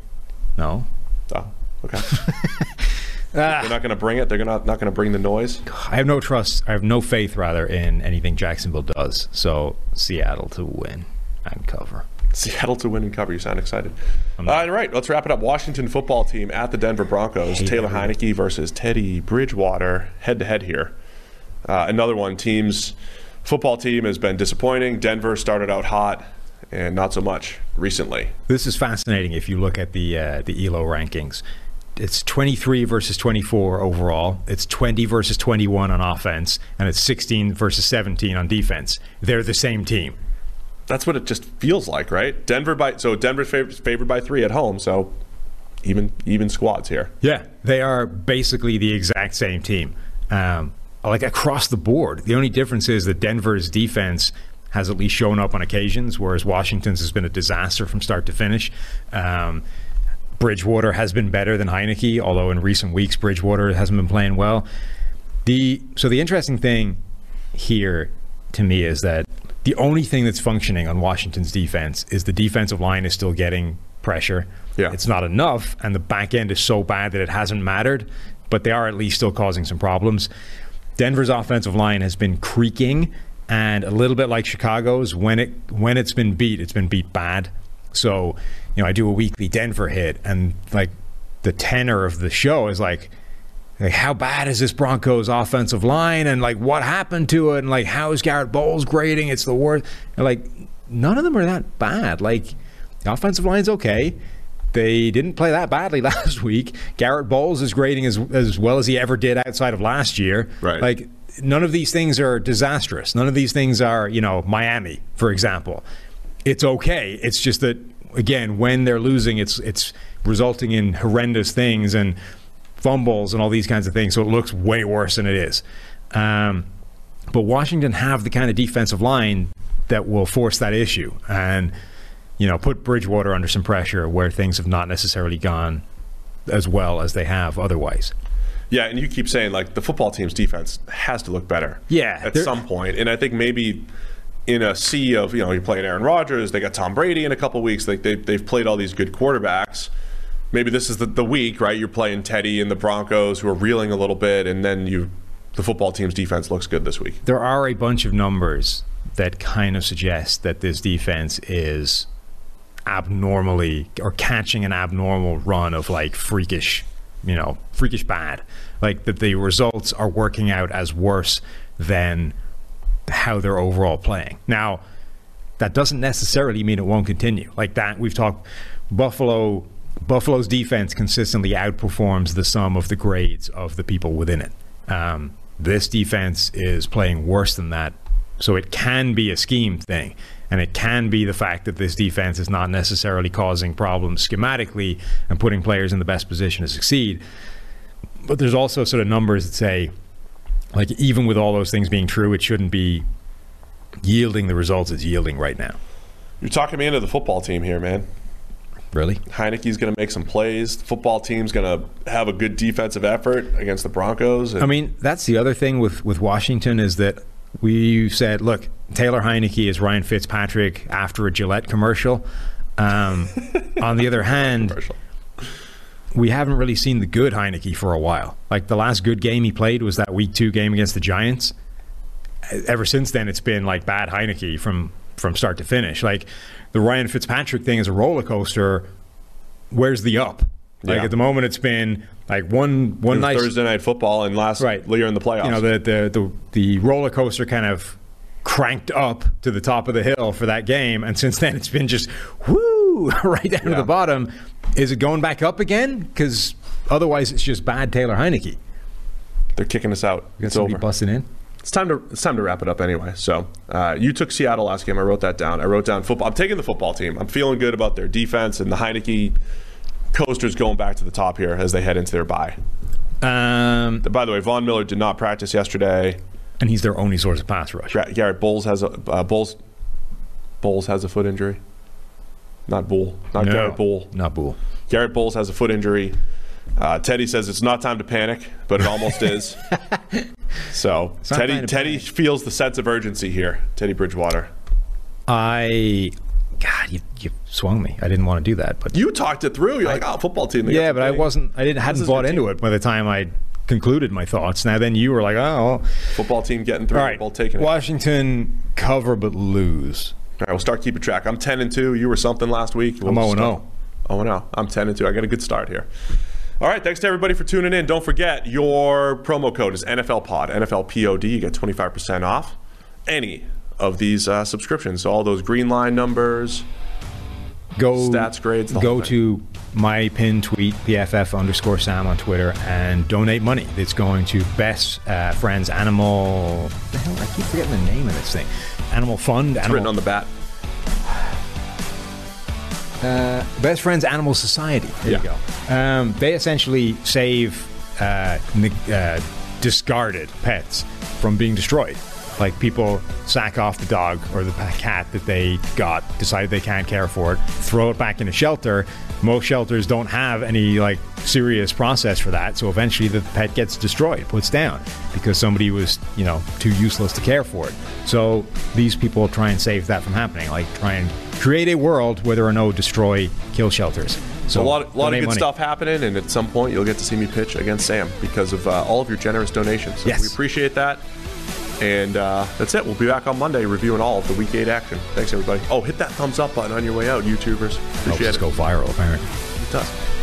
No, Oh, okay. They're not going to bring it. They're not not going to bring the noise. I have no trust. I have no faith, rather, in anything Jacksonville does. So Seattle to win and cover. Seattle to win and cover. You sound excited. All right, let's wrap it up. Washington football team at the Denver Broncos. Taylor everybody. Heinicke versus Teddy Bridgewater, head to head here. Uh, another one. Teams football team has been disappointing. Denver started out hot. and not so much recently. This is fascinating if you look at the uh, the ELO rankings. It's 23 versus 24 overall. It's 20 versus 21 on offense, and it's 16 versus 17 on defense. They're the same team. That's what it just feels like, right? Denver by so Denver's favored, favored by three at home, so even even squads here. Yeah, they are basically the exact same team. Um, like across the board. The only difference is that Denver's defense has at least shown up on occasions, whereas Washington's has been a disaster from start to finish. Um, Bridgewater has been better than Heinicke, although in recent weeks Bridgewater hasn't been playing well. The so the interesting thing here to me is that the only thing that's functioning on Washington's defense is the defensive line is still getting pressure. Yeah. It's not enough, and the back end is so bad that it hasn't mattered, but they are at least still causing some problems. Denver's offensive line has been creaking, and a little bit like Chicago's, when it when it's been beat, it's been beat bad. So, you know, I do a weekly Denver hit, and like the tenor of the show is like, like how bad is this Broncos offensive line, and like what happened to it, and like how is Garett Bolles grading? It's the worst. And like none of them are that bad. Like the offensive line's okay. They didn't play that badly last week. Garett Bolles is grading as as well as he ever did outside of last year. Right. Like none of these things are disastrous. None of these things are, you know, Miami, for example. It's okay. It's just that again, when they're losing, it's it's resulting in horrendous things and fumbles and all these kinds of things. So it looks way worse than it is. Um, but Washington have the kind of defensive line that will force that issue and you know put Bridgewater under some pressure where things have not necessarily gone as well as they have otherwise. Yeah, and you keep saying like the football team's defense has to look better. Yeah, at some point, and I think maybe in a sea of you know you're playing Aaron Rodgers, they got Tom Brady in a couple weeks. Like they they've played all these good quarterbacks. Maybe this is the, the week, right? You're playing Teddy and the Broncos, who are reeling a little bit, and then you the football team's defense looks good this week. There are a bunch of numbers that kind of suggest that this defense is abnormally or catching an abnormal run of like freakish, you know, freakish bad. Like that the results are working out as worse than how they're overall playing. Now, that doesn't necessarily mean it won't continue. Like that, we've talked Buffalo. Buffalo's defense consistently outperforms the sum of the grades of the people within it. Um, this defense is playing worse than that, so it can be a scheme thing, and it can be the fact that this defense is not necessarily causing problems schematically and putting players in the best position to succeed. But there's also sort of numbers that say, like, even with all those things being true, it shouldn't be yielding the results it's yielding right now. You're talking me into the football team here, man. Really? Heinicke's going to make some plays. The football team's going to have a good defensive effort against the Broncos. and- I mean, that's the other thing with, with Washington is that we said, look, Taylor Heinicke is Ryan Fitzpatrick after a Gillette commercial. Um, on the other hand, Commercial. we haven't really seen the good Heinicke for a while. Like the last good game he played was that Week Two game against the Giants. Ever since then, it's been like bad Heinicke from from start to finish. Like the Ryan Fitzpatrick thing is a roller coaster. Where's the up? Like Yeah. at the moment, it's been like one one nice Thursday night football and last right year in the playoffs. You know, the the the, the roller coaster kind of cranked up to the top of the hill for that game, and since then it's been just whoo right down to the bottom. Is it going back up again? Because otherwise, it's just bad Taylor Heinicke. They're kicking us out. Got It's somebody over. busting in. It's time to it's time to wrap it up anyway. So uh, you took Seattle last game. I wrote that down. I wrote down football. I'm taking the football team. I'm feeling good about their defense and the Heinicke coasters going back to the top here as they head into their bye. Um, By the way, Von Miller did not practice yesterday. and he's their only source of pass rush. Gra- Garett Bolles has a uh, Bolles Bolles has a foot injury. Not Bull. Not No, Garrett Bull. Not Bull. Garett Bolles has a foot injury. Uh, Teddy says it's not time to panic, but it almost is. So Teddy Teddy panic. feels the sense of urgency here. Teddy Bridgewater. I, God, you, you swung me. I didn't want to do that, but You talked it through. You're like, oh, football team. yeah, but I wasn't. I didn't hadn't bought into team. it by the time I concluded my thoughts. Now then, you were like, oh. Football team getting through. All right, Both taking it. Washington cover but lose. All right, we'll start keeping track. I'm 10 and 2. You were something last week. I'm zero oh and zero. Oh, oh no, oh. I'm 10 and 2. I got a good start here. All right, thanks to everybody for tuning in. Don't forget your promo code is NFL Pod, NFL POD. You get 25% off any of these uh, subscriptions. So all those Greenline numbers. Go Stats, grades, Go to my pin tweet PFF underscore Sam on Twitter and donate money. It's going to Best uh, Friends Animal. The hell, I keep forgetting the name of this thing. Animal Fund. It's Animal, written on the bat. uh, Best Friends Animal Society. There you go. Um, they essentially save uh, uh, discarded pets from being destroyed. Like people sack off the dog or the cat that they got, decide they can't care for it, throw it back in a shelter. Most shelters don't have any like serious process for that, so eventually the pet gets destroyed, puts down because somebody was, you know, too useless to care for it. So these people try and save that from happening, like try and create a world where there are no destroy kill shelters. So a lot, a lot of good money. stuff happening, and at some point you'll get to see me pitch against Sam because of uh, all of your generous donations. So Yes. we appreciate that. And uh, that's it. We'll be back on Monday reviewing all of the Week 8 action. Thanks, everybody. Oh, hit that thumbs up button on your way out, YouTubers. Helps Appreciate us it. go viral, apparently. It does.